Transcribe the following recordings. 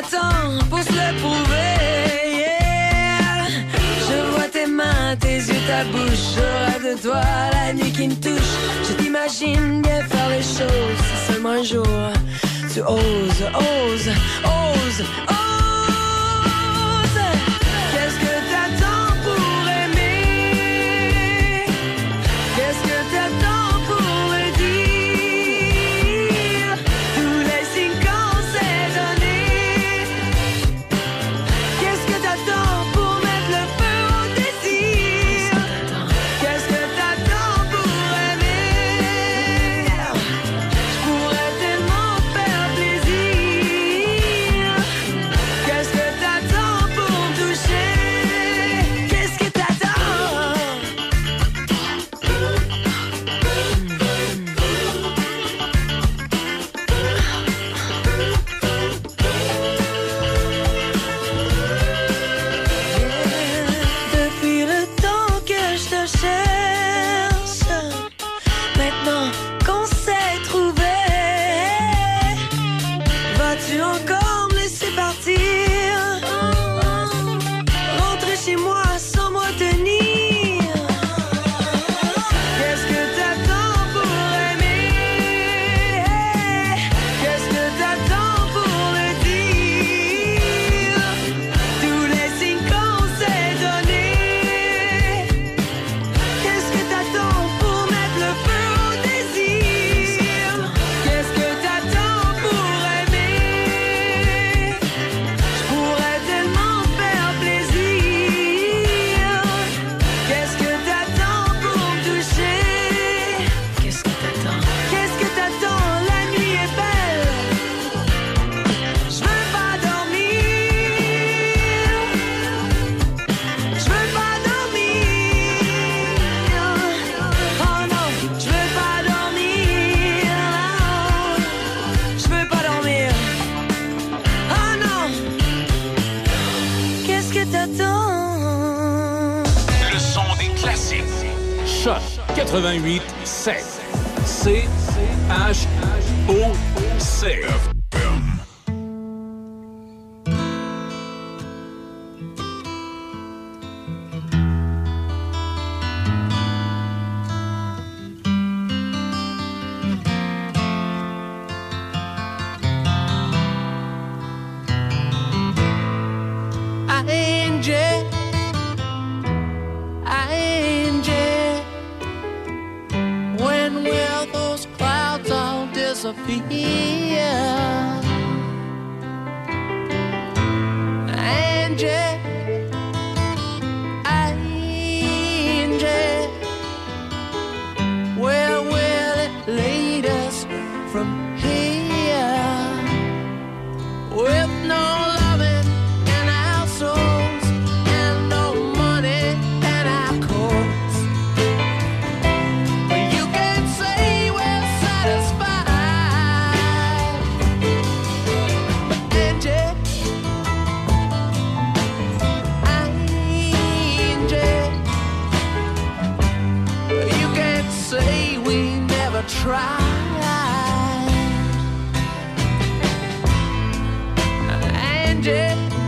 attend pour se prouver. Je vois tes mains, tes yeux, ta bouche. Je rêve de toi la nuit qui me touche. Je t'imagine bien faire les choses. Si seulement un jour tu oses, oses, oses. oses. 88 7. C C H O C change.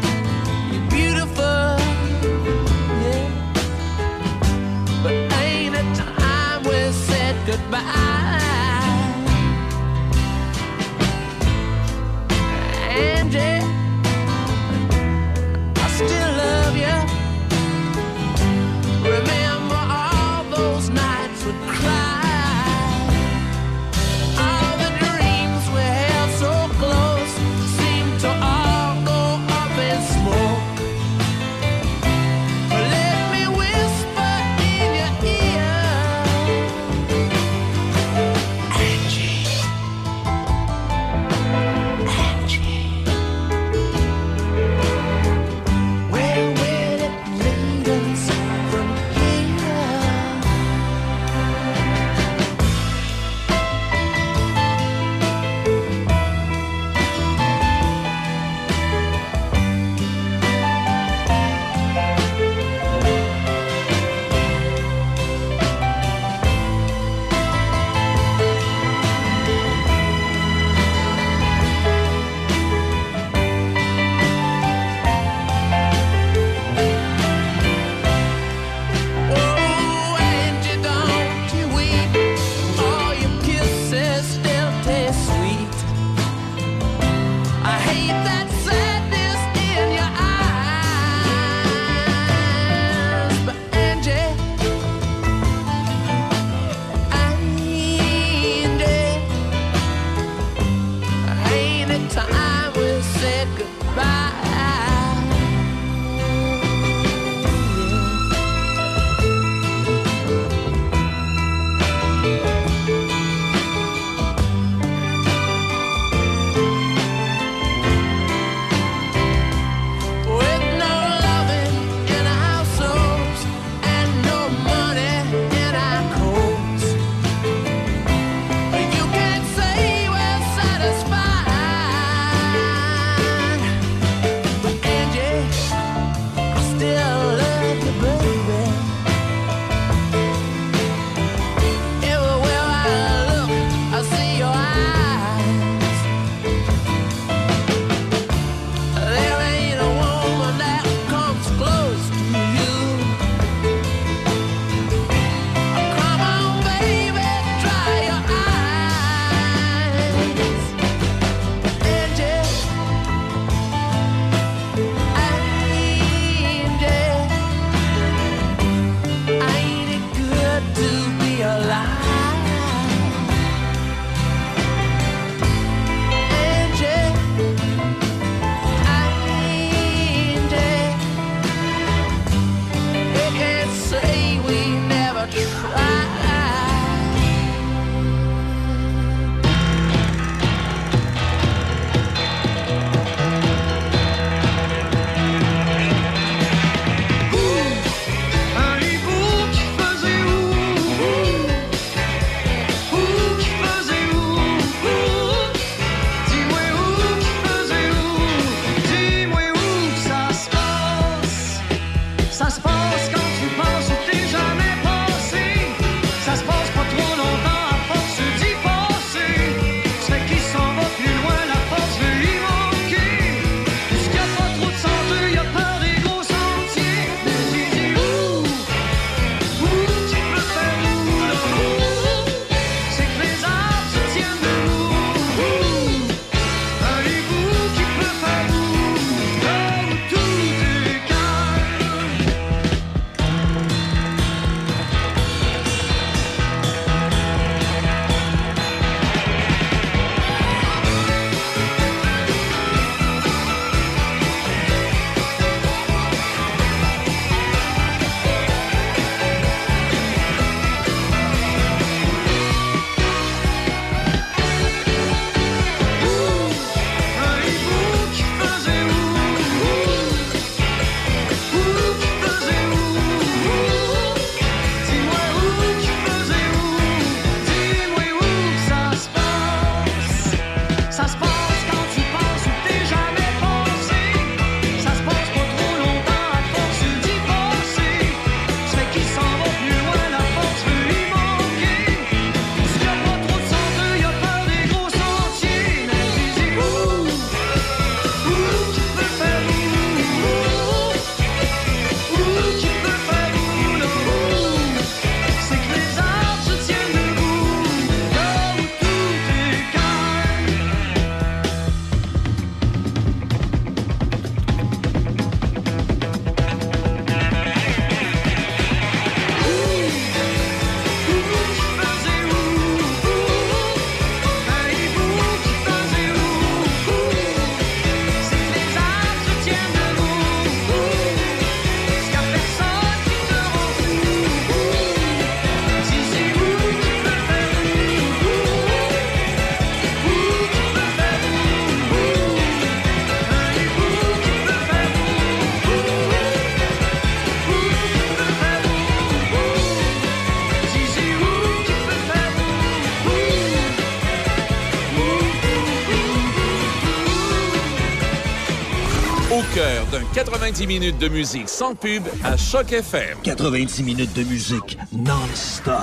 90 minutes de musique sans pub à Choc FM. 90 minutes de musique non-stop.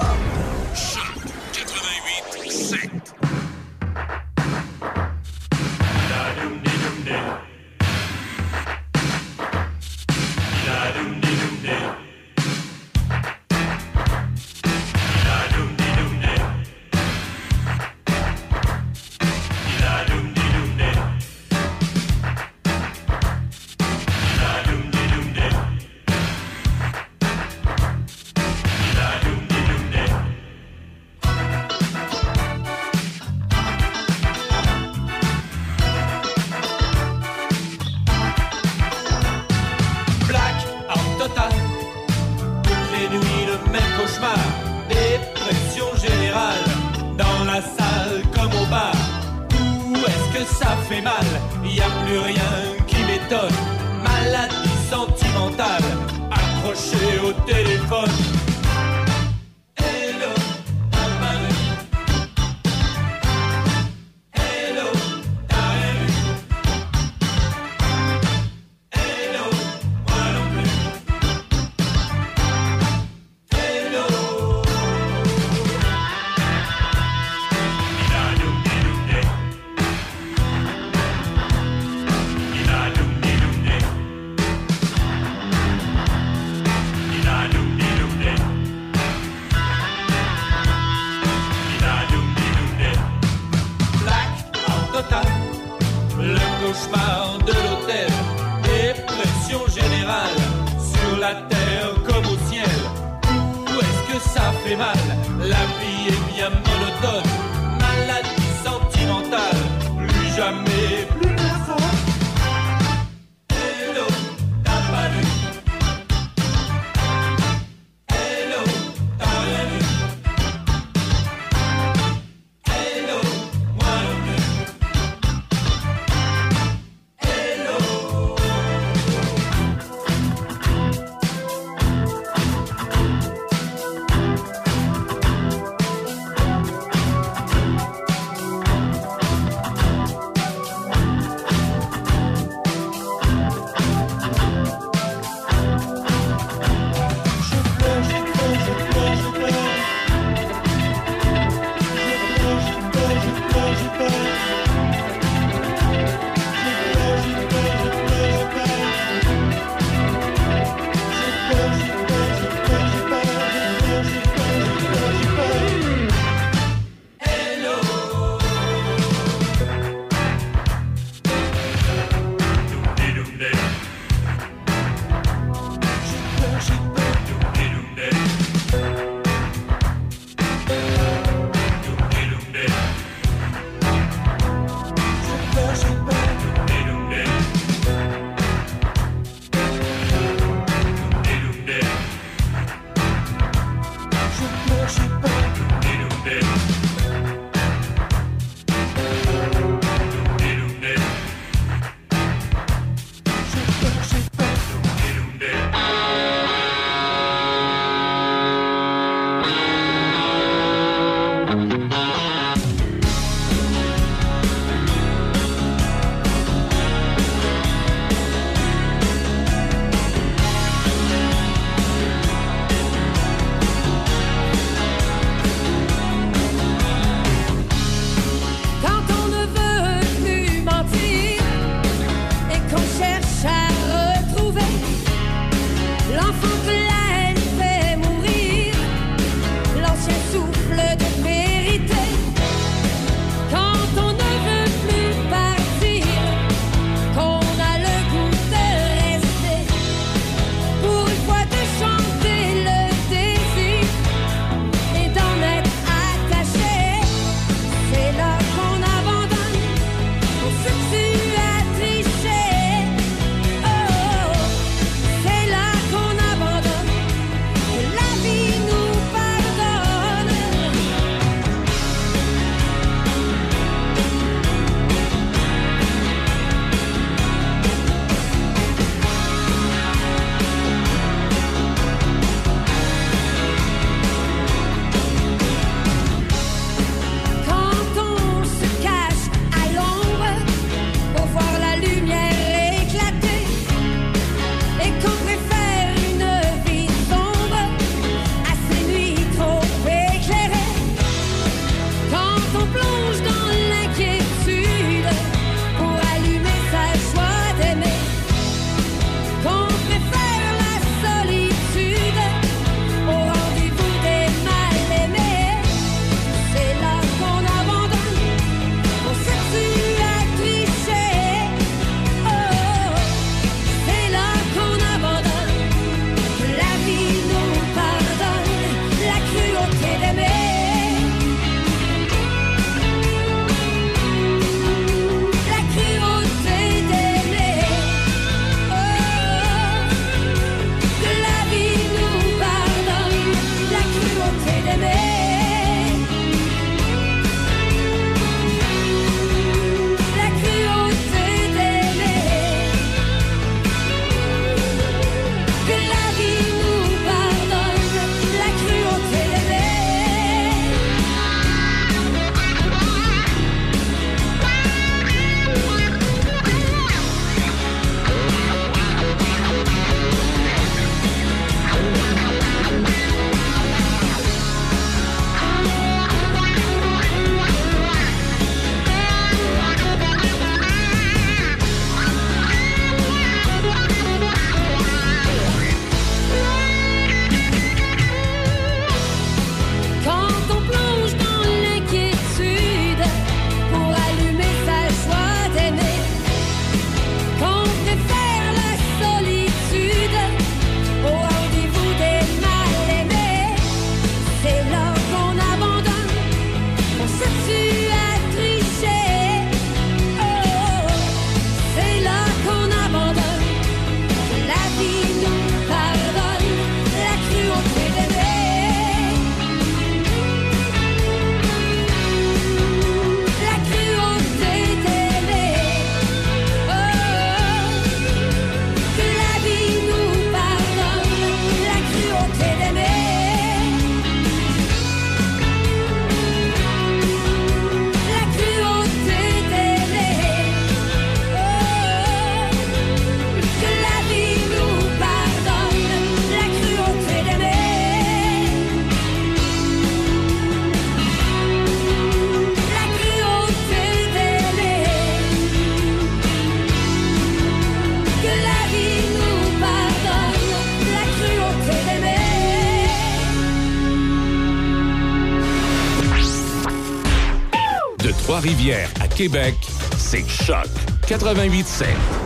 Trois-Rivières à Québec, c'est Choc 88.7.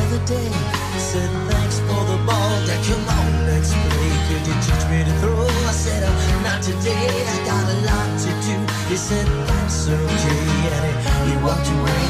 other day. Said thanks for the ball, yeah, come on, let's play. Could you teach me to throw? I said, oh, not today, I got a lot to do. He said, that's okay, and he, he walked away.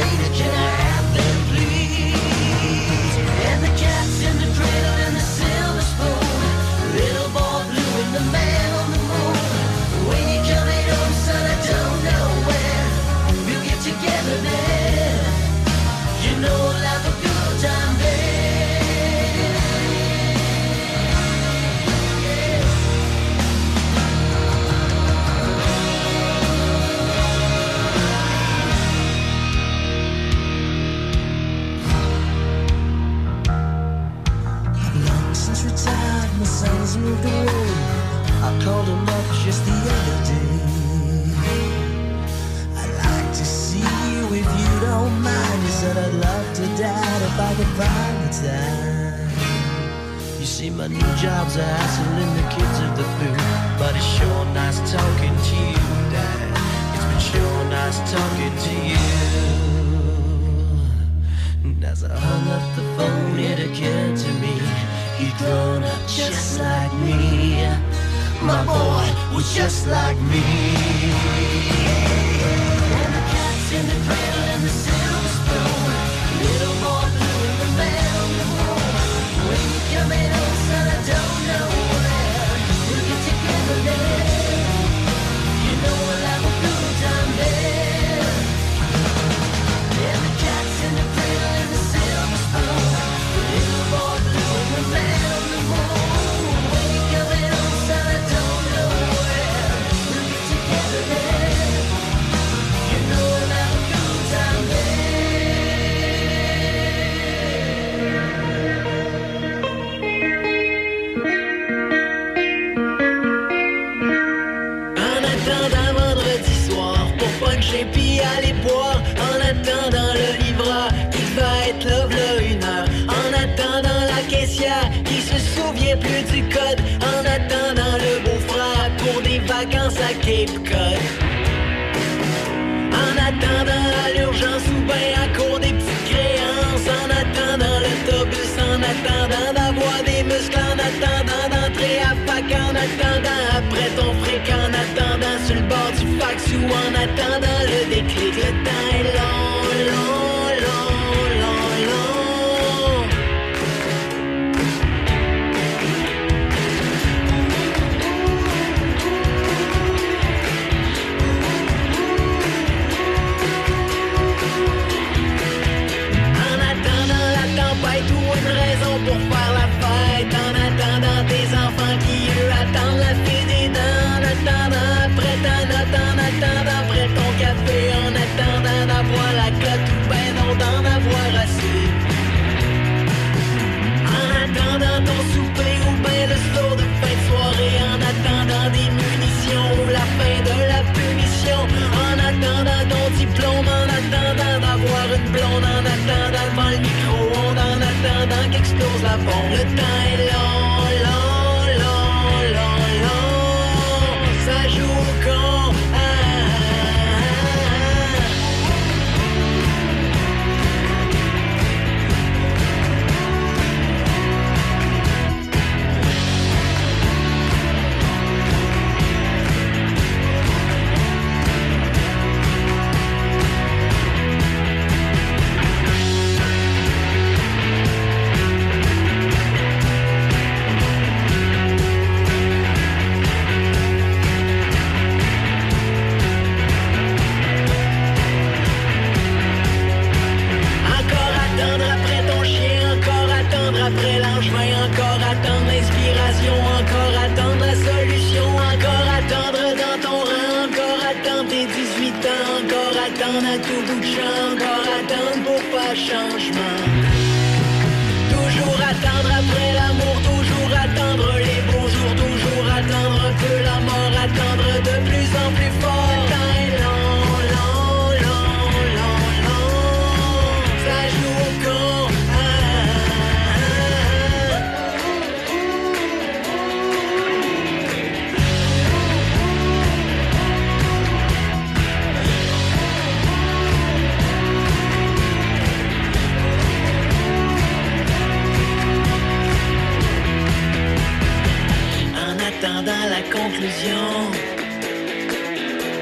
it. by the pilot time. You see, my new job's a hassling the kids of the blue, but it's sure nice talking to you, Dad. It's been sure nice talking to you. And as I hung up the phone, it occurred to me he'd grown up just like me. My boy was just like me. And the cats in the cradle. attendant après ton fric, en attendant sur le bord du fax ou en attendant le déclic, le temps est long, long.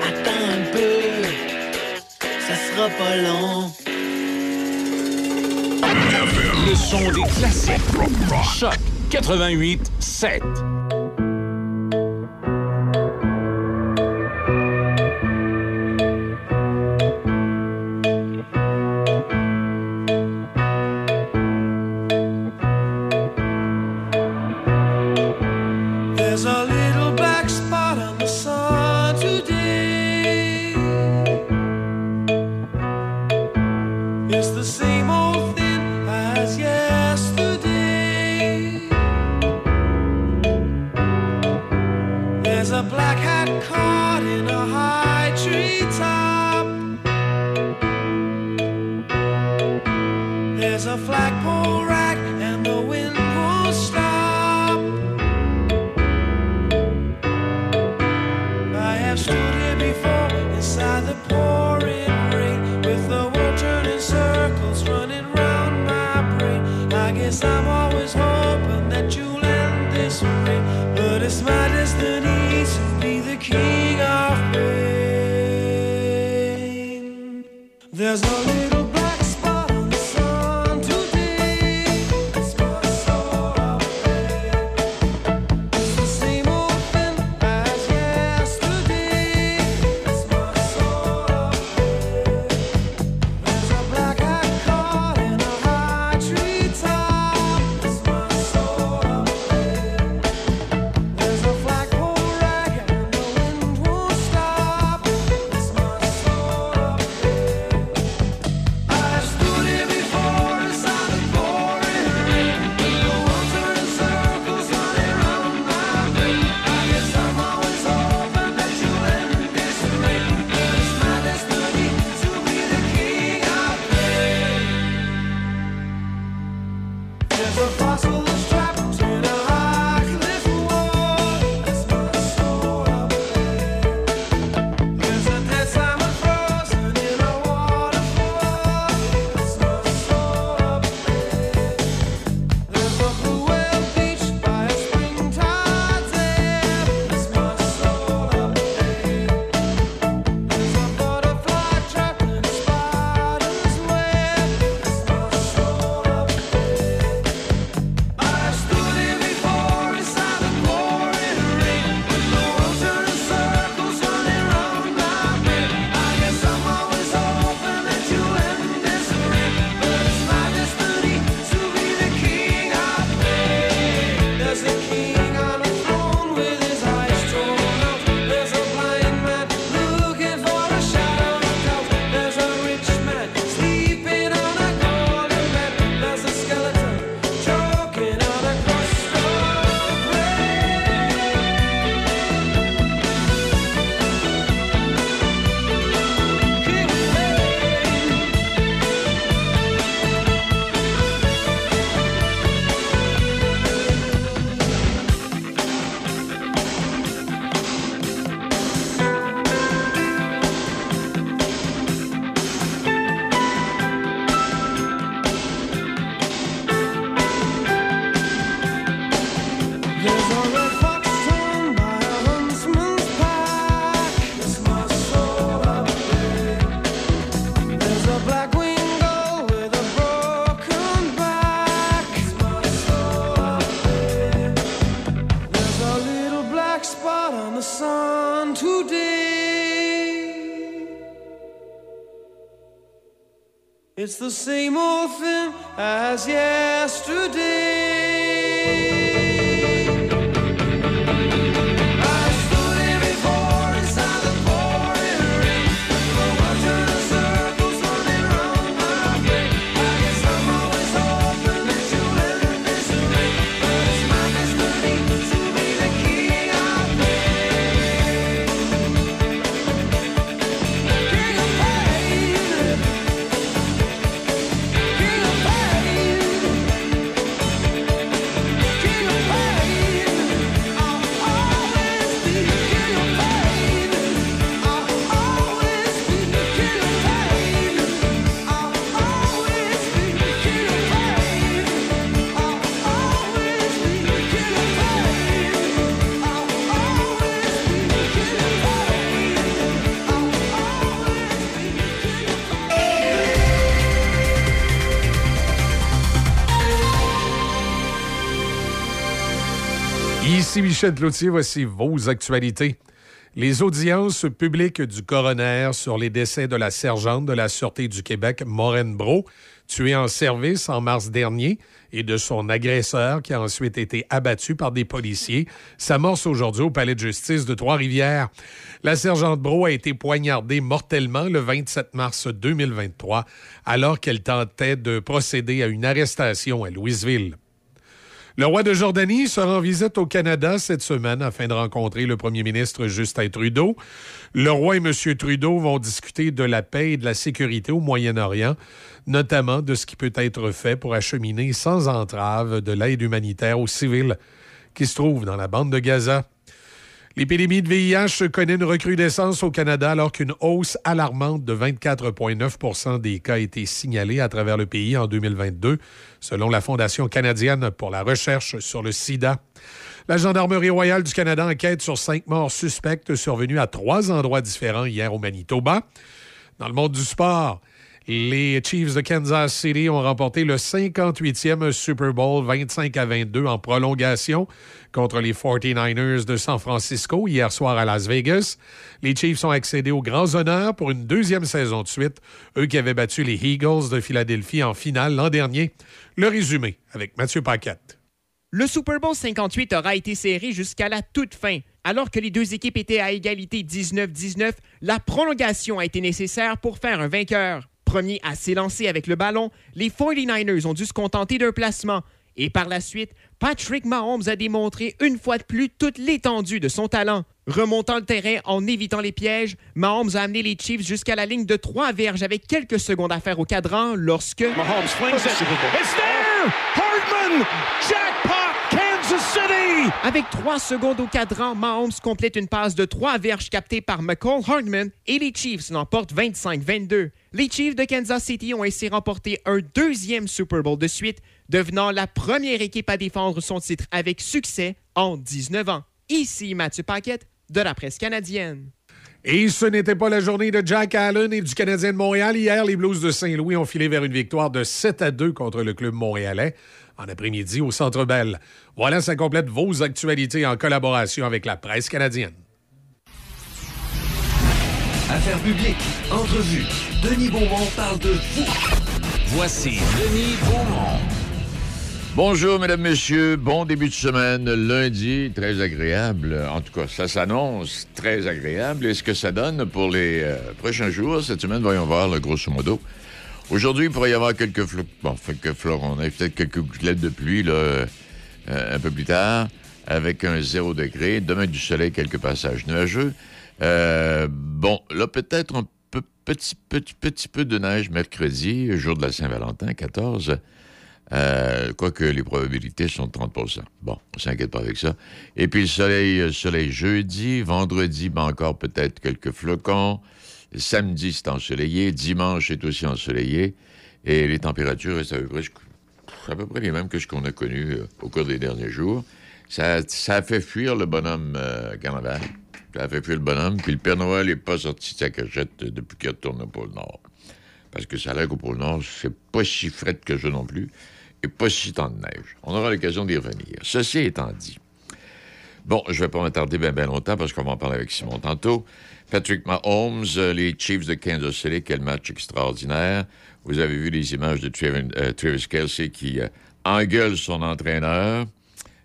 Attends un peu, ça sera pas long. Le son des classiques. Choc 88 7. The same old thing as yesterday. Michel Cloutier, voici vos actualités. Les audiences publiques du coroner sur les décès de la sergente de la Sûreté du Québec, Maureen Bro, tuée en service en mars dernier, et de son agresseur qui a ensuite été abattu par des policiers, s'amorce aujourd'hui au Palais de justice de Trois-Rivières. La sergente Bro a été poignardée mortellement le 27 mars 2023 alors qu'elle tentait de procéder à une arrestation à Louisville. Le roi de Jordanie sera en visite au Canada cette semaine afin de rencontrer le premier ministre Justin Trudeau. Le roi et M. Trudeau vont discuter de la paix et de la sécurité au Moyen-Orient, notamment de ce qui peut être fait pour acheminer sans entrave de l'aide humanitaire aux civils qui se trouvent dans la bande de Gaza. L'épidémie de VIH connaît une recrudescence au Canada alors qu'une hausse alarmante de 24,9% des cas a été signalée à travers le pays en 2022, selon la Fondation canadienne pour la recherche sur le sida. La Gendarmerie royale du Canada enquête sur cinq morts suspectes survenues à trois endroits différents hier au Manitoba. Dans le monde du sport, les Chiefs de Kansas City ont remporté le 58e Super Bowl 25 à 22 en prolongation contre les 49ers de San Francisco hier soir à Las Vegas. Les Chiefs ont accédé aux grands honneurs pour une deuxième saison de suite, eux qui avaient battu les Eagles de Philadelphie en finale l'an dernier. Le résumé avec Mathieu Paquette. Le Super Bowl 58 aura été serré jusqu'à la toute fin. Alors que les deux équipes étaient à égalité 19-19, la prolongation a été nécessaire pour faire un vainqueur. Premier à s'élancer avec le ballon, les 49ers ont dû se contenter d'un placement. Et par la suite, Patrick Mahomes a démontré une fois de plus toute l'étendue de son talent. Remontant le terrain en évitant les pièges, Mahomes a amené les Chiefs jusqu'à la ligne de trois verges avec quelques secondes à faire au cadran lorsque... Mahomes flings it. It's there! Hardman! Jackpot! Avec trois secondes au cadran, Mahomes complète une passe de trois verges captée par McCall Hardman et les Chiefs l'emportent 25-22. Les Chiefs de Kansas City ont ainsi remporté un deuxième Super Bowl de suite, devenant la première équipe à défendre son titre avec succès en 19 ans. Ici Mathieu Paquette de la presse canadienne. Et ce n'était pas la journée de Jack Allen et du Canadien de Montréal. Hier, les Blues de Saint-Louis ont filé vers une victoire de 7 à 2 contre le club montréalais en après-midi au Centre Bell. Voilà, ça complète vos actualités en collaboration avec la presse canadienne. Affaires publiques, entrevue. Denis Beaumont parle de vous. Voici Denis Beaumont. Bonjour, mesdames, messieurs. Bon début de semaine. Lundi, très agréable. En tout cas, ça s'annonce très agréable. Et ce que ça donne pour les euh, prochains jours, cette semaine, voyons voir, là, grosso modo. Aujourd'hui, il pourrait y avoir quelques flocons. Bon, quelques. On a peut-être quelques gouttelettes de pluie, là, euh, un peu plus tard, avec un zéro degré. Demain, du soleil, quelques passages nuageux. Euh, bon, là, peut-être un petit, petit, petit peu de neige mercredi, jour de la Saint-Valentin, 14. Euh, quoique les probabilités sont de 30% Bon, on s'inquiète pas avec ça. Et puis le soleil, soleil jeudi, vendredi, ben encore peut-être quelques flocons. Samedi, c'est ensoleillé. Dimanche, c'est aussi ensoleillé. Et les températures restent à peu près, à les mêmes que ce qu'on a connu euh, au cours des derniers jours. Ça, a fait fuir le bonhomme euh, carnaval. Ça a fait fuir le bonhomme. Puis le Père Noël n'est pas sorti de sa cachette euh, depuis qu'il retourne au pôle Nord. Parce que ça a l'air qu'au pôle Nord, c'est pas si frais que ça non plus. Et pas si tant de neige. On aura l'occasion d'y revenir. Ceci étant dit, Bon, je vais pas m'attarder bien longtemps parce qu'on va en parler avec Simon tantôt. Patrick Mahomes, euh, les Chiefs de Kansas City, quel match extraordinaire. Vous avez vu les images de Travis, euh, Travis Kelsey qui euh, engueule son entraîneur,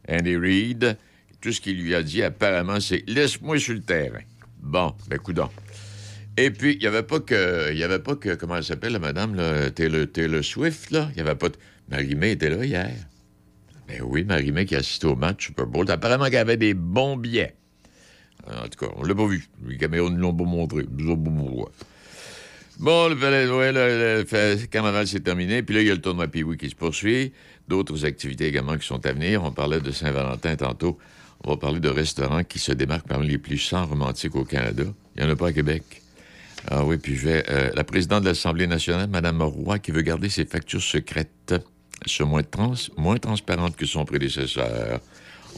Andy Reid. Tout ce qu'il lui a dit, apparemment, c'est Laisse-moi sur le terrain. Bon, ben, coudons. Et puis, il n'y avait pas que. Il y avait pas que. Comment elle s'appelle, la madame, là, Taylor, Taylor Swift, là? Il n'y avait pas de. Marie-Mé était là hier. Ben oui, Marie-Mé qui a assisté au match Super Bowl. Apparemment qu'elle avait des bons billets. En tout cas, on l'a pas vu. Les caméras ne l'ont pas montré. Bon, le, ouais, le- carnaval s'est terminé. Puis là, il y a le tournoi Pee-Wee qui se poursuit. D'autres activités également qui sont à venir. On parlait de Saint-Valentin tantôt. On va parler de restaurants qui se démarquent parmi les plus sans romantiques au Canada. Il n'y en a pas à Québec. Ah oui, puis je vais. euh, la présidente de l'Assemblée nationale, Mme Roy, qui veut garder ses factures secrètes. Sont moins, trans, moins transparentes que son prédécesseur.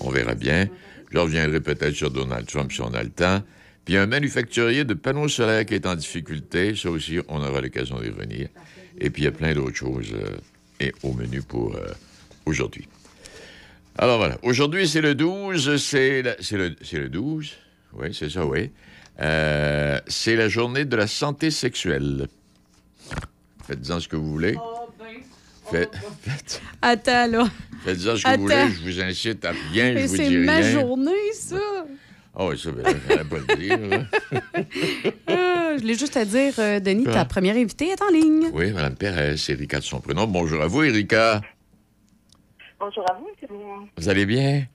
On verra bien. Je reviendrai peut-être sur Donald Trump si on a le temps. Puis un manufacturier de panneaux solaires qui est en difficulté. Ça aussi, on aura l'occasion d'y revenir. Et puis il y a plein d'autres choses euh, et au menu pour euh, aujourd'hui. Alors voilà. Aujourd'hui, c'est le 12. C'est le 12. Oui, c'est ça, oui. Euh, c'est la journée de la santé sexuelle. Faites-en ce que vous voulez. Faites, faites, Attends, là. faites-en ce que Attends. vous voulez. Je vous incite à rien. Mais Je vous c'est dis ma rien. journée, ça. Ah oui, ça, ben, j'allais pas le dire. Ah, je voulais juste te dire, euh, Denis, ta première invitée est en ligne. Oui, Mme Pérez, Erika de son prénom. Bonjour à vous, Erika. Bonjour à vous, c'est vous. Vous allez bien?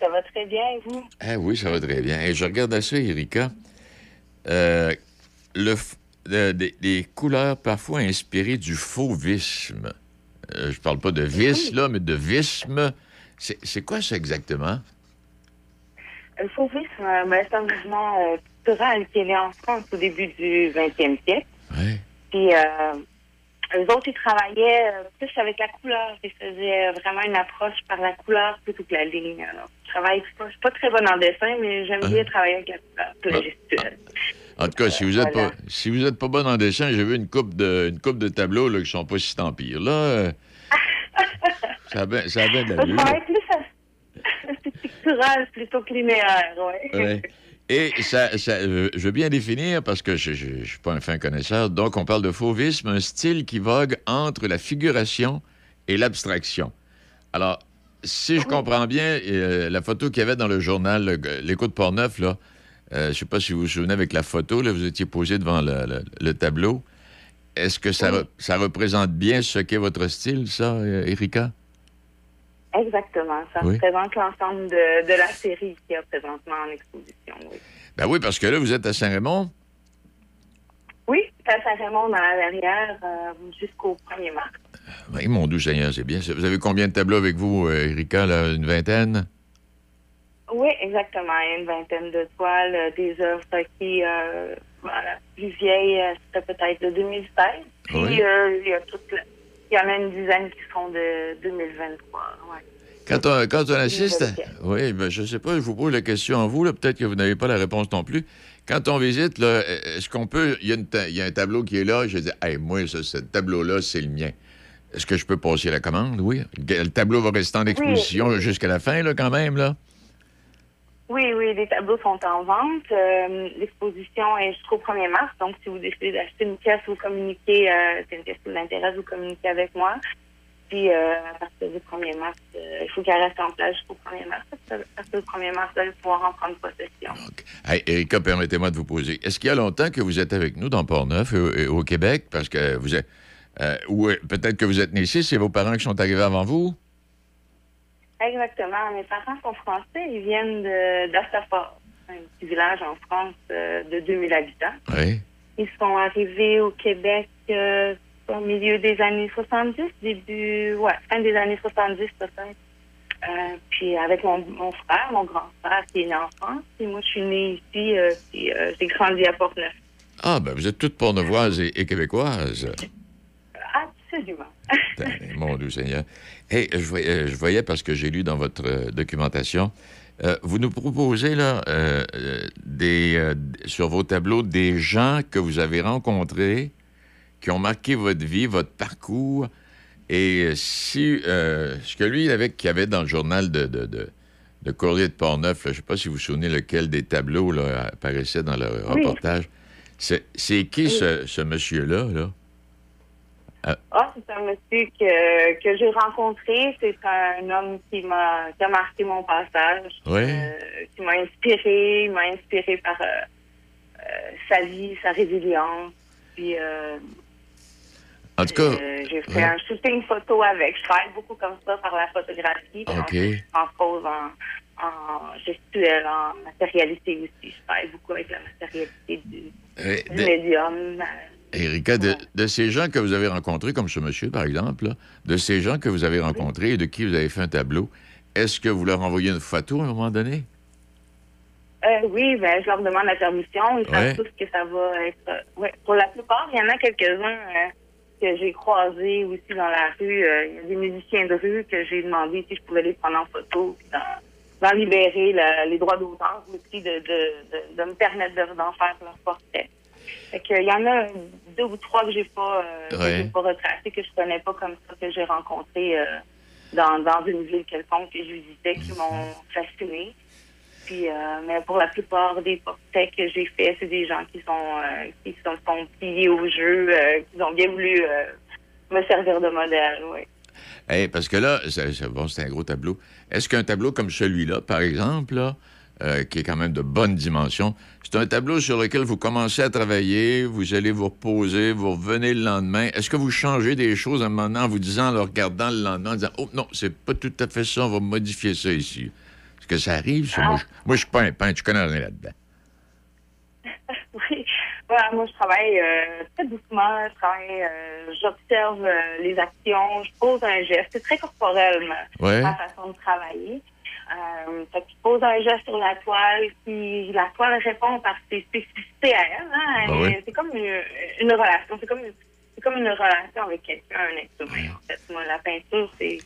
Ça va très bien, et vous? Ah oui, ça va très bien. Et je regarde à ça, Erika. Euh, le, f- des, des couleurs parfois inspirées du fauvisme. Euh, je parle pas de vice, là, mais de visme. C'est quoi ça exactement? Le fauvisme, euh, ben, c'est un mouvement euh, culturel qui est né en France au début du 20e siècle. Ouais. Puis, euh, eux autres, ils travaillaient euh, plus avec la couleur. Ils faisaient euh, vraiment une approche par la couleur plutôt que la ligne. Alors, je travaille pas, je suis pas très bonne en dessin, mais j'aime bien travailler avec la couleur. En tout cas, si vous êtes Voilà. pas si vous êtes pas bon en dessin, j'ai vu une coupe de une coupe de tableaux là, qui sont pas si tant pire. Là, ça a bien ça a bien de plus pictural plutôt que linéaire, ouais. Ouais. Et ça, ça, euh, je veux bien définir parce que je ne suis pas un fin connaisseur. Donc, on parle de fauvisme, un style qui vogue entre la figuration et l'abstraction. Alors, si je comprends bien, euh, la photo qu'il y avait dans le journal L'Écho de Portneuf, là, euh, je ne sais pas si vous vous souvenez avec la photo, là, vous étiez posé devant le, le- le tableau. Est-ce que ça, re- ça représente bien ce qu'est votre style, ça, euh, Erika? Exactement. Ça Oui. représente l'ensemble de, de la série qui est présentement en exposition, oui. Ben oui, parce que là, vous êtes à Saint-Raymond. Oui, c'est à Saint-Raymond dans la verrière euh, jusqu'au 1er mars. Oui, mon doux Seigneur, c'est bien. Vous avez combien de tableaux avec vous, Erika? là? Une vingtaine? Oui, exactement. Une vingtaine de toiles, euh, des œuvres qui, euh, voilà, plus vieille, euh, c'était peut-être de 2016. Puis, Oui. il y a toute la- il y en a une dizaine qui sont de 2023. Ouais. Quand on, quand on assiste, à- oui, ben, je sais pas, je vous pose la question en vous, là, peut-être que vous n'avez pas la réponse non plus. Quand on visite, est-ce qu'on peut, il y, a une ta- il y a un tableau qui est là, je dis, hey, moi, ça, ce tableau-là, c'est le mien. Est-ce que je peux passer la commande? Oui. Le tableau va rester en exposition jusqu'à la fin, là, quand même, là? Oui, oui, les tableaux sont en vente. Euh, L'exposition est jusqu'au 1er mars. Donc, si vous décidez d'acheter une pièce, vous communiquez, euh, c'est une pièce qui vous intéresse, vous communiquez avec moi. Puis, euh, à partir du 1er mars, il faut qu'elle reste en place jusqu'au 1er mars. À partir du 1er mars, vous allez pouvoir en prendre possession. Hey, Erika, permettez-moi de vous poser. Est-ce qu'il y a longtemps que vous êtes avec nous dans Port-Neuf, au Québec? Parce que vous êtes. ou peut-être que vous êtes né ici, c'est vos parents qui sont arrivés avant vous? Exactement. Mes parents sont français. Ils viennent d'Astafort, un petit village en France euh, de 2000 habitants. Oui. Ils sont arrivés au Québec euh, au milieu des années 70, début, ouais, fin des années 70 peut-être. Euh, puis avec mon, mon frère, mon grand frère qui est né en France, puis moi je suis née ici, euh, puis euh, j'ai grandi à Portneuf. Ah, ben vous êtes toutes pornevoises et, et québécoises. Absolument. Mon Dieu Seigneur. Hey, je voyais, euh, je voyais parce que j'ai lu dans votre euh, documentation, euh, vous nous proposez là, euh, euh, des, euh, sur vos tableaux des gens que vous avez rencontrés, qui ont marqué votre vie, votre parcours. Et si ce que lui avait, qu'il y avait dans le journal de, de, de, de Courrier de Portneuf. là. Je ne sais pas si vous vous souvenez lequel des tableaux là, apparaissait dans le reportage. C'est c'est qui ce, ce monsieur-là? Là? Ah, c'est un monsieur que, que j'ai rencontré. C'est un homme qui m'a qui a marqué mon passage. Oui. Euh, qui m'a inspiré. M'a inspiré par euh, euh, sa vie, sa résilience. Puis, euh, En tout cas, euh, j'ai fait ouais. un shooting photo avec. Je travaille beaucoup comme ça par la photographie. puis OK. En, en pose, en, en gestuelle, en matérialité aussi. Je travaille beaucoup avec la matérialité du, euh, du de- médium. Erika, de, de ces gens que vous avez rencontrés, comme ce monsieur, par exemple, là, de ces gens que vous avez rencontrés et de qui vous avez fait un tableau, est-ce que vous leur envoyez une photo à un moment donné? Euh, oui, ben, je leur demande la permission. Ils savent Ouais. tous que ça va être. euh, ouais. Pour la plupart, il y en a quelques-uns euh, que j'ai croisés aussi dans la rue. Euh, Il y a des musiciens de rue que j'ai demandé si je pouvais les prendre en photo, puis d'en, libérer la- les droits d'auteur aussi, de, de, de, de me permettre de- d'en faire leur portrait. Fait que, il y en a deux ou trois que j'ai pas, euh, Ouais. pas retracés, que je connais pas comme ça, que j'ai rencontrés euh, dans, dans une ville quelconque que je visitais, qui m'ont fasciné. Puis, euh, mais pour la plupart des portraits que j'ai faits, c'est des gens qui sont qui sont, sont pliés au jeu, qui ont bien voulu me servir de modèle, oui. Parce que là, c'est, bon, c'est un gros tableau. Est-ce qu'un tableau comme celui-là, par exemple, là, euh, qui est quand même de bonne dimension, c'est un tableau sur lequel vous commencez à travailler, vous allez vous reposer, vous revenez le lendemain. Est-ce que vous changez des choses à un moment donné en vous disant, en le regardant le lendemain, en disant, oh non, c'est pas tout à fait ça, on va modifier ça ici? Est-ce que ça arrive, ça? Moi, je, moi, je suis pas un peintre, je connais rien là-dedans. oui. Voilà, moi, je travaille euh, très doucement. Je travaille, euh, j'observe euh, les actions, je pose un geste. C'est très corporel, ma, Ouais. ma façon de travailler. Euh, fait je pose un geste sur la toile, puis la toile répond par ses spécificités à elle. Hein? Ah oui. C'est comme une, une relation. C'est comme, c'est comme une relation avec quelqu'un, un être humain. En fait, moi, la peinture, c'est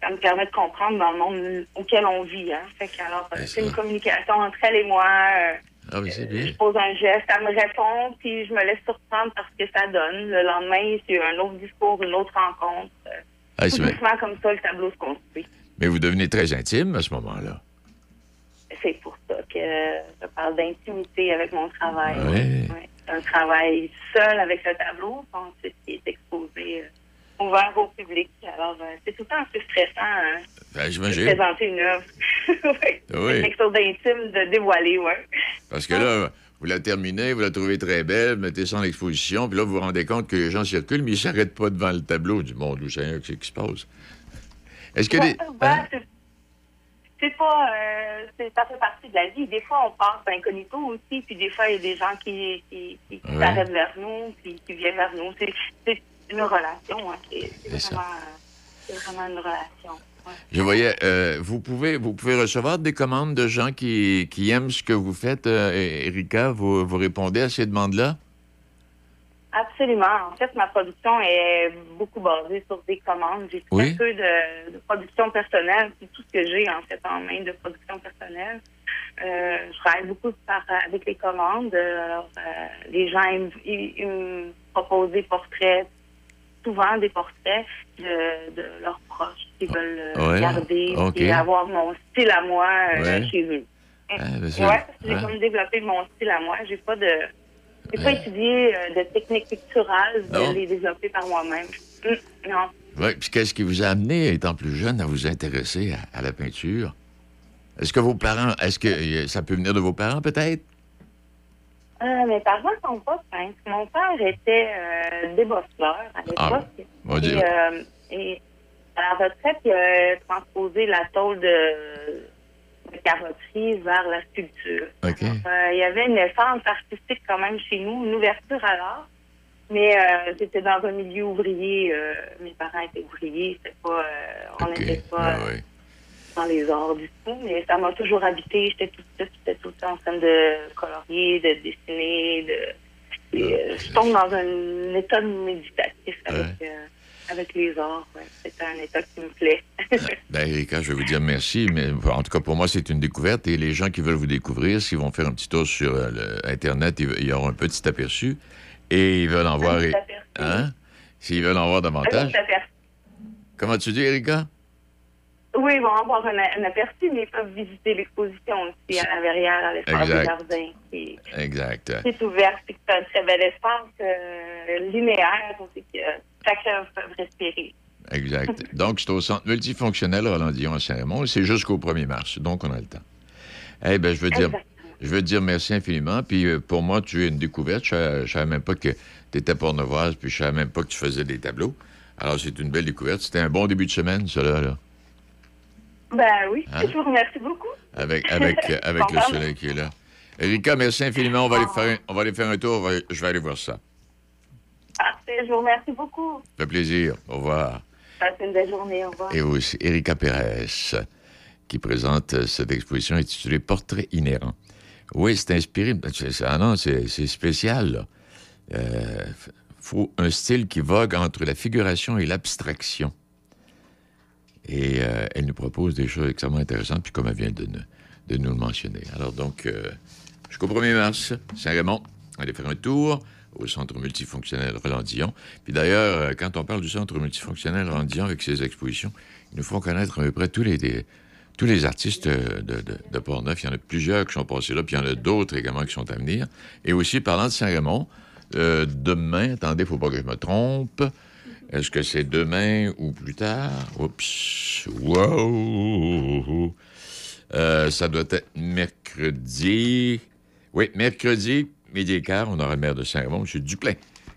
ça me permet de comprendre dans le monde auquel on vit. Hein? Fait que, alors, c'est une communication entre elle et moi. euh, Ah oui, c'est bien. je pose un geste, elle me répond, puis je me laisse surprendre par ce que ça donne. Le lendemain, c'est un autre discours, une autre rencontre. Ah, c'est bien. comme ça, le tableau se construit. Mais vous devenez très intime à ce moment-là. C'est pour ça que je parle d'intimité avec mon travail. Ouais. C'est un travail seul avec le tableau, ensuite qui est exposé, euh, ouvert au public. Alors, euh, c'est tout le temps un peu stressant hein, Ben, de présenter une œuvre. ouais. Oui. C'est quelque chose d'intime de dévoiler, ouais. Parce que là, vous la terminez, vous la trouvez très belle, vous mettez ça en exposition, puis là, vous vous rendez compte que les gens circulent, mais ils s'arrêtent pas devant le tableau du monde où Seigneur, qu'est-ce qui se passe? Est-ce que Ouais, Hein? c'est- c'est pas, euh, c'est- ça fait partie de la vie. Des fois, on passe incognito aussi, puis des fois, il y a des gens qui, qui, qui, Ouais. s'arrêtent vers nous, puis qui viennent vers nous. C'est, c'est une relation, hein. C'est, vraiment, c'est vraiment une relation. ouais. Je voyais, euh, vous, pouvez, vous pouvez recevoir des commandes de gens qui, qui aiment ce que vous faites, euh, Erika. Vous, vous répondez à ces demandes-là? Absolument. En fait, ma production est beaucoup basée sur des commandes. J'ai très peu de, de production personnelle. C'est tout ce que j'ai, en fait, en main de production personnelle. Euh, je travaille beaucoup par, avec les commandes. Alors, euh, les gens, ils, ils- ils me proposent des portraits, souvent des portraits de, de leurs proches qu'ils veulent euh, Ouais. garder et avoir mon style à moi Ouais. chez eux. Ah, ben, Ouais, j'ai comme développé mon style à moi. J'ai pas de. J'ai pas étudié euh, de techniques picturales, Non? de les développer par moi-même. Hum, non. Ouais, puis qu'est-ce qui vous a amené, étant plus jeune, à vous intéresser à, à la peinture? Est-ce que vos parents, est-ce que euh, ça peut venir de vos parents, peut-être? Euh, mes parents sont pas peintres. Mon père était euh, à l'époque. on va et, euh, et à la retraite, il a transposé la tôle de, de carrosserie vers la sculpture. Euh, il y avait une essence artistique quand même chez nous, une ouverture à l'art. Mais euh, c'était dans un milieu ouvrier. euh, mes parents étaient ouvriers. C'était pas, euh, on n'était pas Ah, dans les arts du tout. Mais ça m'a toujours habité. J'étais tout, j'étais tout le temps en train de colorier, de dessiner. De, et, euh, je tombe dans un état méditatif avec, avec les arts. Ouais. C'est un état qui me plaît. Ben, Erika, je vais vous dire merci, mais en tout cas, pour moi, c'est une découverte. Et les gens qui veulent vous découvrir, s'ils vont faire un petit tour sur euh, Internet, ils, ils auront un petit aperçu. Et ils veulent en voir. petit aperçu. Hein? S'ils veulent en voir davantage. Un petit. Comment tu dis, Erika? Oui, ils vont avoir un, un aperçu, mais ils peuvent visiter l'exposition aussi à la verrière, à l'espace des jardins, qui, Exact. qui est ouvert, c'est un très bel espace euh, linéaire, aussi que chacun peut respirer. Exact. Donc, c'est au centre multifonctionnel Roland Dion à Saint-Raymond. C'est jusqu'au 1er mars. Donc, on a le temps. Eh bien, je veux dire, je veux te dire merci infiniment. Puis, euh, pour moi, tu es une découverte. Je ne savais même pas que tu étais pornevoise, puis je savais même pas que tu faisais des tableaux. Alors, c'est une belle découverte. C'était un bon début de semaine, cela, là. Ben oui, Hein? je vous remercie beaucoup. Avec, avec, euh, avec le soleil qui est là. Erika, merci infiniment. On va aller faire un, on va aller faire un tour. Je vais aller voir ça. Parfait, je vous remercie beaucoup. Ça fait plaisir. Au revoir. Passez une belle journée, au revoir. Et aussi Erika Pérez, qui présente euh, cette exposition intitulée Portrait inhérent. Oui, c'est inspiré. Ah non, c'est spécial, là. Euh, faut un style qui vogue entre la figuration et l'abstraction. Et euh, elle nous propose des choses extrêmement intéressantes, puis comme elle vient de, nous- de nous le mentionner. Alors donc, euh, jusqu'au 1er mars, Saint-Raymond, allez faire un tour au Centre multifonctionnel Roland-Dion. Puis d'ailleurs, euh, quand on parle du Centre multifonctionnel Roland-Dion avec ses expositions, ils nous font connaître à peu près tous les, tous les artistes euh, de, de, Port-Neuf. Il y en a plusieurs qui sont passés là, puis il y en a d'autres également qui sont à venir. Et aussi, parlant de Saint-Raymond, euh, demain, attendez, il ne faut pas que je me trompe. Est-ce que c'est demain ou plus tard? Oups. Wow! Ça doit être mercredi. Oui, mercredi, midi et quart, on aura le maire de Saint-Raymond, M. Duplain,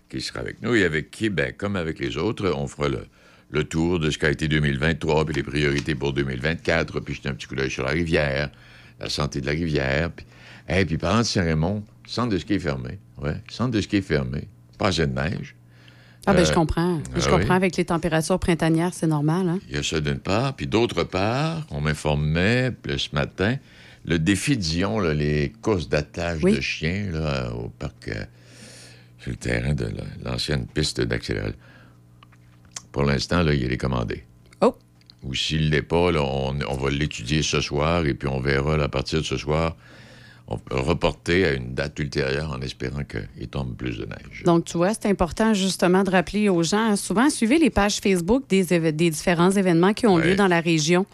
qui sera avec nous. Et avec qui, ben, comme avec les autres, on fera le, le tour de ce qu'a été 2023, puis les priorités pour 2024, puis jeter un petit coup d'œil sur la rivière, la santé de la rivière. Puis, et puis parlant de Saint-Raymond, centre de ski est fermé. Ouais, centre de ski est fermé. Pas de neige. Ah, ben, Euh, je comprends. Je ah comprends oui. avec les températures printanières, c'est normal. Hein? Il y a ça d'une part. Puis d'autre part, on m'informait ce matin, le défi Dion, là, les courses d'attelage Oui. de chiens là, au parc, euh, sur le terrain de la- l'ancienne piste d'accélération. Pour l'instant, là, il est commandé. Oh! Ou s'il ne l'est pas, là, on, on va l'étudier ce soir et puis on verra à partir de ce soir. Reporter à une date ultérieure en espérant qu'il tombe plus de neige. Donc, tu vois, c'est important justement de rappeler aux gens, hein, souvent, suivez les pages Facebook des, différents événements qui ont Ouais. lieu dans la région,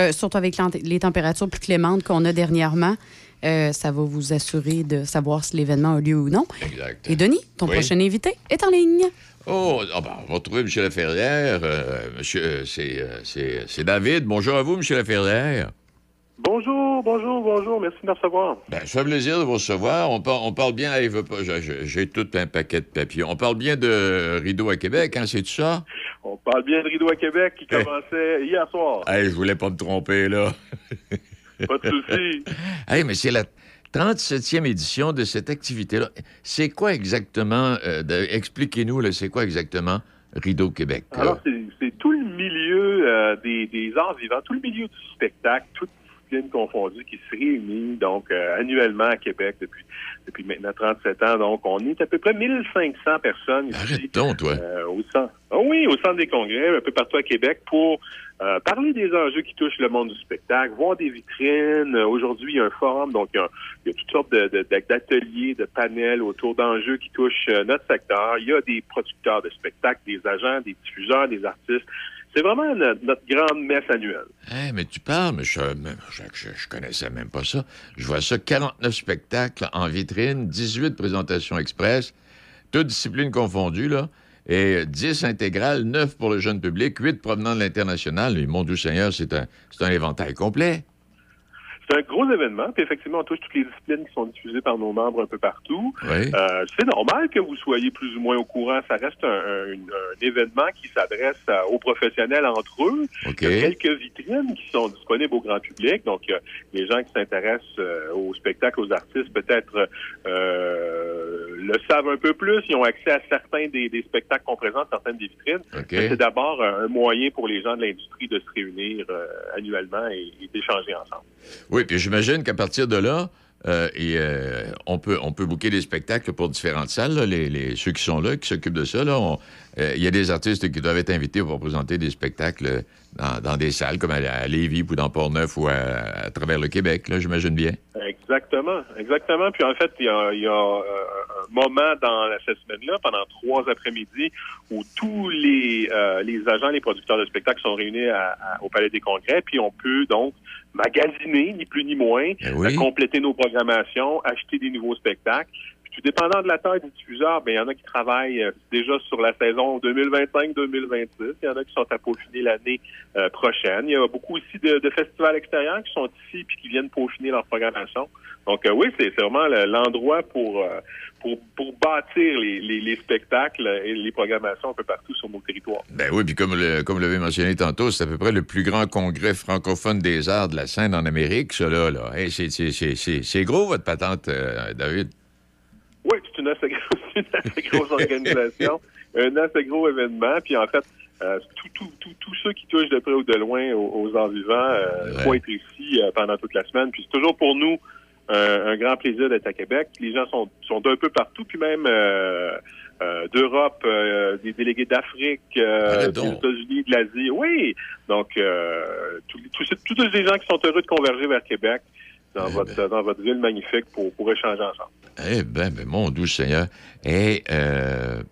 euh, surtout avec les températures plus clémentes qu'on a dernièrement. Euh, ça va vous assurer de savoir si l'événement a lieu ou non. Exact. Et Denis, ton Oui. prochain invité est en ligne. Oh, ah ben, on va retrouver M. Laferrière. Euh, monsieur, euh, c'est David. Bonjour à vous, M. Laferrière. Bonjour, bonjour, bonjour. Merci de me recevoir. Ben, ça fait plaisir de vous recevoir. On, par- on parle bien, j'ai- tout un paquet de papiers. On parle bien de Rideau à Québec, hein, c'est tout ça? On parle bien de Rideau à Québec qui commençait hier soir. Hey, je voulais pas me tromper, là. Pas de souci. hey, mais c'est la 37e édition de cette activité-là. C'est quoi exactement, euh, expliquez-nous, là, c'est quoi exactement Rideau Québec? là? Alors, c'est tout le milieu euh, des, des arts vivants, tout le milieu du spectacle, toutes disciplines confondues qui se réunit donc euh, annuellement à Québec depuis depuis maintenant 37 ans. Donc, on est à peu près 1500 personnes ici. Arrête donc, toi. euh, au centre. Ah oui, au centre des congrès, un peu partout à Québec, pour euh, parler des enjeux qui touchent le monde du spectacle, voir des vitrines. Aujourd'hui, il y a un forum, donc il y a, il y a toutes sortes de- de- de- d'ateliers, de, panels autour d'enjeux qui touchent notre secteur. Il y a des producteurs de spectacles, des agents, des diffuseurs, des artistes. C'est vraiment notre, grande messe annuelle. Hey, mais tu parles, mais je, je, connaissais même pas ça. Je vois ça, 49 spectacles en vitrine, 18 présentations express, toutes disciplines confondues, là, et 10 intégrales, 9 pour le jeune public, 8 provenant de l'international. Et mon Dieu Seigneur, c'est un, c'est un éventail complet. C'est un gros événement, puis effectivement, on touche toutes les disciplines qui sont diffusées par nos membres un peu partout. Oui. Euh, c'est normal que vous soyez plus ou moins au courant. Ça reste un, un- un événement qui s'adresse à- aux professionnels entre eux. OK. Il y a quelques vitrines qui sont disponibles au grand public. Donc, euh, les gens qui s'intéressent euh, au spectacle, aux artistes, peut-être euh, le savent un peu plus. Ils ont accès à certains des, des spectacles qu'on présente, certaines des vitrines. OK. Mais C'est d'abord un moyen pour les gens de l'industrie de se réunir euh, annuellement et, et d'échanger ensemble. Oui, puis j'imagine qu'à partir de là, euh, et, euh, on, peut, on peut booker des spectacles pour différentes salles, là, les, ceux qui sont là, qui s'occupent de ça. euh, Il y a des artistes qui doivent être invités pour présenter des spectacles dans, des salles comme à, à Lévis ou dans Port-Neuf ou à, à travers le Québec, là, j'imagine bien. Exactement, exactement. Puis en fait, il y a, a, un moment dans cette semaine-là, pendant trois après-midi, où tous les, les agents, les producteurs de spectacles sont réunis à- au Palais des Congrès, puis on peut donc magasiner, ni plus ni moins, oui. euh, compléter nos programmations, acheter des nouveaux spectacles. Puis dépendant de la taille du diffuseur, ben il y en a qui travaillent euh, déjà sur la saison 2025-2026. Il y en a qui sont à peaufiner l'année euh, prochaine. Il y a beaucoup aussi de, festivals extérieurs qui sont ici puis qui viennent peaufiner leur programmation. Donc euh, oui, c'est vraiment le- l'endroit pour, pour pour bâtir les, les, les spectacles et les programmations un peu partout sur nos territoires. Ben oui, puis comme, le, l'avez mentionné tantôt, c'est à peu près le plus grand congrès francophone des arts de la scène en Amérique, ça là. Hey, c'est- gros, votre patente, David. Oui, c'est une assez grosse, une assez grosse organisation, un assez gros événement. Puis en fait, euh, tout- tout- tout- tous ceux qui touchent de près ou de loin aux, aux arts vivants euh, vont être ici euh, pendant toute la semaine. Puis c'est toujours pour nous un grand plaisir d'être à Québec. Les gens sont, sont d'un peu partout, puis même d'Europe, des délégués d'Afrique, des. États-Unis, de l'Asie. Oui, donc tous tous- tous les gens qui sont heureux de converger vers Québec dans, votre, dans votre ville magnifique pour, pour échanger ensemble. Eh ben, ben, mon doux Seigneur. Et euh,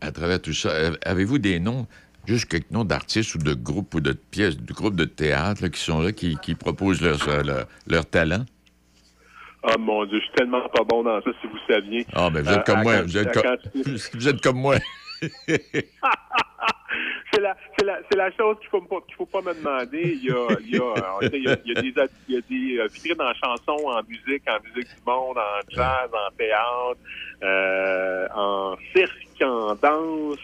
à travers tout ça, euh, avez-vous des noms, juste quelques noms d'artistes ou de groupes ou de pièces, de groupes de théâtre là, qui sont là, qui, qui proposent leur, euh, leur, leur talent? Oh mon Dieu, je suis tellement pas bon dans ça, si vous saviez. Ah, ben vous êtes Euh, comme moi. Vous êtes, vous êtes comme moi. c'est la, c'est la, c'est la chose qu'il faut, qu'il faut pas me demander. Il y a, il y a, il y a, il y a des, il y a des euh, vitrines en chanson, en musique, en musique du monde, en jazz, en théâtre, euh, en cirque, en danse.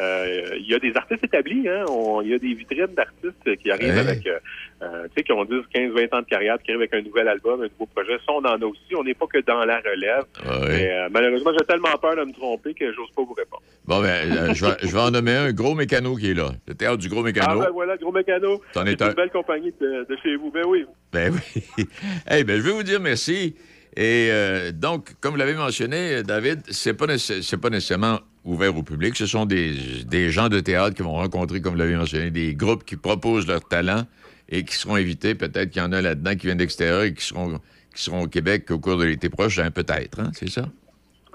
Euh, il y a des artistes établis, hein. On- il y a des vitrines d'artistes qui arrivent avec, euh, euh, tu sais, qui ont 10, 15, 20 ans de carrière, qui arrivent avec un nouvel album, un nouveau projet. Ça, on en a aussi. On n'est pas que dans la relève. Ouais. Mais euh, malheureusement, j'ai tellement peur de me tromper que j'ose pas vous répondre. Bon, ben, euh, je, vais, je vais en nommer un, gros mécano qui est là. Le théâtre du gros Ah mécano. ben voilà, gros mécano. C'est un. une belle compagnie de, de chez vous. Ben oui. Ben oui. Eh ben, je vais vous dire merci. Et euh, donc, comme vous l'avez mentionné, David, c'est pas, c'est pas nécessairement ouvert au public. Ce sont des, des gens de théâtre qui vont rencontrer, comme vous l'avez mentionné, des groupes qui proposent leur talent et qui seront invités. Peut-être qu'il y en a là-dedans qui viennent d'extérieur et qui seront, qui seront au Québec au cours de l'été prochain, peut-être. Hein? C'est ça?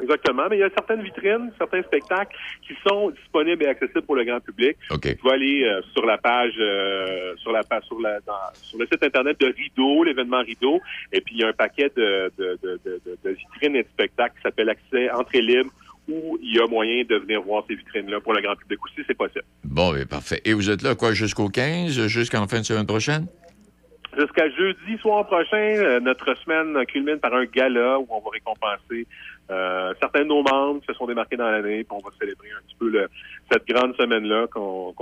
Exactement. Mais il y a certaines vitrines, certains spectacles qui sont disponibles et accessibles pour le grand public. OK. Tu vas aller euh, sur la page, euh, sur la page, sur, la, dans- sur le site internet de Rideau, l'événement Rideau, et puis il y a un paquet de, de, de- de vitrines et de spectacles qui s'appelle Accès Entrée libre, où il y a moyen de venir voir ces vitrines-là pour le grand public aussi, c'est possible. Bon, ben, parfait. Et vous êtes là, quoi, jusqu'au 15, jusqu'en fin de semaine prochaine? Jusqu'à jeudi soir prochain, euh, notre semaine culmine par un gala où on va récompenser euh, certains de nos membres qui se sont démarqués dans l'année, puis on va célébrer un petit peu le- cette grande semaine-là qu'on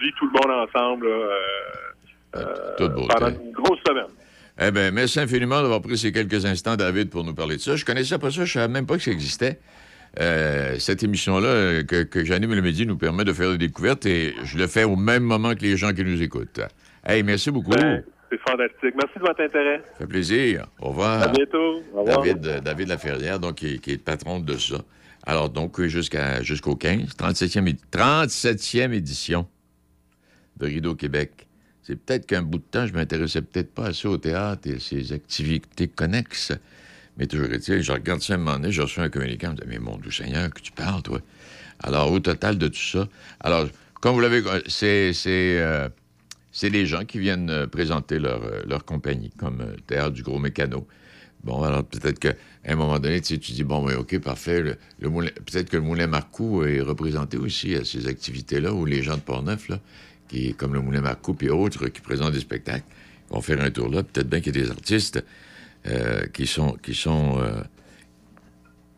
vit tout le monde ensemble euh, pendant une grosse semaine. Eh bien, merci infiniment d'avoir pris ces quelques instants, David, pour nous parler de ça. Je connaissais pas ça, je savais même pas que ça existait. Euh, cette émission-là euh, que, que j'anime le midi nous permet de faire des découvertes et je le fais au même moment que les gens qui nous écoutent. Hey, merci beaucoup. Ben, c'est fantastique. Merci de votre intérêt. Ça fait plaisir. Au revoir. À bientôt. Au revoir. David, euh, David Laferrière, donc, qui, est- qui est le patron de ça. Alors, donc, jusqu'à, jusqu'au 15, 37e, édi- 37e édition de Rideau Québec. C'est peut-être qu'un bout de temps, je m'intéressais peut-être pas assez au théâtre et ses activités connexes. Mais toujours est-il, je regarde ça un moment donné, je reçois un communicant, je me dis, mais mon doux Seigneur, que tu parles, toi? Alors, au total de tout ça, alors, comme vous l'avez, c'est, c'est, euh, c'est des gens qui viennent euh, présenter leur, euh, leur compagnie, comme Théâtre du Gros Mécano. Bon, alors peut-être qu'à un moment donné, tu, tu dis, bon, OK, parfait. Peut-être que le Moulin Marcoux est représenté aussi à ces activités-là, où les gens de Portneuf, là, qui, comme le Moulin Marcoux et autres, qui présentent des spectacles, vont faire un tour là. Peut-être bien qu'il y a des artistes euh, qui sont, qui sont euh,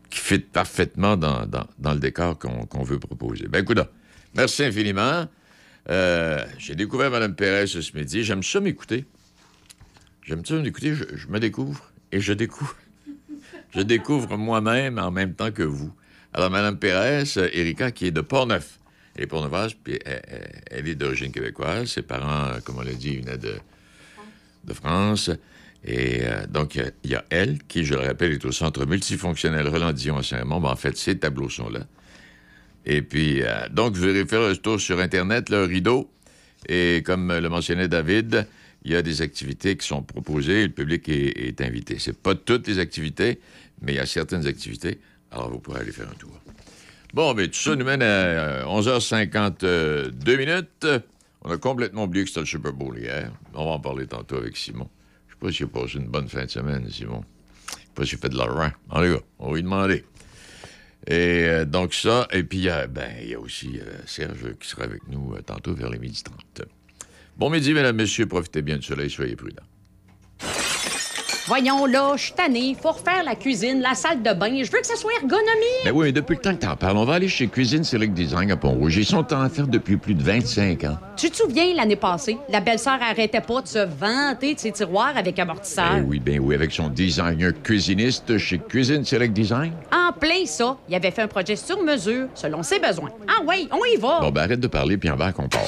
qui fit parfaitement dans, dans- le décor qu'on qu'on veut proposer. Ben, écoute, merci infiniment. Euh, J'ai découvert Mme Pérez ce midi. J'aime ça m'écouter. J'aime ça m'écouter. Je, me découvre et je découvre. Je découvre moi-même en même temps que vous. Alors, Mme Pérez, Erika, qui est de Portneuf. Elle est portneuvoise, puis elle, est d'origine québécoise. Ses parents, comme on l'a dit, venaient de, de France. Et euh, donc, il y a- elle, qui, je le rappelle, est au centre multifonctionnel Roland Dion à Saint-Raymond. Ben, en fait, ces tableaux sont là. Et puis, euh, donc, vous irez faire un tour sur Internet, le rideau. Et comme le mentionnait David, il y a des activités qui sont proposées le public est, est invité. C'est pas toutes les activités, mais il y a certaines activités. Alors, vous pourrez aller faire un tour. Bon, mais tout ça nous mène à euh, 11h52 minutes. On a complètement oublié que c'était le Super Bowl hier. On va en parler tantôt avec Simon. Sais pas s'il a passé une bonne fin de semaine, Simon. Je sais pas s'il fait de l'argent. En tout cas, on va lui demander. Et euh, donc ça, et puis il y a, ben, il y a aussi euh, Serge qui sera avec nous euh, tantôt vers les midi 30. Bon midi, mesdames, messieurs. Profitez bien du soleil, soyez prudents. Voyons là, je suis tanné. Faut refaire la cuisine, la salle de bain. Je veux que ça soit ergonomique. Ben oui, mais depuis le temps que t'en parles, on va aller chez Cuisine Select Design à Pont-Rouge. Ils sont en affaires depuis plus de 25 ans. Tu te souviens, l'année passée, la belle-sœur arrêtait pas de se vanter de ses tiroirs avec amortisseur? Ben oui, ben oui, avec son designer cuisiniste chez Cuisine Select Design. En plein ça, il avait fait un projet sur mesure, selon ses besoins. Ah oui, on y va. Bon, ben arrête de parler, puis en va qu'on part.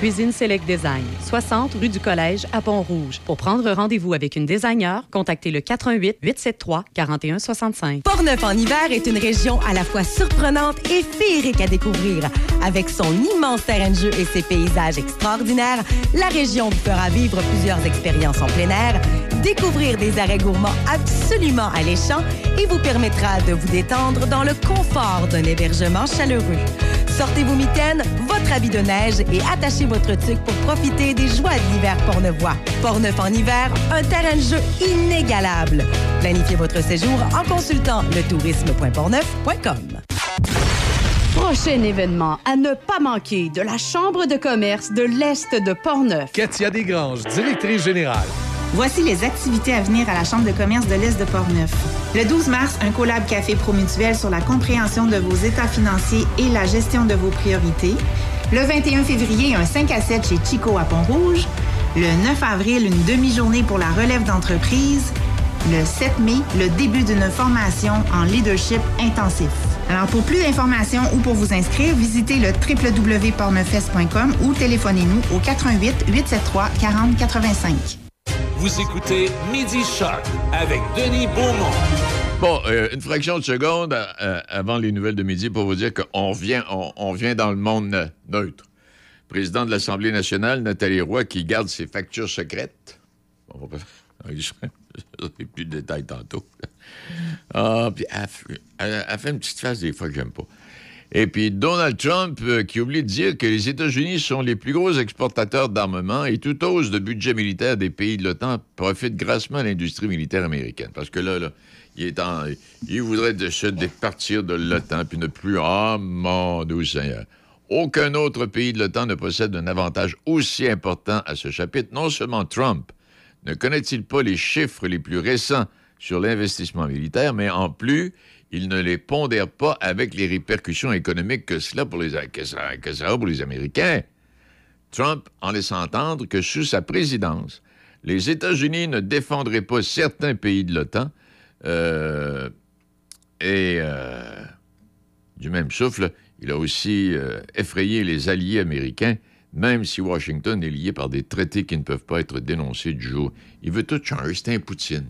Cuisine Select Design, 60 rue du Collège à Pont-Rouge. Pour prendre rendez-vous avec une designer, contactez le 88 873 4165. Portneuf en hiver est une région à la fois surprenante et féerique à découvrir. Avec son immense terrain de jeu et ses paysages extraordinaires, la région vous fera vivre plusieurs expériences en plein air, découvrir des arrêts gourmands absolument alléchants et vous permettra de vous détendre dans le confort d'un hébergement chaleureux. Sortez vos mitaines, votre habit de neige et attachez votre tuque pour profiter des joies de l'hiver portneuvois. Portneuf en hiver, un terrain de jeu inégalable. Planifiez votre séjour en consultant letourisme.portneuf.com. Prochain événement à ne pas manquer de la Chambre de commerce de l'Est de Portneuf. Katia Desgranges, directrice générale. Voici les activités à venir à la Chambre de commerce de l'Est de Portneuf. Le 12 mars, un collab café promutuel sur la compréhension de vos états financiers et la gestion de vos priorités. Le 21 février, un 5 à 7 chez Chico à Pont-Rouge. Le 9 avril, une demi-journée pour la relève d'entreprise. Le 7 mai, le début d'une formation en leadership intensif. Alors, pour plus d'informations ou pour vous inscrire, visitez le www.portneufest.com ou téléphonez-nous au 88 873 40 85. Vous écoutez Midi Shark avec Denis Beaumont. Bon, euh, une fraction de seconde euh, avant les nouvelles de midi pour vous dire qu'on vient, on, on vient dans le monde ne- neutre. Président de l'Assemblée nationale, Nathalie Roy, qui garde ses factures secrètes. On va. J'aurai plus de détails tantôt. Ah, puis elle- elle fait une petite face des fois que j'aime pas. Et puis Donald Trump euh, qui oublie de dire que les États-Unis sont les plus gros exportateurs d'armement et toute hausse de budget militaire des pays de l'OTAN profite grassement à l'industrie militaire américaine. Parce que là, là il, est en, il voudrait de se départir de l'OTAN puis ne plus... Ah, mon doux Seigneur. Aucun autre pays de l'OTAN ne possède un avantage aussi important à ce chapitre. Non seulement Trump ne connaît-il pas les chiffres les plus récents sur l'investissement militaire, mais en plus, il ne les pondère pas avec les répercussions économiques que cela pour les, pour les Américains. Trump en laisse entendre que sous sa présidence, les États-Unis ne défendraient pas certains pays de l'OTAN euh, et euh, du même souffle, il a aussi euh, effrayé les alliés américains, même si Washington est lié par des traités qui ne peuvent pas être dénoncés du jour. Il veut tout changer. C'est un Poutine.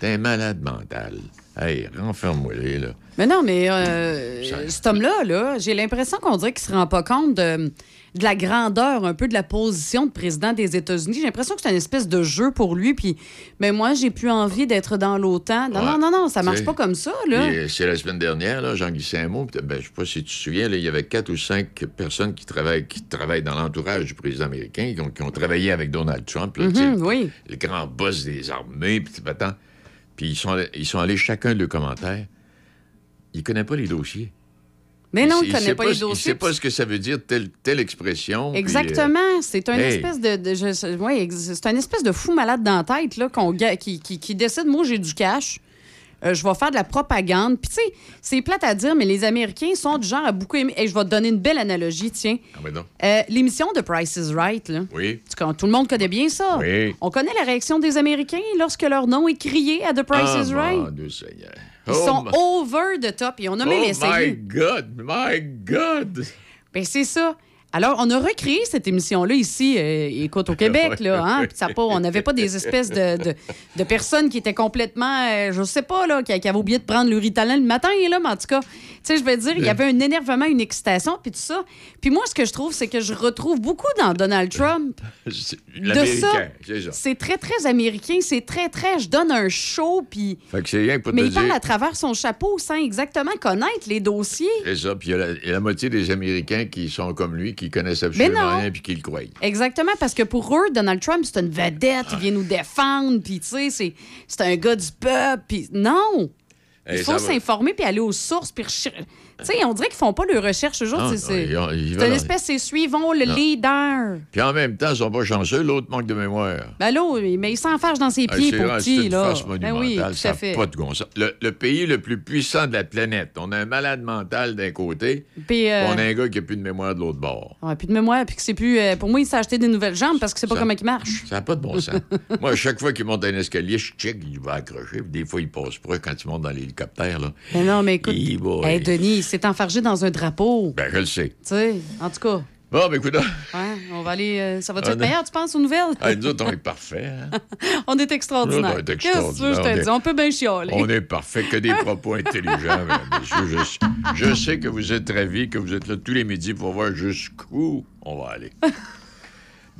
C'est un malade mental. Hey, renferme-moi là. Mais non, mais euh, cet homme-là, là, j'ai l'impression qu'on dirait qu'il se rend pas compte de, de la grandeur un peu de la position de président des États-Unis. J'ai l'impression que c'est une espèce de jeu pour lui. Puis, mais moi, j'ai plus envie d'être dans l'OTAN. Non, Ouais. non, non, non, ça marche pas comme ça, là. Euh, C'est la semaine dernière, là, mot. puis, Ben, je sais pas si tu te souviens, là, il y avait quatre ou cinq personnes qui travaillent, qui travaillent dans l'entourage du président américain, qui ont, qui ont travaillé avec Donald Trump, là, Mhm, oui. le grand boss des armées, puis. Puis ils sont, allés- ils sont allés chacun de leurs commentaires. Il connaît pas les dossiers. Mais non, il sait connaît pas les Il dossiers. sait pas ce que ça veut dire, telle, telle expression. puis, euh, Exactement. C'est un hey. espèce de, de- ouais, c'est un espèce de fou malade dans la tête là, qu'on ga- qui, qui, qui décide moi j'ai du cash. Euh, je vais faire de la propagande. Puis, tu sais, c'est plate à dire, mais les Américains sont du genre à beaucoup aimer. Et je vais te donner une belle analogie, tiens. Ah, ben non. Euh, L'émission de Price is Right, là. Oui. Tu Tout le monde connaît bien ça. Oui. On connaît la réaction des Américains lorsque leur nom est crié à The Price Ah, is Right. mon Dieu Seigneur. Ils Oh, sont over the top. Et on a même Oh essayé. my God! My God! Ben, c'est ça. Alors, on a recréé cette émission-là ici, euh, écoute, au Québec, là, hein, ouais. puis ça a pas, on n'avait pas des espèces de, de, de personnes qui étaient complètement, euh, je sais pas, là, qui, qui avaient oublié de prendre le ritalin le matin, là, mais en tout cas, sais, je veux dire, il y avait un énervement, une excitation, puis tout ça. Puis moi, ce que je trouve, c'est que je retrouve beaucoup dans Donald Trump. De ça, c'est très, très américain. C'est très, très. Je donne un show, puis. Fait que c'est rien pour Mais te il parle dire. à travers son chapeau sans exactement connaître les dossiers. C'est ça. Puis il y, a la- il y a la moitié des Américains qui sont comme lui, qui connaissent absolument rien puis qui le croient. Exactement, parce que pour eux, Donald Trump, c'est une vedette, il vient nous défendre, puis tu sais, c'est- c'est un gars du peuple, puis non! Il faut s'informer puis aller aux sources, puis sais, on dirait qu'ils font pas leurs recherches toujours. C'est- une espèce, c'est suivons le Non. leader. Puis en même temps, ils sont pas chanceux, l'autre manque de mémoire. Ben là, mais il s'enfarge dans ses Ah, pieds pour petit, une là. Ben oui, tout ça à fait. pas de bon sens. Le, le pays le plus puissant de la planète, on a un malade mental d'un côté, Puis, euh, on a un gars qui n'a plus de mémoire de l'autre bord. Ouais, puis de mémoire, puis que c'est plus. euh, pour moi, il s'est acheté des nouvelles jambes parce que c'est pas Ça- comment il marche. Ça n'a pas de bon sens. Moi, à chaque fois qu'il monte un escalier, je check, il va accrocher. Puis des fois, il passe pas quand il monte dans l'hélicoptère. Là. Mais non, mais écoute. Hey, Denis, s'est enfargé dans un drapeau. Ben, je le sais. Tu sais, en tout cas. Bon, ben, écoute, Ouais, on va aller. euh, ça va-tu être est- meilleur, tu penses, aux nouvelles? ah, nous autres, on est parfaits. hein. on est extraordinaire. On est Qu'est-ce que tu veux, je extraordinaire. te dis? On peut bien chialer. On est parfait, que des propos intelligents, messieurs. Je, je sais que vous êtes ravis, que vous êtes là tous les midis pour voir jusqu'où on va aller.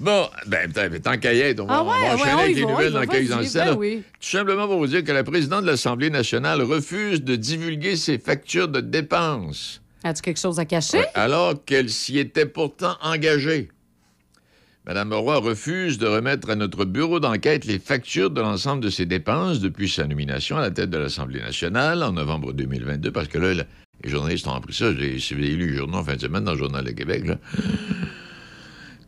Bon, ben, tant- qu'à y être, on va, Ah on va ouais, enchaîner ouais, avec les nouvelles dans quelques instants. Tout simplement pour vous dire que la présidente de l'Assemblée nationale refuse de divulguer ses factures de dépenses. As-tu quelque chose à cacher? Ouais, alors qu'elle s'y était pourtant engagée. Mme Roy refuse de remettre à notre bureau d'enquête les factures de l'ensemble de ses dépenses depuis sa nomination à la tête de l'Assemblée nationale en novembre 2022, parce que là, les journalistes ont appris ça. J'ai lu le journal en fin de semaine dans le Journal de Québec. là.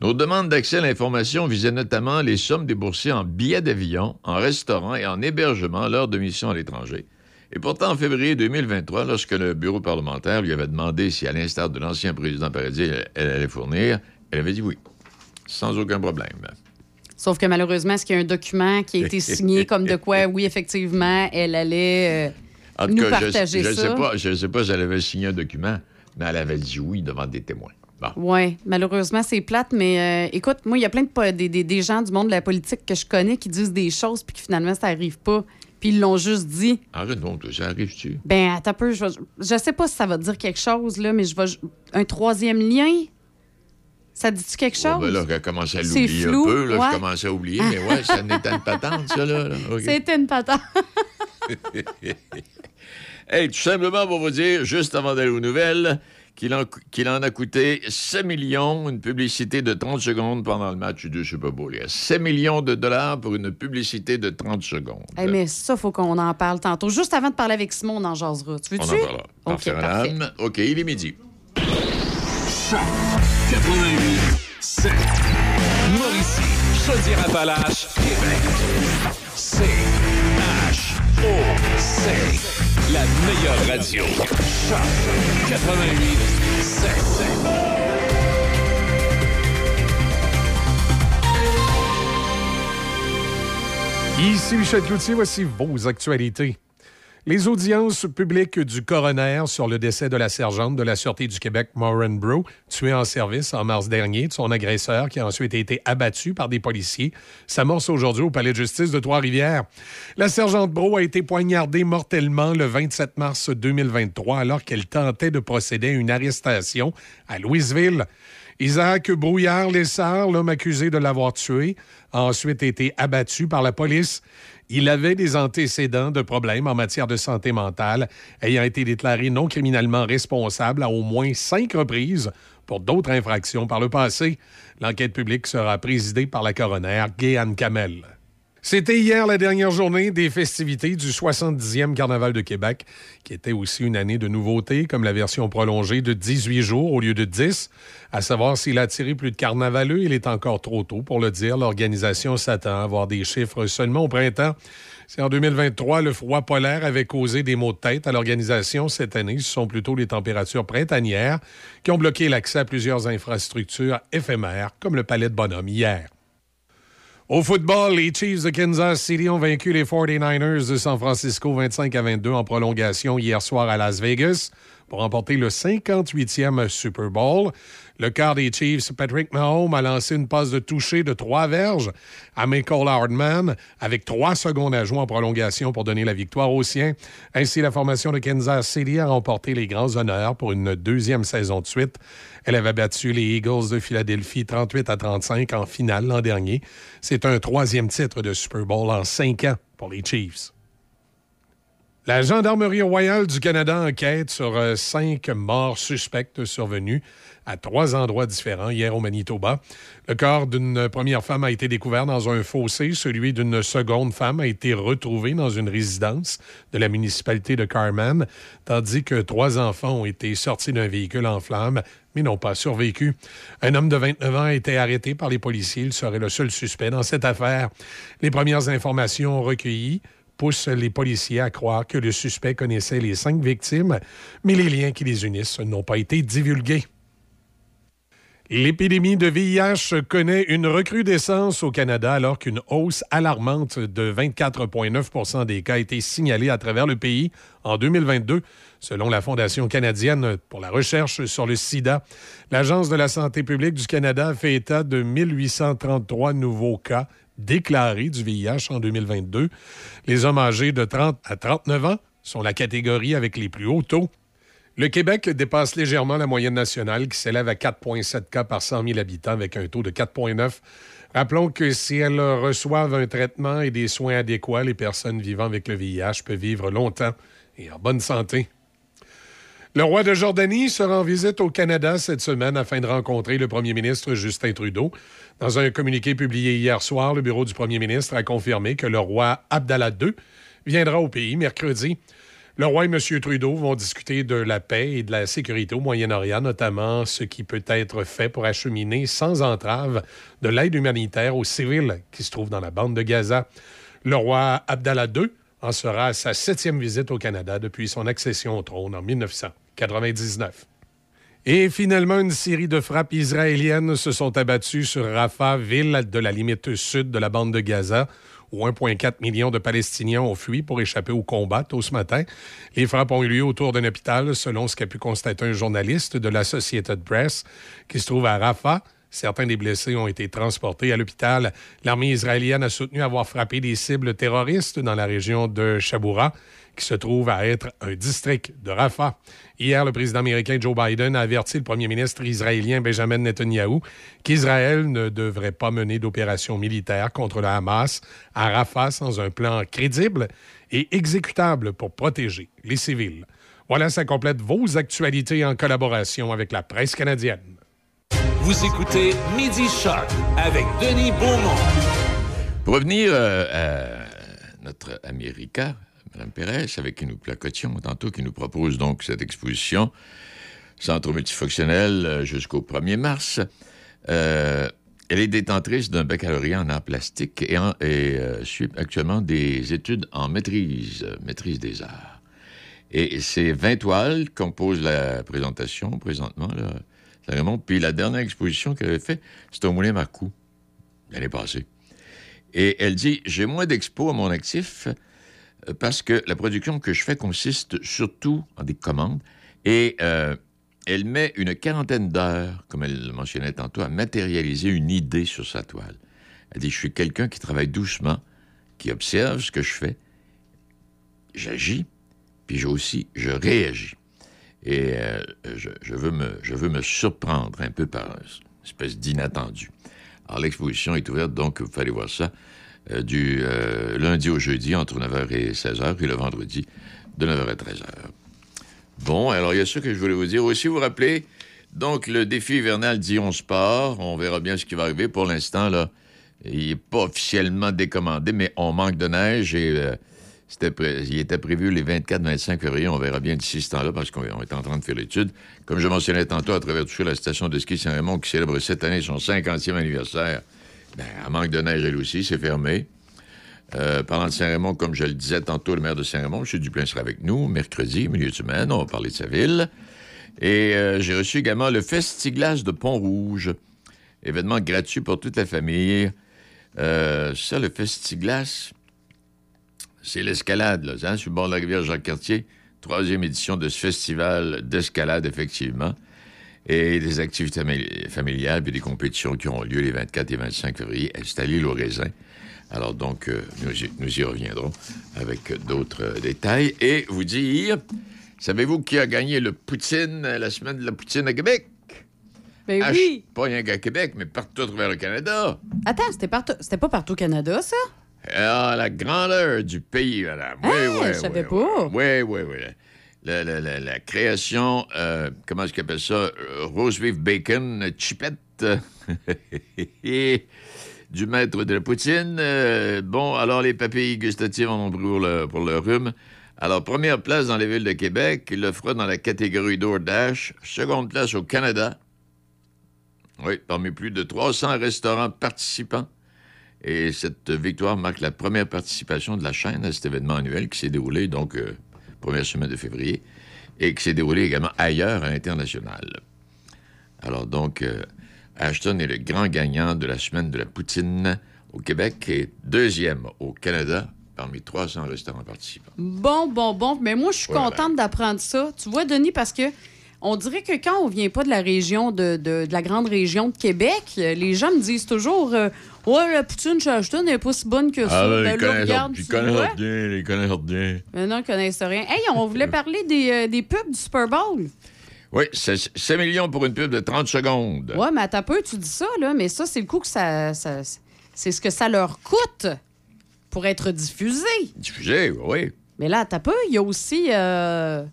Nos demandes d'accès à l'information visaient notamment les sommes déboursées en billets d'avion, en restaurant et en hébergement lors de missions à l'étranger. Et pourtant, en février 2023, lorsque le bureau parlementaire lui avait demandé si, à l'instar de l'ancien président Paradis, elle, allait fournir, elle avait dit oui, sans aucun problème. Sauf que malheureusement, est-ce qu'il y a un document qui a été signé comme de quoi, oui, effectivement, elle allait euh, En tout nous cas, je- partager je ne ça? sais pas, je sais pas si elle avait signé un document, mais elle avait dit oui devant des témoins. Bon. Oui, malheureusement, c'est plate, mais euh, écoute, moi, il y a plein de des, des- des gens du monde de la politique que je connais qui disent des choses puis que finalement, ça n'arrive pas. Puis ils l'ont juste dit. Arrête donc, toi, ça arrive-tu? Ben, attends un peu, je, je sais pas si ça va te dire quelque chose, là, mais je vais. Un troisième lien? Ça dit-tu quelque chose? Oh, ben là, elle commence à l'oublier un peu. Là, ouais. Je commençais à oublier, mais ouais, ça n'était une patente, ça, là. là. OK. C'était une patate. hey, tout simplement pour vous dire, juste avant d'aller aux nouvelles, qu'il en, a coûté 7 millions, une publicité de 30 secondes pendant le match du Super Bowl. Il y a 7 millions de dollars pour une publicité de 30 secondes. Eh, mais ça, faut qu'on en parle tantôt. Juste avant de parler avec Simon, on en jasera. Tu On veux-tu? en parlera. OK, Parfait. OK, il est midi. 88 7. Mauricie, Chaudière-Appalaches, Québec. C H O C. La meilleure radio. Choc 88 7. Ici Michel Cloutier, voici vos actualités. Les audiences publiques du coroner sur le décès de la sergente de la Sûreté du Québec, Maureen Bro, tuée en service en mars dernier de son agresseur qui a ensuite été abattu par des policiers, s'amorce aujourd'hui au Palais de justice de Trois-Rivières. La sergente Bro a été poignardée mortellement le 27 mars 2023 alors qu'elle tentait de procéder à une arrestation à Louisville. Isaac Brouillard-Lessard, l'homme accusé de l'avoir tué, a ensuite été abattu par la police. Il avait des antécédents de problèmes en matière de santé mentale, ayant été déclaré non criminellement responsable à au moins cinq reprises pour d'autres infractions par le passé. L'enquête publique sera présidée par la coroner Guéanne Kamel. C'était hier la dernière journée des festivités du 70e Carnaval de Québec, qui était aussi une année de nouveautés, comme la version prolongée de 18 jours au lieu de 10. À savoir s'il a attiré plus de carnavaleux, il est encore trop tôt pour le dire. L'organisation s'attend à avoir des chiffres seulement au printemps. Si en 2023, le froid polaire avait causé des maux de tête à l'organisation, cette année, ce sont plutôt les températures printanières qui ont bloqué l'accès à plusieurs infrastructures éphémères, comme le Palais de Bonhomme hier. Au football, les Chiefs de Kansas City ont vaincu les 49ers de San Francisco 25 à 22 en prolongation hier soir à Las Vegas. pour remporter le 58e Super Bowl. Le quart des Chiefs, Patrick Mahomes, a lancé une passe de toucher de trois verges à Michael Hardman avec trois secondes à jouer en prolongation pour donner la victoire aux siens. Ainsi, la formation de Kansas City a remporté les grands honneurs pour une deuxième saison de suite. Elle avait battu les Eagles de Philadelphie 38 à 35 en finale l'an dernier. C'est un troisième titre de Super Bowl en cinq ans pour les Chiefs. La Gendarmerie royale du Canada enquête sur euh, cinq morts suspectes survenues à trois endroits différents hier au Manitoba. Le corps d'une première femme a été découvert dans un fossé. Celui d'une seconde femme a été retrouvé dans une résidence de la municipalité de Carman, tandis que trois enfants ont été sortis d'un véhicule en flammes mais n'ont pas survécu. Un homme de 29 ans a été arrêté par les policiers. Il serait le seul suspect dans cette affaire. Les premières informations recueillies poussent les policiers à croire que le suspect connaissait les cinq victimes, mais les liens qui les unissent n'ont pas été divulgués. L'épidémie de VIH connaît une recrudescence au Canada alors qu'une hausse alarmante de 24,9% des cas a été signalée à travers le pays en 2022, selon la Fondation canadienne pour la recherche sur le sida. L'Agence de la santé publique du Canada fait état de 1833 nouveaux cas déclarés du VIH en 2022. Les hommes âgés de 30 à 39 ans sont la catégorie avec les plus hauts taux. Le Québec dépasse légèrement la moyenne nationale qui s'élève à 4,7 cas par 100 000 habitants avec un taux de 4,9. Rappelons que si elles reçoivent un traitement et des soins adéquats, les personnes vivant avec le VIH peuvent vivre longtemps et en bonne santé. Le roi de Jordanie sera en visite au Canada cette semaine afin de rencontrer le premier ministre Justin Trudeau. Dans un communiqué publié hier soir, le bureau du premier ministre a confirmé que le roi Abdallah II viendra au pays mercredi. Le roi et M. Trudeau vont discuter de la paix et de la sécurité au Moyen-Orient, notamment ce qui peut être fait pour acheminer sans entrave de l'aide humanitaire aux civils qui se trouvent dans la bande de Gaza. Le roi Abdallah II en sera à sa septième visite au Canada depuis son accession au trône en 1999. Et finalement, une série de frappes israéliennes se sont abattues sur Rafah, ville de la limite sud de la bande de Gaza, où 1,4 million de Palestiniens ont fui pour échapper au combat tôt ce matin. Les frappes ont eu lieu autour d'un hôpital, selon ce qu'a pu constater un journaliste de l'Associated Press qui se trouve à Rafah. Certains des blessés ont été transportés à l'hôpital. L'armée israélienne a soutenu avoir frappé des cibles terroristes dans la région de Chaboura, qui se trouve à être un district de Rafah. Hier, le président américain Joe Biden a averti le premier ministre israélien Benjamin Netanyahu qu'Israël ne devrait pas mener d'opération militaire contre le Hamas à Rafah sans un plan crédible et exécutable pour protéger les civils. Voilà, ça complète vos actualités en collaboration avec la presse canadienne. Vous écoutez Midi Shark avec Denis Beaumont. Pour revenir euh, à notre América, Mme Pérez, avec qui nous placotions tantôt, qui nous propose donc cette exposition Centre multifonctionnel euh, jusqu'au 1er mars. Euh, elle est détentrice d'un baccalauréat en arts plastiques et, euh, suit actuellement des études en maîtrise, maîtrise des arts. Et c'est 20 toiles composent la présentation présentement, là, ça. Puis la dernière exposition qu'elle avait faite, c'était au Moulin Marcoux, l'année passée. Et elle dit J'ai moins d'expos à mon actif parce que la production que je fais consiste surtout en des commandes et euh, elle met une quarantaine d'heures, comme elle le mentionnait tantôt, à matérialiser une idée sur sa toile. Elle dit Je suis quelqu'un qui travaille doucement, qui observe ce que je fais, j'agis, puis j'ai aussi, je réagis. Et euh, je, veux me, surprendre un peu par une espèce d'inattendu. Alors, l'exposition est ouverte, donc vous aller voir ça euh, du euh, lundi au jeudi entre 9h et 16h, puis le vendredi de 9h à 13h. Bon, alors il y a ça que je voulais vous dire. Aussi, vous rappelez, donc le défi hivernal Dion Sport, on verra bien ce qui va arriver. Pour l'instant, là, il n'est pas officiellement décommandé, mais on manque de neige et euh, il était prévu les 24-25 février. On verra bien d'ici ce temps-là parce qu'on on est en train de faire l'étude. Comme je mentionnais tantôt, à travers tout la station de ski Saint-Raymond qui célèbre cette année son 50e anniversaire, ben, elle manque de neige elle aussi, c'est fermé. Euh, parlant de Saint-Raymond, comme je le disais tantôt, le maire de Saint-Raymond, M. Duplain sera avec nous mercredi, milieu de semaine. On va parler de sa ville. Et euh, j'ai reçu également le Festiglas de Pont-Rouge, événement gratuit pour toute la famille. Euh, ça, le Festiglas, c'est l'escalade, là, hein, sur le bord de la rivière Jacques-Cartier. troisième édition de ce festival d'escalade, effectivement, et des activités famili- familiales, puis des compétitions qui auront lieu les 24 et 25 février. C'est à l'île aux raisins. Alors donc, euh, nous, y, nous y reviendrons avec d'autres euh, détails. Et vous dire, savez-vous qui a gagné le Poutine, euh, la semaine de la Poutine à Québec? Ben Ah, oui. Pas rien qu'à Québec, mais partout à travers le Canada. Attends, c'était partout- c'était pas partout au Canada, ça? Ah, la grandeur du pays, madame. Oui, Hey, oui, je savais oui, pas. Oui, oui, oui. La, la- la- création, euh, comment est-ce qu'on appelle ça? Euh, Rose beef bacon, euh, chipette. du maître de la poutine. Euh, bon, alors les papilles gustatives en ont pour le, pour le rhume. Alors, première place dans les villes de Québec, il le fera dans la catégorie DoorDash. Seconde place au Canada. Oui, parmi plus de 300 restaurants participants. Et cette victoire marque la première participation de la chaîne à cet événement annuel qui s'est déroulé, donc, euh, première semaine de février, et qui s'est déroulé également ailleurs à l'international. Alors, donc, euh, Ashton est le grand gagnant de la semaine de la poutine au Québec et deuxième au Canada parmi 300 restaurants participants. Bon, bon, bon. Mais moi, je suis Voilà. contente d'apprendre ça. Tu vois, Denis, parce que on dirait que quand on vient pas de la région, de, de- de la grande région de Québec, les gens me disent toujours euh, Ouais, la poutine chez Ashton n'est pas si bonne que ça. Ah, ben, ils connaissent regarde, ils connaissent rien, ils connaissent rien. Mais non, ils connaissent rien. Hey, on voulait parler des, euh, des pubs du Super Bowl. Oui, c'est 5 millions pour une pub de 30 secondes. Ouais, mais un peu, tu dis ça, là, mais ça, c'est le coût que ça. ça- c'est ce que ça leur coûte pour être diffusé. Diffusé, oui. Mais là, un peu, il y a aussi. euh,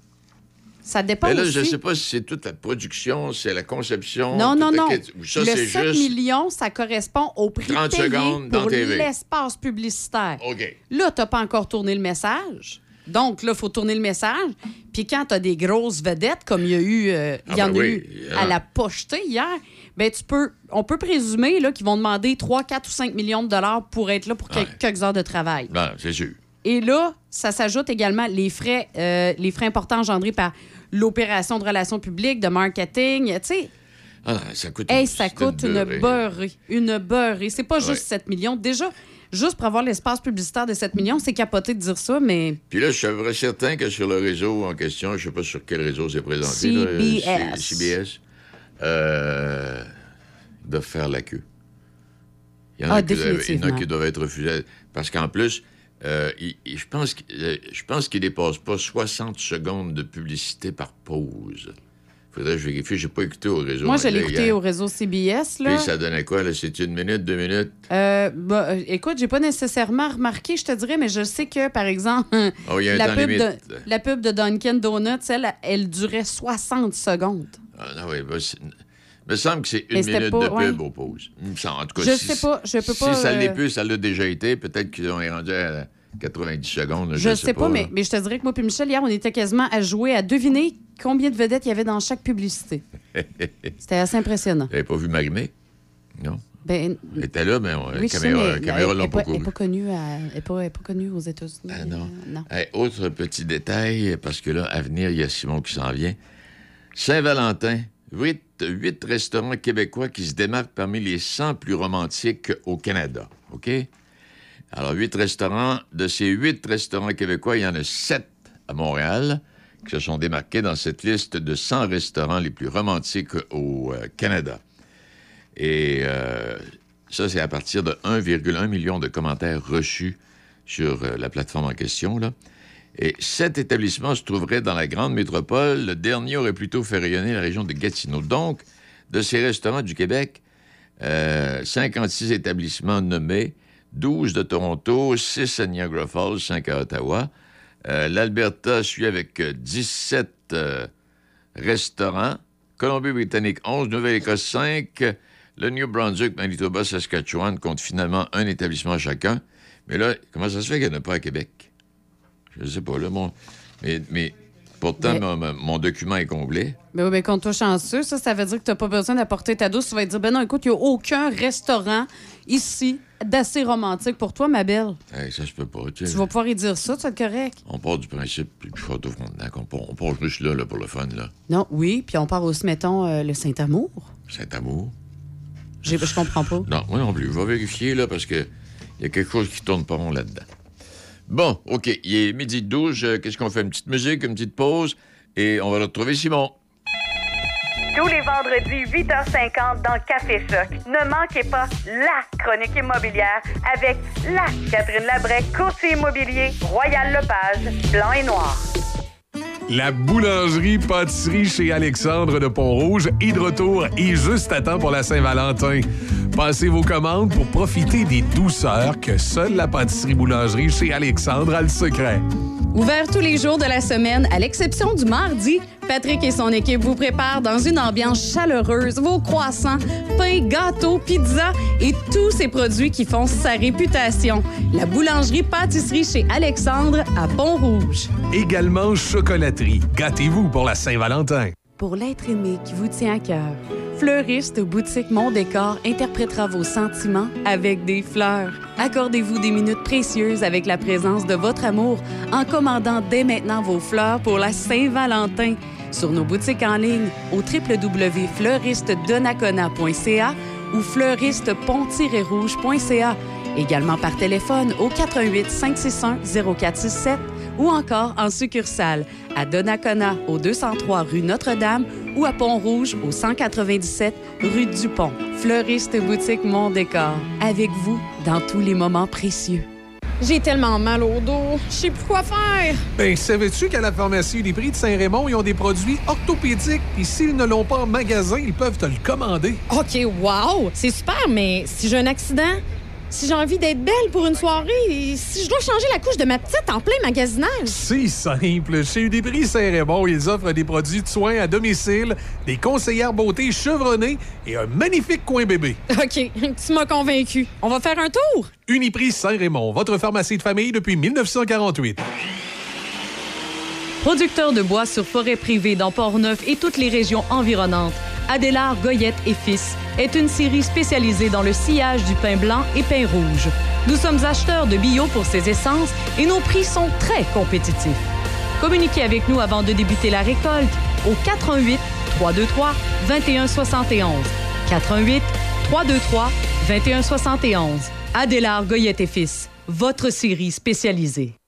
Ça dépend Mais là, aussi. je ne sais pas si c'est toute la production, c'est la conception. Non, non, non. Ça, le c'est 7 juste. millions, ça correspond au prix 30 payé secondes dans pour TV. l'espace publicitaire. OK. Là, tu n'as pas encore tourné le message. Donc, là, il faut tourner le message. Puis quand tu as des grosses vedettes, comme il y a eu, euh, il y Ah en ben a oui, eu ah. à la pochetée hier, ben tu peux, on peut présumer qu'ils vont demander 3, 4 ou 5 millions de dollars pour être là pour quel- quelques heures de travail. Non, c'est sûr. Et là, ça s'ajoute également les frais, euh, les frais importants engendrés par l'opération de relations publiques, de marketing. Tu sais, Ah, non, ça coûte, Hey, ça coûte une beurrée. beurrée. Une beurrée. C'est pas Ouais. juste 7 millions. Déjà, juste pour avoir l'espace publicitaire de 7 millions, c'est capoté de dire ça, mais Puis là, je suis certain que sur le réseau en question, je ne sais pas sur quel réseau c'est présenté. là, CBS. C- CBS. Euh, doivent faire la queue. Il y en Ah, a, qui doivent, il y en a qui doivent être refusés. Parce qu'en plus, euh, il- il- je pense euh, je pense qu'ils ne dépassent pas 60 secondes de publicité par pause. Faudrait que je vérifie. Je n'ai pas écouté au réseau. moi, je l'ai écouté hier. au réseau CBS. Là. Puis ça donnait quoi? là? C'est une minute, deux minutes? Euh, bah, euh, écoute, j'ai pas nécessairement remarqué, je te dirais, mais je sais que, par exemple, Oh, y a la, pub de, la pub de Dunkin' Donuts, elle, elle durait 60 secondes. Ah, non, oui, bah, me semble que c'est une minute pas- de pub aux pauses. En tout cas, Je si- sais pas, je peux si pas, ça l'est euh, plus, ça l'a déjà été. Peut-être qu'on est rendu à 90 secondes. Je, sais pas, mais, je te dirais que moi et Michel, hier, on était quasiment à jouer à deviner combien de vedettes il y avait dans chaque publicité. C'était assez impressionnant. N'avez pas vu Marimé? Non? Ben, Elle était là, mais oui, je sais, mais les caméras elle n'est pas pas, elle pas connue à- elle est pas, elle est pas connue aux États-Unis. Ah, non. Euh, non. Hey, autre petit détail, parce que là, à venir, il y a Simon qui s'en vient. Saint-Valentin, huit, restaurants québécois qui se démarquent parmi les 100 plus romantiques au Canada. OK? Alors, huit restaurants. De ces huit restaurants québécois, il y en a sept à Montréal qui se sont démarqués dans cette liste de 100 restaurants les plus romantiques au euh, Canada. Et euh, ça, c'est à partir de 1,1 million de commentaires reçus sur euh, la plateforme en question. Là. Et sept établissements se trouveraient dans la grande métropole. Le dernier aurait plutôt fait rayonner la région de Gatineau. Donc, de ces restaurants du Québec, euh, 56 établissements nommés, 12 de Toronto, 6 à Niagara Falls, 5 à Ottawa. Euh, L'Alberta suit avec euh, 17 euh, restaurants. Colombie-Britannique, 11. Nouvelle-Écosse, 5. Le New Brunswick, Manitoba, Saskatchewan comptent finalement un établissement chacun. Mais là, comment ça se fait qu'il n'y en a pas à Québec? Je sais pas, là, mon... Mais, mais pourtant, Mais- mon, mon- document est comblé. Ben oui, ben compte-toi chanceux, ça, ça veut dire que tu n'as pas besoin d'apporter ta douce. Tu vas te dire, ben non, écoute, il n'y a aucun restaurant ici d'assez romantique pour toi, ma belle. Hey, ça se peut pas, tu sais. Tu vas pouvoir y dire ça, tu vas être correct. On part du principe, puis je frontenac, on part, on part juste là, là, pour le fun, là. Non, oui, puis on part aussi, mettons, euh, le Saint-Amour. Saint-Amour? Je comprends pas. Non, moi non plus. Je vais vérifier, là, parce que il y a quelque chose qui tourne pas rond là-dedans. Bon, OK. Il est midi 12. Euh, Qu'est-ce qu'on fait? Une petite musique, une petite pause, et on va retrouver Simon. Tous les vendredis, 8h50 dans Café Choc. Ne manquez pas la chronique immobilière avec la Catherine Labrec, courtier immobilier, Royal Lepage, blanc et noir. La boulangerie pâtisserie chez Alexandre de Pont-Rouge est de retour et juste à temps pour la Saint-Valentin. Passez vos commandes pour profiter des douceurs que seule la pâtisserie boulangerie chez Alexandre a le secret. Ouvert tous les jours de la semaine, à l'exception du mardi, Patrick et son équipe vous préparent dans une ambiance chaleureuse vos croissants, pains, gâteaux, pizzas et tous ces produits qui font sa réputation. La boulangerie-pâtisserie chez Alexandre à Pont-Rouge. Également chocolaterie. Gâtez-vous pour la Saint-Valentin. Pour l'être aimé qui vous tient à cœur, Fleuriste Boutique Mon Décor interprétera vos sentiments avec des fleurs. Accordez-vous des minutes précieuses avec la présence de votre amour en commandant dès maintenant vos fleurs pour la Saint-Valentin sur nos boutiques en ligne au www.fleuristedonacona.ca ou fleuristepont-rouge.ca. Également par téléphone au 88 561 0467 ou encore en succursale à Donnacona au 203 rue Notre-Dame ou à Pont-Rouge au 197 rue Dupont. Fleuriste boutique Mon Décor, avec vous dans tous les moments précieux. J'ai tellement mal au dos. Je sais plus quoi faire. Ben, savais-tu qu'à la pharmacie des prix de Saint-Raymond, ils ont des produits orthopédiques, puis s'ils ne l'ont pas en magasin, ils peuvent te le commander. OK, wow! C'est super, mais si j'ai un accident, si j'ai envie d'être belle pour une soirée, et si je dois changer la couche de ma petite en plein magasinage. C'est simple. Chez Udépris Saint-Raymond, ils offrent des produits de soins à domicile, des conseillères beauté chevronnées et un magnifique coin bébé. OK, tu m'as convaincu. On va faire un tour? Uniprix Saint-Raymond, votre pharmacie de famille depuis 1948. Producteur de bois sur forêt privée dans Port-Neuf et toutes les régions environnantes, Adélard Goyette et Fils est une série spécialisée dans le sillage du pain blanc et pain rouge. Nous sommes acheteurs de bio pour ces essences et nos prix sont très compétitifs. Communiquez avec nous avant de débuter la récolte au 88 323 2171. 88 323 2171. Adélard Goyette et Fils, votre série spécialisée.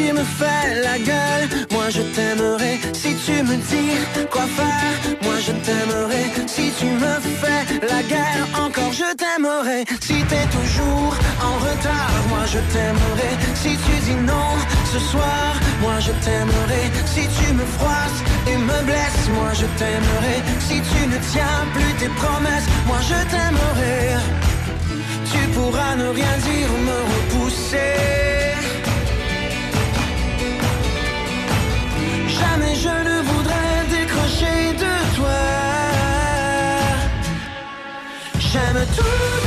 Tu me fais la gueule, moi je t'aimerai. Si tu me dis quoi faire, moi je t'aimerai. Si tu me fais la guerre, encore je t'aimerai. Si t'es toujours en retard, moi je t'aimerai. Si tu dis non ce soir, moi je t'aimerai. Si tu me froisses et me blesses, moi je t'aimerai. Si tu ne tiens plus tes promesses, moi je t'aimerai. Tu pourras ne rien dire, me repousser. Je ne voudrais décrocher de toi. J'aime tout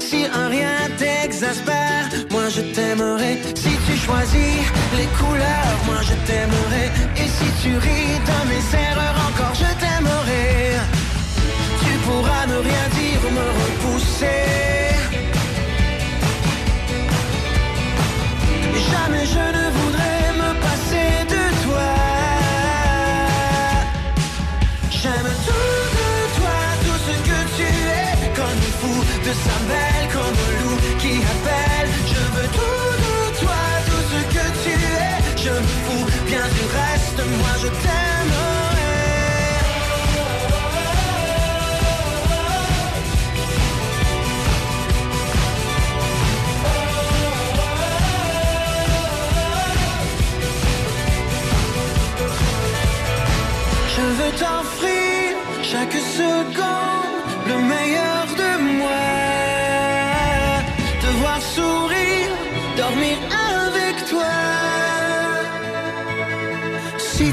Si un rien t'exaspère, moi je t'aimerai. Si tu choisis les couleurs, moi je t'aimerai. Et si tu ris de mes erreurs, encore je t'aimerai. Tu pourras ne rien dire, me repousser. Jamais je de sa belle, comme un loup qui appelle. Je veux tout de toi, tout ce que tu es. Je me fous bien du reste, moi je t'aimerai. Je veux t'offrir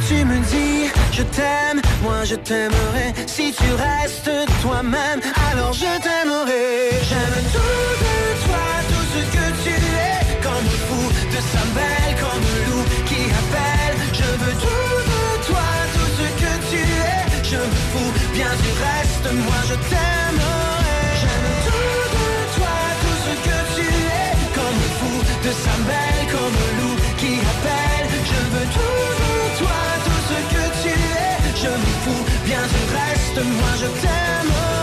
tu me dis je t'aime, moi je t'aimerai. Si tu restes toi-même, alors je t'aimerai. J'aime tout moi je t'aimerai.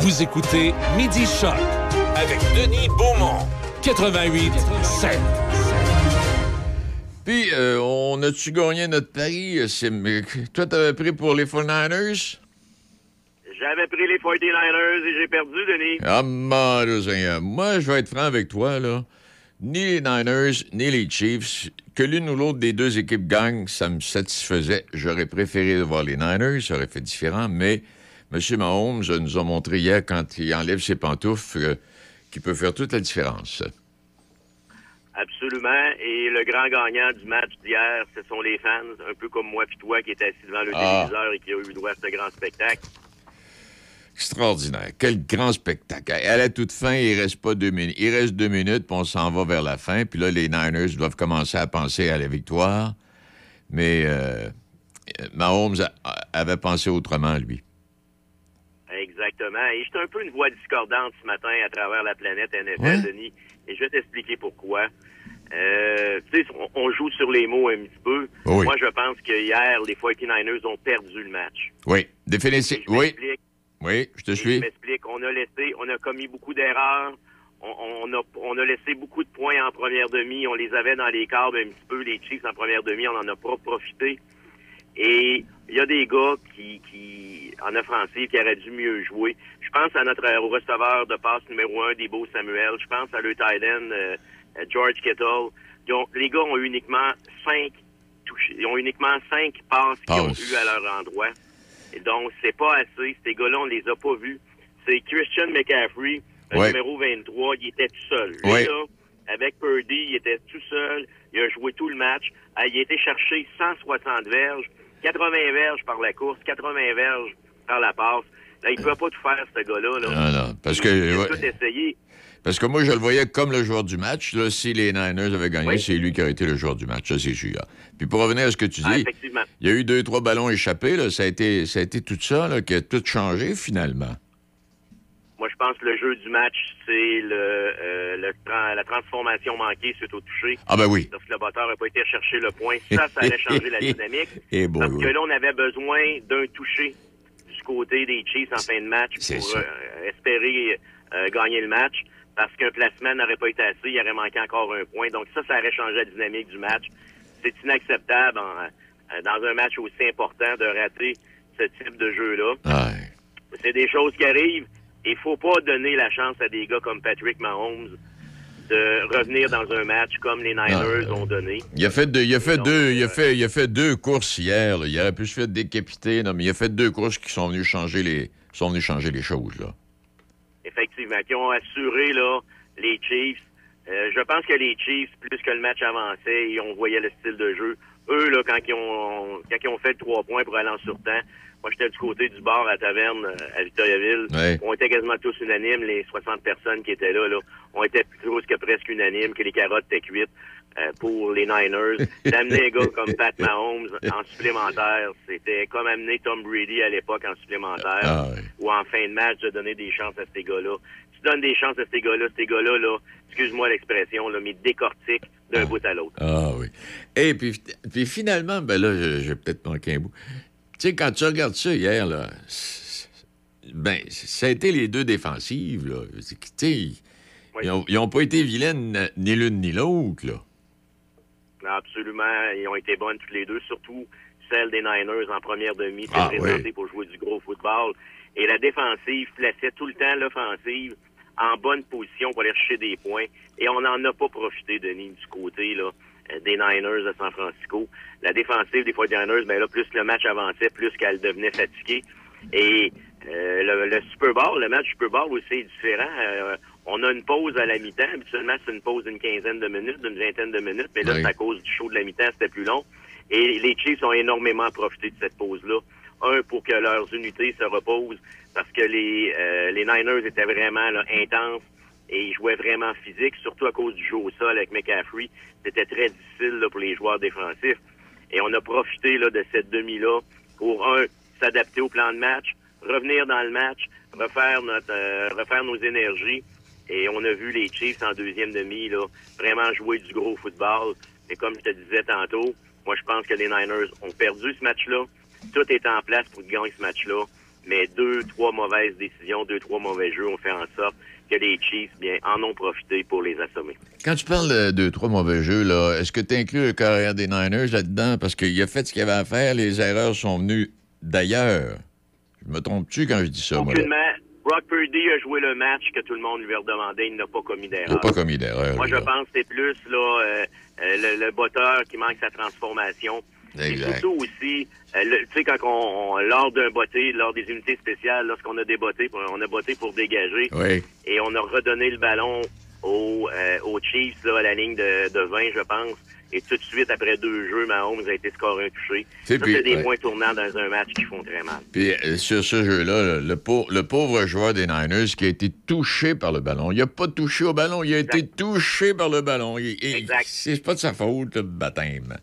Vous écoutez Midi Choc avec Denis Beaumont. 88 7. Puis, euh, on a-tu gagné notre pari? euh, Sim? Euh, Toi, t'avais pris pour les 49ers? J'avais pris les 49ers et j'ai perdu, Denis. Ah, mon. Moi, je vais être franc avec toi, là. Ni les Niners, ni les Chiefs, que l'une ou l'autre des deux équipes gagne, ça me satisfaisait. J'aurais préféré voir les Niners, ça aurait fait différent, mais M. Mahomes nous a montré hier, quand il enlève ses pantoufles, euh, qu'il peut faire toute la différence. Absolument. Et le grand gagnant du match d'hier, ce sont les fans, un peu comme moi puis toi qui était assis devant le Ah. téléviseur et qui a eu droit à ce grand spectacle. Extraordinaire. Quel grand spectacle. À la toute fin, il reste pas deux minutes. Il reste deux minutes, puis on s'en va vers la fin. Puis là, les Niners doivent commencer à penser à la victoire. Mais euh, Mahomes a- avait pensé autrement, lui. Exactement. Et j'étais un peu une voix discordante ce matin à travers la planète NFL, Ouais. Denis. Et je vais t'expliquer pourquoi. Euh, tu sais, on, joue sur les mots un petit peu. Oui. Moi, je pense que hier, les 49ers ont perdu le match. Oui, définitif. Je Oui. Oui, je te Et Je suis. m'explique. On a laissé, on a commis beaucoup d'erreurs. On, on a, on a laissé beaucoup de points en première demi. On les avait dans les quarts un petit peu. Les Chiefs en première demi, on en a pas profité. Et il y a des gars qui, qui en offensive, qui auraient dû mieux jouer. Je pense à notre au receveur de passe numéro un, Debo Samuel. Je pense à le tight end, euh, euh, George Kittle. Ils ont- les gars ont uniquement cinq touchés. Ils ont uniquement cinq passes qu'ils ont eues à leur endroit. Et donc, c'est pas assez. Ces gars-là, on les a pas vus. C'est Christian McCaffrey, Ouais. numéro 23, il était tout seul. Lui, Ouais. là, avec Purdy, il était tout seul. Il a joué tout le match. Ah, Il a été chercher 160 verges, 80 verges par la course, 80 verges par la passe. Là, il peut pas tout faire, ce gars-là. Là. Non, non, parce Il- que- Il a ouais. tout essayé. Parce que moi, je le voyais comme le joueur du match. Là, si les Niners avaient gagné, Oui. c'est lui qui aurait été le joueur du match, ça, c'est sûr. Puis pour revenir à ce que tu dis, Ah, effectivement. il y a eu deux, trois ballons échappés. Là. Ça, a été, ça a été tout ça là, qui a tout changé, finalement. Moi, je pense que le jeu du match, c'est le, euh, le tra- la transformation manquée suite au toucher. Ah ben oui. Lorsque le batteur n'a pas été chercher le point, ça, ça allait changer la dynamique. Eh boy, Parce oui. que là, on avait besoin d'un toucher du côté des Chiefs en fin de match pour euh, espérer euh, gagner le match. Parce qu'un placement n'aurait pas été assez, il aurait manqué encore un point. Donc ça, ça aurait changé la dynamique du match. C'est inacceptable en- euh, dans un match aussi important de rater ce type de jeu-là. C'est des choses qui arrivent. Il faut pas donner la chance à des gars comme Patrick Mahomes de revenir dans un match comme les Niners ont donné. Il a fait deux, il a fait deux, il a fait, il a fait deux courses hier. là. Il aurait pu se faire décapiter, non, mais il a fait deux courses qui sont venues changer les, sont venues changer les choses là. Effectivement, qui ont assuré là, les Chiefs. Euh, je pense que les Chiefs, plus que le match avançait et on voyait le style de jeu, eux, là, quand ils ont quand ils ont fait trois points pour aller en surtemps, moi j'étais du côté du bar à la taverne euh, à Victoriaville. Ouais. On était quasiment tous unanimes, les 60 personnes qui étaient là, là. On était plus que presque unanimes que les carottes étaient cuites euh, pour les Niners. D'amener un gars comme Pat Mahomes en supplémentaire, c'était comme amener Tom Brady à l'époque en supplémentaire Ah, ou en fin de match de donner des chances à ces gars-là. Tu donnes des chances à ces gars-là, ces gars-là, là, excuse-moi l'expression, là, mais décortiquent d'un bout à l'autre. Ah oui. Et puis, puis finalement, ben là, je- j'ai peut-être manqué un bout. Tu sais, quand tu regardes ça hier, là, ben, ça a été les deux défensives, là. Tu sais, ils ont- ils n'ont pas été vilaines ni l'une ni l'autre, là. Absolument, ils ont été bonnes toutes les deux, surtout celle des Niners en première demi, Ah, présentée oui. pour jouer du gros football. Et la défensive plaçait tout le temps l'offensive en bonne position pour aller chercher des points. Et on n'en a pas profité, Denis, du côté là, euh, des Niners de San Francisco. La défensive des 49ers, ben là, plus le match avançait, plus qu'elle devenait fatiguée. Et euh, le, le Super Bowl, le match Super Bowl aussi est différent. Euh, On a une pause à la mi-temps. Habituellement, c'est une pause d'une quinzaine de minutes, d'une vingtaine de minutes. Mais là, Oui. c'est à cause du show de la mi-temps, c'était plus long. Et les Chiefs ont énormément profité de cette pause-là. Un, pour que leurs unités se reposent, parce que les, euh, les Niners étaient vraiment là, intenses et ils jouaient vraiment physique, surtout à cause du jeu au sol avec McCaffrey. C'était très difficile là, pour les joueurs défensifs. Et on a profité là, de cette demi-là pour, un, s'adapter au plan de match, revenir dans le match, refaire notre euh, refaire nos énergies. Et on a vu les Chiefs en deuxième demi là, vraiment jouer du gros football. Et comme je te disais tantôt, moi je pense que les Niners ont perdu ce match-là. Tout est en place pour gagner ce match-là. Mais deux, trois mauvaises décisions, deux, trois mauvais jeux ont fait en sorte que les Chiefs bien, en ont profité pour les assommer. Quand tu parles de deux, trois mauvais jeux, là, est-ce que tu inclus le carrière des Niners là-dedans? Parce qu'il a fait ce qu'il avait à faire, les erreurs sont venues d'ailleurs. Je me trompe-tu quand je dis ça, moi? Brock Purdy a joué le match que tout le monde lui a redemandé. Il n'a pas commis Il d'erreur. n'a pas commis d'erreur. Moi, je là. pense que c'est plus là, euh, euh, le, le botteur qui manque sa transformation. Et Exact. surtout aussi, euh, tu sais, quand on, on- lors d'un botté, lors des unités spéciales, lorsqu'on a pour- on a botté pour dégager, Oui. et on a redonné le ballon aux, euh, aux Chiefs là, à la ligne de, de 20, je pense. Et tout de suite, après deux jeux, Mahomes a été scoré un touché. C'est des ouais. points tournants dans un match qui font très mal. Puis euh, sur ce jeu-là, le, pau- le pauvre joueur des Niners qui a été touché par le ballon. Il n'a pas touché au ballon, il a été touché par le ballon. Il- il- C'est pas de sa faute, le baptême.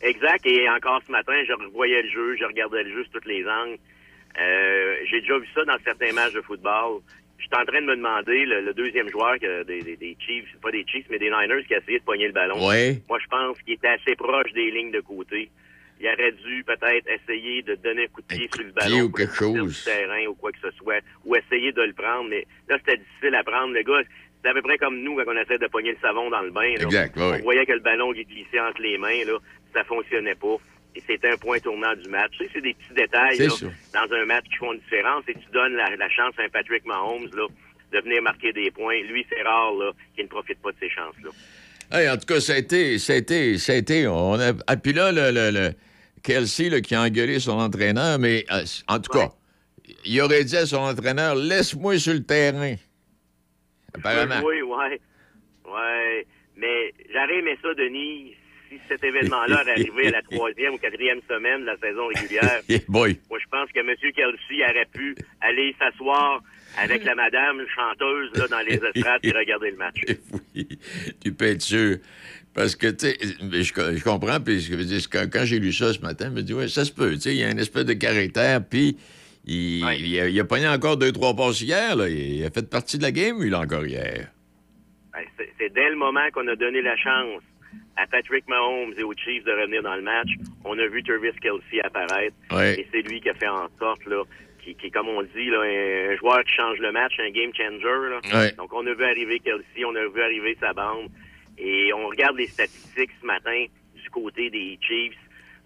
Exact. Et encore ce matin, je revoyais le jeu, je regardais le jeu sur toutes les angles. Euh, J'ai déjà vu ça dans certains matchs de football. J'étais en train de me demander, le, le deuxième joueur que des, des, des Chiefs, pas des Chiefs, mais des Niners qui a essayé de pogner le ballon. Ouais. Moi, je pense qu'il était assez proche des lignes de côté. Il aurait dû peut-être essayer de donner un coup de pied sur le ballon ou quelque le chose. du terrain ou quoi que ce soit, ou essayer de le prendre. Mais là, c'était difficile à prendre. Le gars, c'est à peu près comme nous quand on essaie de pogner le savon dans le bain. là. Exact, ouais. On voyait que le ballon glissait entre les mains. Là. Ça fonctionnait pas. Et c'était un point tournant du match. Tu sais, c'est des petits détails là, dans un match qui font une différence et tu donnes la, la chance à un Patrick Mahomes là, de venir marquer des points. Lui, c'est rare là, qu'il ne profite pas de ces chances-là. Hey, en tout cas, ça a été, ça a été, ça a été. On a, ah, puis là, le, le, le Kelsey là, qui a engueulé son entraîneur, mais euh, en tout cas, il aurait dit à son entraîneur Laisse-moi sur le terrain. Apparemment. Oui, ouais. Ouais. Mais j'aurais aimé ça, Denis, si cet événement-là avait arrivé à la troisième ou quatrième semaine de la saison régulière. Eh boy. Moi, je pense que M. Kelsey aurait pu aller s'asseoir avec la madame chanteuse là, dans les estrades et regarder le match. tu peux être sûr. Parce que, tu sais, je, je comprends, puis je veux dire, quand, quand j'ai lu ça ce matin, je me dis, ouais, ça se peut, tu sais, il y a une espèce de caractère, puis il, il, a, il a pogné encore deux, trois passes hier, là. Il a fait partie de la game, lui, là, encore hier. Ben, C'est dès le moment qu'on a donné la chance à Patrick Mahomes et aux Chiefs de revenir dans le match, on a vu Travis Kelsey apparaître. Ouais. Et c'est lui qui a fait en sorte, là, qui, qui, comme on dit, là, un, joueur qui change le match, un game changer. Là. Ouais. Donc, on a vu arriver Kelsey, on a vu arriver sa bande. Et on regarde les statistiques ce matin du côté des Chiefs.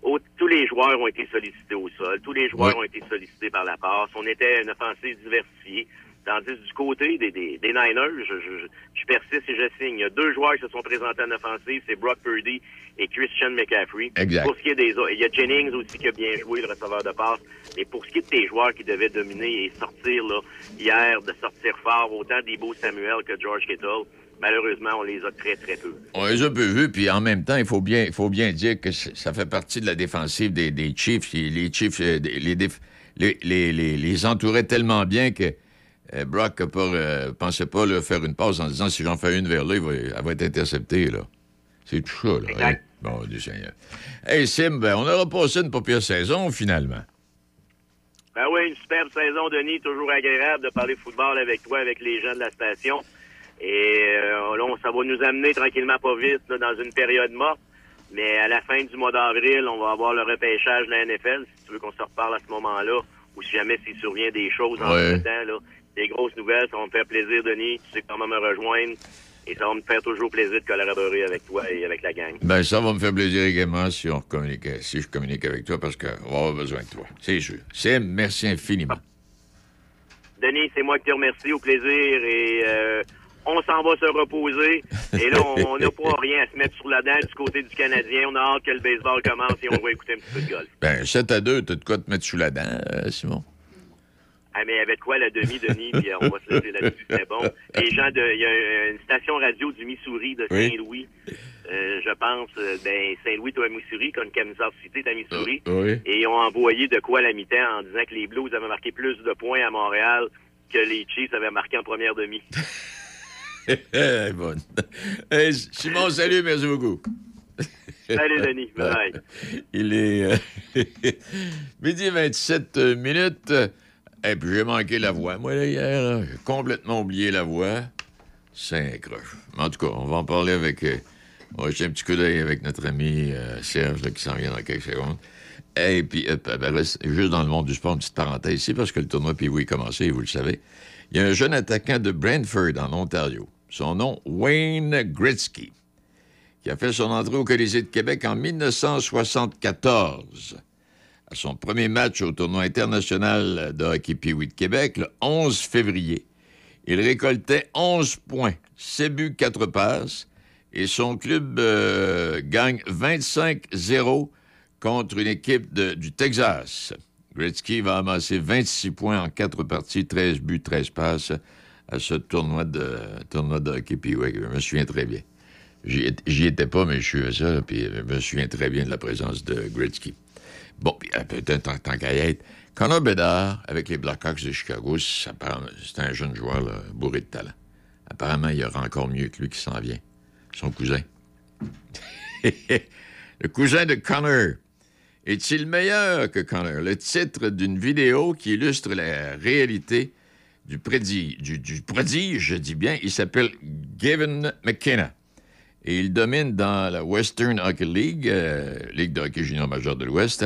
Au- tous les joueurs ont été sollicités au sol. Tous les joueurs Ouais. ont été sollicités par la passe. On était une offensive diversifiée. Tandis du côté des, des, des Niners, je, je, je persiste et je signe. Il y a deux joueurs qui se sont présentés en offensive, c'est Brock Purdy et Christian McCaffrey. Exact. Pour ce qui est des autres, il y a Jennings aussi qui a bien joué, le receveur de passe. Mais pour ce qui est de tes joueurs qui devaient dominer et sortir là, hier, de sortir fort, autant Debo Samuel que George Kittle, malheureusement, on les a très, très peu. On les a peu vus, puis en même temps, il faut bien, il faut bien dire que ça fait partie de la défensive des, des Chiefs. Les Chiefs euh, les, les, les, les entouraient tellement bien que euh, Brock ne euh, pensait pas là, faire une passe en disant si j'en fais une vers là, elle va être interceptée. là. C'est tout ça. Là, hein? Bon, Dieu Seigneur. Hey, Sim, ben, on aura passé une pas pire saison, finalement. Ben oui, une superbe saison, Denis. Toujours agréable de parler football avec toi, avec les gens de la station. Et euh, là, ça va nous amener tranquillement pas vite là, dans une période morte. Mais à la fin du mois d'avril, on va avoir le repêchage de la NFL, si tu veux qu'on se reparle à ce moment-là, ou si jamais s'il survient des choses en même temps, là, des grosses nouvelles, ça va me faire plaisir, Denis. Tu sais comment me rejoindre. Et ça va me faire toujours plaisir de collaborer avec toi et avec la gang. Ben, ça va me faire plaisir également si, on communique, si je communique avec toi parce qu'on va avoir besoin de toi. C'est sûr. Sim, merci infiniment. Denis, c'est moi qui te remercie. Au plaisir. Et euh, on s'en va se reposer. Et là, on on n'a pas rien à se mettre sur la dent du côté du Canadien. On a hâte que le baseball commence et on va écouter un petit peu de golf. Ben, 7 à 2, t'as de quoi te mettre sous la dent, euh, Simon? Ah, mais avec quoi la demi, Denis, puis on va se laisser là-dessus, c'est bon. Les gens de, il y a un- une station radio du Missouri, de Oui. Saint-Louis, euh, je pense, euh, ben, Saint-Louis, toi, Missouri, comme Kansas City, à Missouri. Oui. Et ils ont envoyé de quoi à la mi-temps en disant que les Blues avaient marqué plus de points à Montréal que les Chiefs avaient marqué en première demi. Elle est bonne. Hey, Simon, salut, merci beaucoup. Salut, Denis. Bye. Il est euh, midi 27 minutes. Et puis j'ai manqué la voix. Moi, là, hier, j'ai complètement oublié la voix. C'est. Mais en tout cas, on va en parler avec... euh, on va jeter un petit coup d'œil avec notre ami euh, Serge, qui s'en vient dans quelques secondes. Et puis, euh, ben, reste- juste dans le monde du sport, une petite parenthèse ici, parce que le tournoi puis oui, commencé, vous le savez. Il y a un jeune attaquant de Brentford, en Ontario. Son nom, Wayne Gretzky qui a fait son entrée au Colisée de Québec en 1974. À son premier match au tournoi international de hockey pee de Québec, le 11 février, il récoltait 11 points, 7 buts, 4 passes, et son club euh, gagne 25-0 contre une équipe du Texas. Gretzky va amasser 26 points en 4 parties, 13 buts, 13 passes à ce tournoi de, tournoi de hockey pee Je me souviens très bien. J'y étais- pas, mais je suivais ça, puis je me souviens très bien de la présence de Gretzky. Bon, euh, peut-être tant qu'à Connor Bedard, avec les Blackhawks de Chicago, c'est un jeune joueur bourré de talent. Apparemment, il y aura encore mieux que lui qui s'en vient. Son cousin. Le cousin de Connor. Est-il meilleur que Connor? Le titre d'une vidéo qui illustre la réalité du prodige, du, du je dis bien, il s'appelle Gavin McKenna. Et il domine dans la Western Hockey League, euh, Ligue de hockey junior majeur de l'Ouest.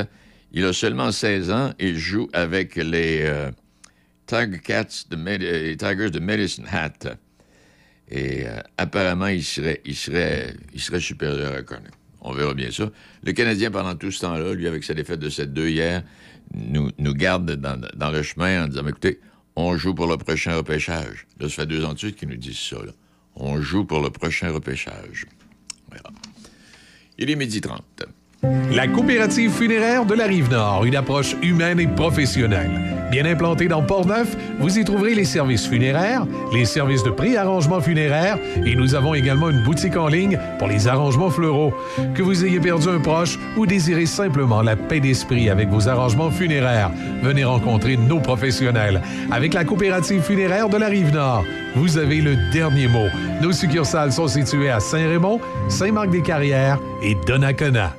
Il a seulement 16 ans il joue avec les euh, Cats de euh, Tigers de Medicine Hat. Et euh, apparemment, il serait, supérieur à Connor. On verra bien ça. Le Canadien, pendant tout ce temps-là, lui, avec sa défaite de 7-2 hier, nous, nous garde dans, le chemin en disant écoutez, on joue pour le prochain repêchage. Là, ça fait deux ans de suite qu'ils nous disent ça. On joue pour le prochain repêchage. Voilà. Il est midi 30. La coopérative funéraire de la Rive-Nord, une approche humaine et professionnelle. Bien implantée dans Port-Neuf, vous y trouverez les services funéraires, les services de pré-arrangement funéraire et nous avons également une boutique en ligne pour les arrangements fleuraux. Que vous ayez perdu un proche ou désirez simplement la paix d'esprit avec vos arrangements funéraires, venez rencontrer nos professionnels. Avec la coopérative funéraire de la Rive-Nord, vous avez le dernier mot. Nos succursales sont situées à Saint-Raymond, Saint-Marc-des-Carrières et Donnacona.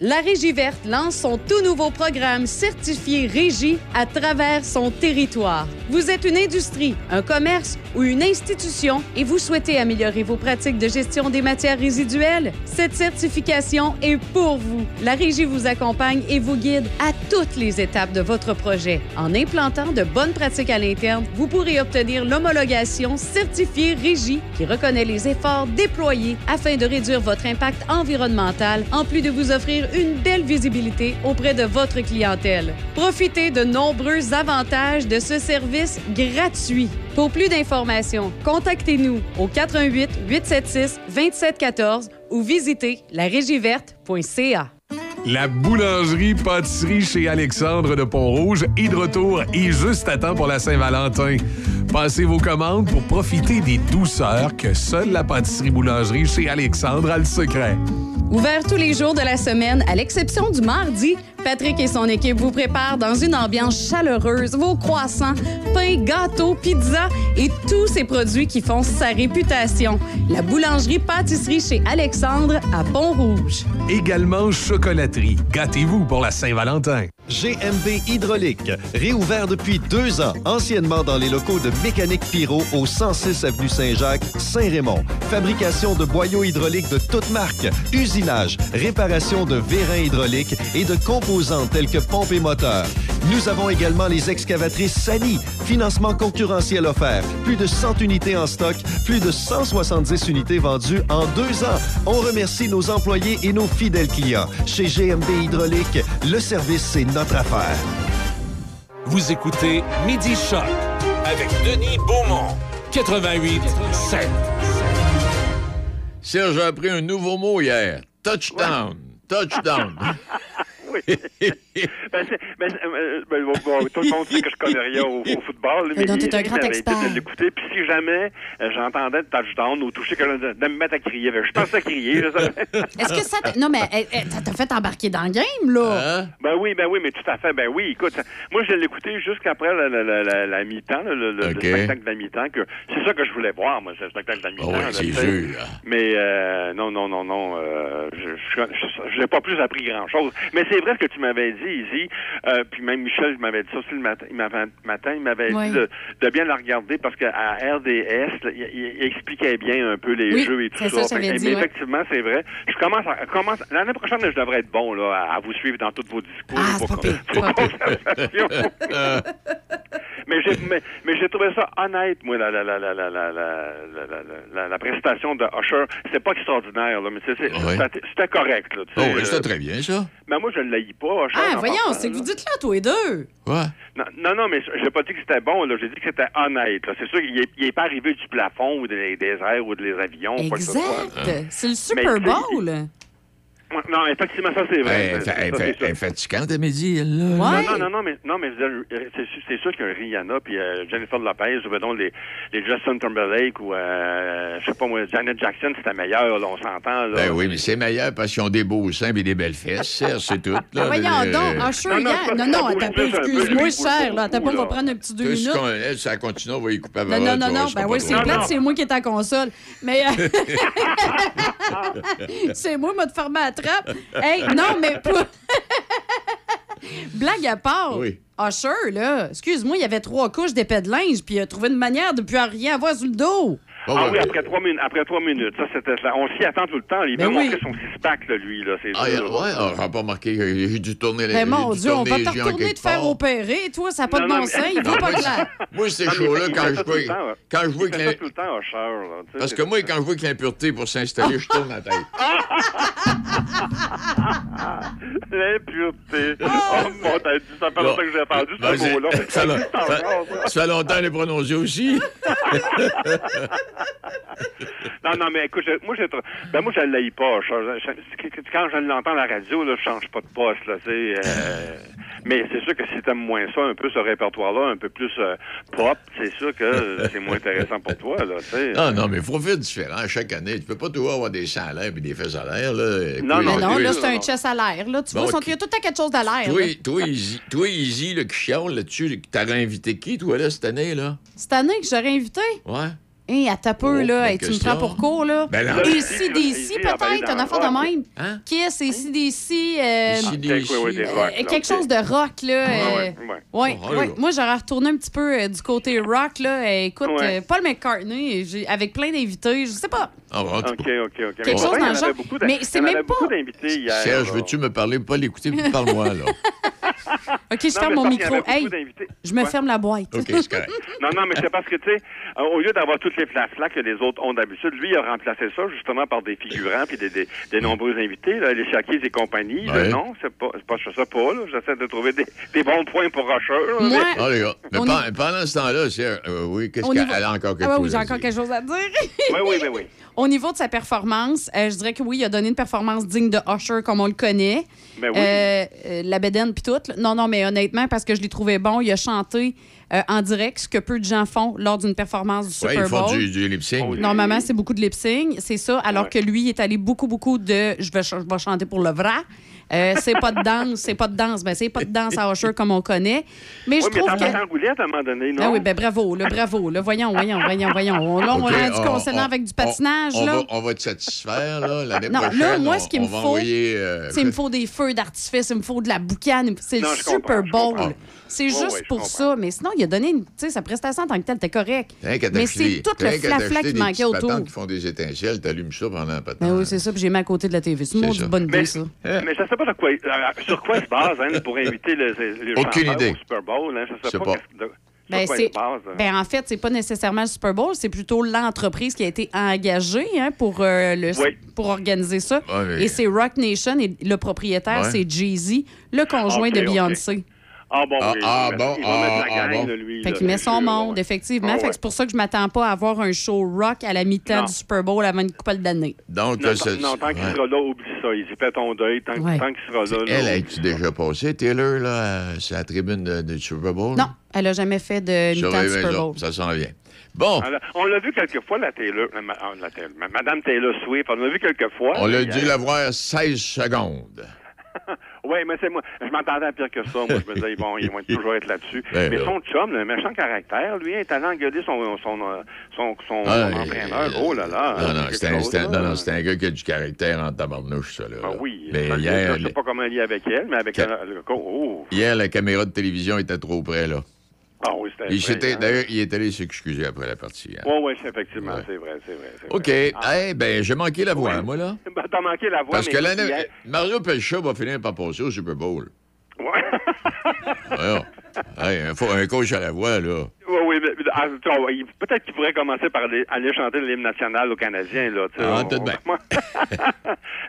La Régie verte lance son tout nouveau programme certifié Régie à travers son territoire. Vous êtes une industrie, un commerce ou une institution et vous souhaitez améliorer vos pratiques de gestion des matières résiduelles? Cette certification est pour vous. La Régie vous accompagne et vous guide à toutes les étapes de votre projet. En implantant de bonnes pratiques à l'interne, vous pourrez obtenir l'homologation certifiée Régie qui reconnaît les efforts déployés afin de réduire votre impact environnemental en plus de vous offrir une belle visibilité auprès de votre clientèle. Profitez de nombreux avantages de ce service gratuit. Pour plus d'informations, contactez-nous au 88 876 2714 ou visitez larégieverte.ca. La boulangerie pâtisserie chez Alexandre de Pont-Rouge est de retour et juste à temps pour la Saint-Valentin. Passez vos commandes pour profiter des douceurs que seule la pâtisserie boulangerie chez Alexandre a le secret. Ouvert tous les jours de la semaine, à l'exception du mardi, Patrick et son équipe vous préparent dans une ambiance chaleureuse vos croissants, pains, gâteaux, pizzas et tous ces produits qui font sa réputation. La boulangerie-pâtisserie chez Alexandre à Pont-Rouge. Également chocolaterie. Gâtez-vous pour la Saint-Valentin. GMB Hydraulique, réouvert depuis deux ans, anciennement dans les locaux de Mécanique Pyro au 106 avenue Saint-Jacques, Saint-Raymond. Fabrication de boyaux hydrauliques de toutes marques, usinage, réparation de vérins hydrauliques et de composants tels que pompes et moteurs. Nous avons également les excavatrices Sani, financement concurrentiel offert, plus de 100 unités en stock, plus de 170 unités vendues en deux ans. On remercie nos employés et nos fidèles clients. Chez GMB Hydraulique, le service, c'est notre affaire. Vous écoutez Midi Choc avec Denis Beaumont, 88 7. Serge a appris un nouveau mot hier. Touchdown. Touchdown. sandwich. Ben, ben, euh, ben, bon, tout le monde sait que je connais rien au, au football. Mais non, t'es un il grand expert. de l'écouter. Puis si jamais euh, j'entendais le touchdown ou toucher quelqu'un, de, de me mettre à crier. Ben, Je pensais à crier. Est-ce que ça. Non, mais eh, eh, ça t'a fait embarquer dans le game, là? Ben oui, ben oui, mais tout à fait. Ben oui, écoute, ça- moi, je l'ai écouté jusqu'après la, la, la, la, la mi-temps, le, spectacle de la mi-temps. que C'est ça que je voulais voir, moi, c'est le spectacle de la mi-temps. Oh, c'est tu sais. sûr. Mais euh, non, non, non, non. Euh, je je n'ai pas plus appris grand-chose. Mais c'est vrai ce que tu m'avais dit, allez-y. Euh, puis même Michel, je m'avais dit ça aussi le matin, matin il m'avait oui. dit de, de, bien la regarder parce qu'à RDS, là, il, il, expliquait bien un peu les oui, jeux et tout ça. ça. Fait, dit, mais ouais. effectivement, c'est vrai. Je commence, à, commence l'année prochaine, je devrais être bon là, à, à vous suivre dans tous vos discours, ah, mais j'ai mais, mais j'ai trouvé ça honnête, moi, la la la la la la la, la prestation de Usher. C'était pas extraordinaire, là, mais c'était correct. Là, oh, c'était euh, très bien ça. Mais moi, je ne l'haïs pas. Ah, voyons, c'est que vous dites là, tous les deux. Ouais. Non, non, non, mais j'ai pas dit que c'était bon, là. J'ai dit que c'était honnête. là. C'est sûr qu'il est, il est pas arrivé du plafond ou des, des airs ou des avions. ou quoi que ce soit. Exact. C'est le Super Bowl. Non, effectivement, ça, c'est vrai. Elle, est fatigante à midi, elle, là. Ouais. Non, non, non, mais, non, mais c'est sûr- c'est sûr que Rihanna puis euh, Jennifer Lopez ou ben, les, les Justin Timberlake ou, euh, je sais pas moi, Janet Jackson, c'était meilleur, là, on s'entend. Là. Ben oui, mais c'est meilleur parce qu'ils ont des beaux seins et des belles fesses, c'est tout. Là, Voyons Euh, donc, Usher, non, non, Non, pas- non, ça attends, excuse-moi, cher, là. Attends pas, on va prendre un petit deux minutes. qu'on- elle, ça continue, on va y couper Non, avant. non, non, non. c'est Ben oui, c'est plate, c'est moi qui est en console. Mais c'est moi, m'a te Hey, non, mais pas. Blague à part. Oui. Usher, là, excuse-moi, il y avait trois couches d'épais de linge, puis il a trouvé une manière de plus rien avoir sur le dos. Bon, Ah ouais. oui, après trois, minutes, après trois minutes. Ça, c'était ça. On s'y attend tout le temps. Il veut oui. montrer son six-pack, lui, là. C'est Ah, ouais, on n'a pas remarqué que j'ai dû tourner les j'ai mon Dieu, on va te retourner te faire opérer, toi, ça n'a pas Non, de bon mais- sens, il veut pas clair. Moi, ces mais shows-là, quand je vois quand je vois que tout le temps, Usher, Parce que moi, quand je vois que l'impureté pour s'installer, je tourne la tête. L'impureté. Oh, mon, dit, ça fait longtemps que j'ai entendu ce c'est- mot-là. ça, fait longtemps de les prononcer aussi. Non, non, mais écoute, je- moi, j'ai trop- ben, moi, je l'haïs pas. Je- je- je- quand je l'entends à la radio, là, je change pas de poste, là, euh, mais c'est sûr que si t'aimes moins ça, un peu ce répertoire-là, un peu plus euh, pop, c'est sûr que c'est moins intéressant pour toi, là. Ah non, mais il faut faire différent chaque année. Tu peux pas toujours avoir des à l'air et des fesses à l'air. Là. Non, Puis, Mais non, non, là, c'est un non. chest à l'air, là. Tu Bon, vois, il y a tout temps quelque chose à l'air. Toi, toi, Easy, toi, Easy, le qui là-dessus, t'aurais invité qui, toi, là, cette année, là? Cette année que j'aurais invité? Ouais. Hé, à ta peu, Oh, là. Hey, tu me prends pour court, là. Ben non. Et Ici, CDC, ici, elle va aller peut-être, un affaire de même? Hein? Kiss et euh, ouais, ouais, des euh, rock, là, quelque chose de rock, là. euh, Ouais, ouais, ouais. ouais, Oh, ouais. là. Moi, j'aurais retourné un petit peu euh, du côté rock, là. Euh, écoute, Ouais. euh, Paul McCartney, j'ai- avec plein d'invités, je sais pas. Ah, OK. OK, OK. Quelque chose dans le en genre. Mais c'est même pas- hier. Serge, là. veux-tu me parler, pas l'écouter, puis parle-moi, là? OK, je ferme mon micro. Hey, je me Ouais. ferme la boîte. OK, c'est correct. Non, non, mais c'est parce que, tu sais, euh, au lieu d'avoir toutes que les autres ont d'habitude, lui, il a remplacé ça justement par des figurants puis des, des, des nombreux invités, là, les Shakis et compagnie. là. Ouais. non, c'est pas, pas, je sais pas, là. J'essaie de trouver des, des bons points pour Rocher. là, mais- Ah, les gars. Mais pendant ce temps-là, euh, oui, qu'est-ce qu'elle elle a encore quelque Ah ouais, oui, j'ai encore quelque chose à dire. Oui, oui, oui, oui. Au niveau de sa performance, euh, je dirais que oui, il a donné une performance digne de Usher comme on le connaît. Ben oui. Euh, euh, la bédaine puis tout. Non, non, mais honnêtement, parce que je l'ai trouvé bon, il a chanté euh, en direct, ce que peu de gens font lors d'une performance du Ouais, Super ils font Bowl. du, du lip sync. Oh, Normalement, c'est beaucoup de lip sync, c'est ça. Alors Ouais. que lui, il est allé beaucoup, beaucoup de je vais, ch- je vais chanter pour le vrai. Euh, c'est pas de danse, c'est pas de danse. Ben, c'est pas de danse à Usher comme on connaît. Mais Oui, je mais trouve que. fais en roulette à un moment donné, non? Ah oui, ben bravo, là, bravo. Là, voyons, voyons, voyons, voyons. On- Là, on a concernant on- avec du patinage, on, là. Va, on va te satisfaire, là, l'année Non, là, moi, ce qu'il me faut, euh, il me faut des feux d'artifice, il me faut de la boucane. C'est le Super Bowl. comprends. C'est Ouais, juste ouais, pour ça. Mais sinon, il a donné une, sa prestation en tant que telle, était correct. Mais c'est tout le flafla qui manquait autour. qui font des étincelles, t'allumes ça pendant un. Ben oui, c'est ça, puis j'ai mis à côté de la TV. C'est une ça. bonne idée, Mais, ça. mais je sais pas de quoi, euh, sur quoi se base hein, pour inviter les, les Aucune idée. au Super Bowl. Hein, sais sais pas. sur Ben, c'est- hein? Ben, en fait, c'est pas nécessairement le Super Bowl, c'est plutôt l'entreprise qui a été engagée hein, pour, euh, le, Oui. pour organiser ça. Et c'est Rock Nation et le propriétaire, c'est Jay-Z, le conjoint de. Beyoncé. Ah bon, Ah, oui, ah, il bon, va mettre ah, la ah, gang, bon. lui. Fait qu'il met son monde, ouais. effectivement. Ah, Fait que ouais. c'est pour ça que je m'attends pas à avoir un show rock à la mi-temps du Super Bowl avant une couple d'années. Donc, Non, là, non, tant qu'il ouais. sera là, oublie ça. Il s'est fait ton deuil. Tant, Ouais. tant qu'il sera là, là, Elle, as-tu déjà passé, Taylor, là, à- sur la tribune du Super Bowl? Non, elle a jamais fait de mi-temps du Super Bowl. Ça s'en vient. Bon, Alors, on l'a vu quelques fois, la Taylor, la, ah, la ma- Madame Taylor Swift. On l'a vu quelques fois. on l'a dû la voir 16 secondes. Oui, mais c'est moi. Je m'entendais à pire que ça. Moi, je me disais, bon, ils vont toujours être là-dessus. Ben, mais son chum, le méchant caractère, lui, est allé engueuler son, son, euh, son, son, Ah, entraîneur. oh là là. Non, non, c'est un, non, non, un gars qui a du caractère en tabarnouche, ça, là. Ah oui. Mais je- hier, je sais pas comment il est avec elle, mais avec Ca- le- oh. hier, la caméra de télévision était trop près, là. Ah oui, c'était. D'ailleurs, il est allé s'excuser après la partie. hein. Oui, oui, c'est effectivement, c'est vrai, c'est vrai. OK. vrai. Ah. Eh ben, j'ai manqué la voix, moi, là. Ben, t'as manqué la voix, Parce mais que l'année... hier- Mario Pelcha va finir par passer au Super Bowl. Ouais. Voyons. Hey, un coach à la voix, là. Oui, oui, mais, ah, il- peut-être qu'il pourrait commencer par aller, aller chanter l'hymne national aux Canadiens, là. Ah, on- tout bien.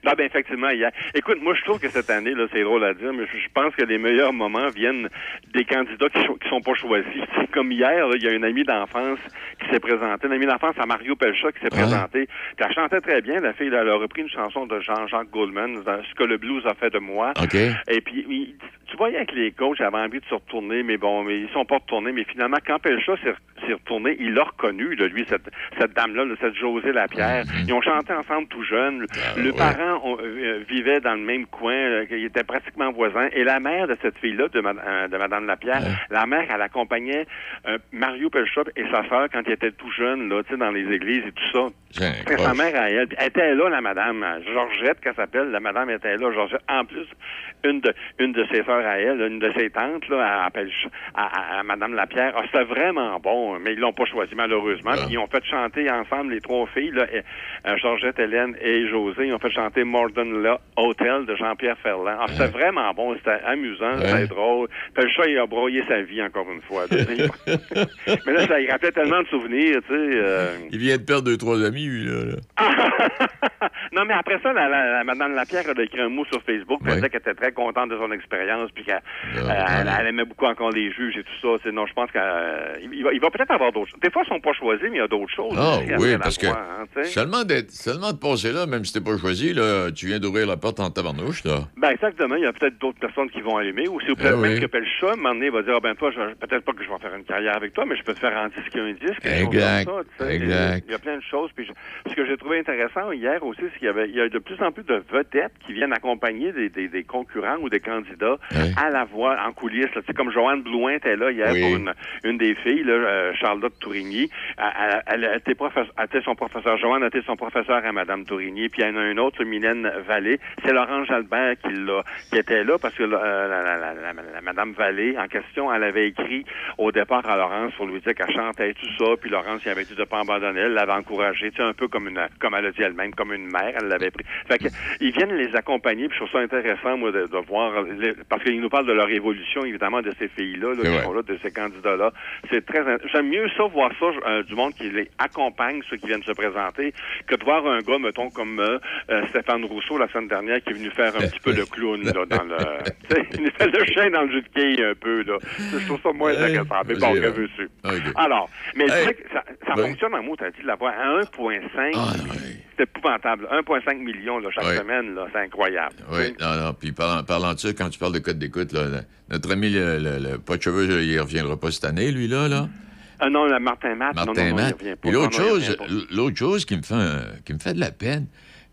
non, ben, effectivement, hier. Écoute, moi, je trouve que cette année, là, c'est drôle à dire, mais je, pense que les meilleurs moments viennent des candidats qui, qui sont pas choisis. Tu sais, Comme hier, il y a une amie d'enfance qui s'est présentée, une amie d'enfance à Mario Pelcha qui s'est présentée. Puis elle chantait très bien, la fille, là, elle a repris une chanson de Jean-Jacques Goldman, dans Ce que le blues a fait de moi. OK. Et puis, il- tu voyais que les coachs avaient envie de se retourner, mais bon, mais ils sont pas retournés. Mais finalement, quand Pelcha s'est retourné, il l'a reconnu, là, lui, cette, cette dame-là, là, cette Josée Lapierre. Ils ont chanté ensemble tout jeunes. le ouais. parent on, euh, vivait dans le même coin, euh, ils étaient pratiquement voisins. Et la mère de cette fille-là, de, ma- euh, de Madame Lapierre, la mère, elle accompagnait euh, Mario Pelcha et sa sœur quand ils étaient tout jeunes, là, tu sais, dans les églises et tout ça. Sa mère à elle. Elle était là, la madame. euh, Georgette, qu'elle s'appelle. La madame était là, Georgette. En plus, une de, une de ses sœurs à elle, une de ses tantes, là, elle appelle à, à- à madame Lapierre. Ah, c'était vraiment bon, mais ils l'ont pas choisi, malheureusement. Puis ils ont fait chanter ensemble, les trois filles, là, et, euh, Georgette, Hélène et José. Ils ont fait chanter Morden La Hotel de Jean-Pierre Ferland. Ah, c'était vraiment bon. C'était amusant, c'était drôle. Puis le chat, il a broyé sa vie, encore une fois. mais là, ça, il rappelait tellement de souvenirs, tu sais. euh, Il vient de perdre deux, trois amis, lui, là. là. non, mais après ça, la, la, la Madame Lapierre elle a écrit un mot sur Facebook. Elle Ouais. disait qu'elle était très contente de son expérience, puis qu'elle Ah, elle, elle aimait beaucoup encore les juges et tout ça. Non, je pense qu'il il va, il va peut-être avoir d'autres choses. Des fois, ils sont pas choisis, mais il y a d'autres choses. Ah oui, parce que hein, seulement, de passer là, même si t'es pas choisi, là, tu viens d'ouvrir la porte en tabarnouche, là. Ben exactement, il y a peut-être d'autres personnes qui vont allumer, ou c'est peut-être même oui. que Pelcha, un moment donné, il va dire, ah ben toi, je- peut-être pas que je vais faire une carrière avec toi, mais je peux te faire en disque un disque. Exact, comme ça, exact. Il y a plein de choses. Puis je- ce que j'ai trouvé intéressant hier aussi, c'est qu'il y avait il y a de plus en plus de vedettes qui viennent accompagner des, des- des concurrents ou des candidats à la voix en coulisses. là. Tu sais, comme Joanne Blouin était là hier Oui. pour une, une des filles, là, euh, Charlotte Tourigny. Elle, elle- elle était professe- elle était son professeur. Joanne était son professeur à Madame Tourigny. Puis il y en a un autre, Mylène Vallée. C'est Laurent Jalbert qui, l'a, qui était là parce que euh, la, la- la- la- la Madame Vallée, en question, elle avait écrit au départ à Laurence pour lui dire qu'elle chantait tout ça. Puis Laurence, il avait dit de pas abandonner. Elle l'avait encouragé. Un peu comme une, comme elle a dit elle-même, comme une mère. Elle l'avait pris. Fait que, ils viennent les accompagner. Puis je trouve ça intéressant, moi, de, de voir, les- parce qu'ils nous parlent de leur évolution, évidemment, de ces filles-là, là, C'est qui vrai. sont là, de ces candidats-là. C'est très, j'aime mieux ça, voir ça, euh, du monde qui les accompagne, ceux qui viennent se présenter, que de voir un gars, mettons, comme euh, euh, Stéphane Rousseau, la semaine dernière, qui est venu faire un petit peu le clown, là, dans le, il nous fait le chien dans le jus de quille, un peu, là. Je trouve ça moins intéressant. Mais bon, que veux-tu? Alors, mais Hey. ça, ça fonctionne en mots, t'as dit, de la voix à 1,5. Ah, c'est épouvantable. 1,5 million, là, chaque Oui. semaine, là, c'est incroyable. Oui, non, non. Puis parlant, parlant de ça, quand tu parles de code d'écoute, là, le- notre ami, le, le- le pas de cheveux, il reviendra pas cette année, lui, là, là. Ah non, la Martin Matt, non, Martin non, non, Matt. il revient pas. L'autre Non, non, chose, revient pas. l'autre chose qui me fait, un- qui me fait de la peine,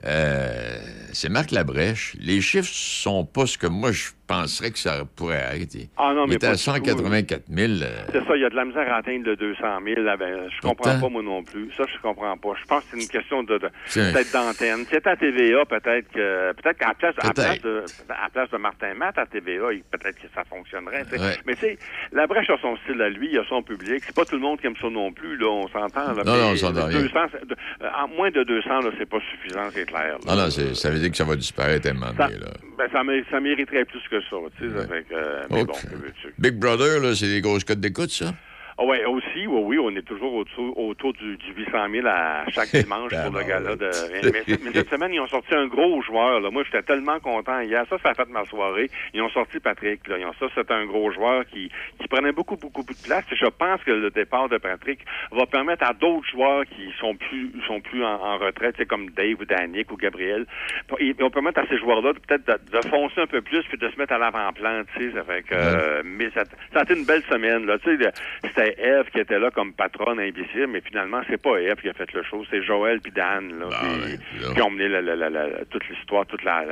euh, c'est Marc Labrèche. Les chiffres sont pas ce que moi je penserais que ça pourrait être. Ah non, Il mais était pas à du tout. 184 000. euh, C'est ça, il y a de la misère à atteindre le 200 000. là, ben, je comprends Pourtant. pas, moi non plus. Ça, je comprends pas. Je pense que c'est une question de, de peut-être d'antenne. Si c'était à TVA, peut-être que peut-être qu'à la place, à la place de à place de Martin Matt à TVA, peut-être que ça fonctionnerait. Ouais. Mais tu sais, la brèche a son style à lui, il a son public. C'est pas tout le monde qui aime ça non plus, là, on s'entend. Non, non, on s'entend rien. 200, c'est- de- euh, en moins de 200, là, c'est pas suffisant, c'est clair. là. Non, non, c'est- ça veut dire que ça va disparaître moment Ça, donné, là. ben, ça, mé- ça mériterait plus que ça, tu sais. ça fait que, euh, mais Ok. bon, que veux-tu? Big Brother, là, c'est des grosses cotes d'écoute, ça? Ah ouais, aussi, oui, oui, on est toujours autour, autour du, du 800 000 à chaque dimanche pour le gala. De... Mais, mais cette semaine, ils ont sorti un gros joueur. Là. Moi, j'étais tellement content hier. Ça, ça a fait ma soirée. Ils ont sorti Patrick. Là. Ils ont, ça, c'est un gros joueur qui, qui prenait beaucoup, beaucoup, beaucoup de place. Et je pense que le départ de Patrick va permettre à d'autres joueurs qui sont plus sont plus en, en retraite, comme Dave ou Danick ou Gabriel, ils vont permettre à ces joueurs-là peut-être de, de foncer un peu plus puis de se mettre à l'avant-plan, tu sais. Ça fait que, euh, mais ça, ça a été une belle semaine, là. Tu sais, le- c'était Eve qui était là comme patronne imbécile, mais finalement, c'est pas Eve qui a fait le show, c'est Joël puis Dan, là, qui, qui ont mené la- la- la- la- toute l'histoire, toute la,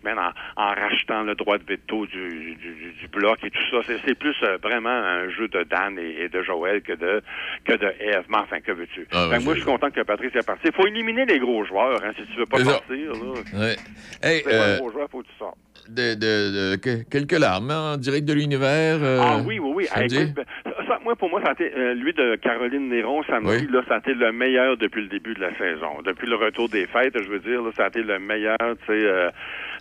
semaine en, en rachetant le droit de veto du, du, du- du bloc et tout ça. C'est, plus euh, vraiment un jeu de Dan et, et de Joël que de que de Eve. Mais enfin, que veux-tu? Ah, que moi, je suis content que Patrice est parti. Il faut éliminer les gros joueurs, hein, si tu veux pas partir. Là. Ouais. Hey, euh, gros joueur, faut que tu sortes. de, de- de- que- quelques larmes hein, en direct de l'univers. euh, Ah oui, oui, oui. Écoute, ben, ça, moi, pour moi, ça a été, euh, lui de Caroline Néron samedi, là, ça a été le meilleur depuis le début de la saison. Depuis le retour des fêtes, je veux dire, là, ça a été le meilleur, tu sais, euh,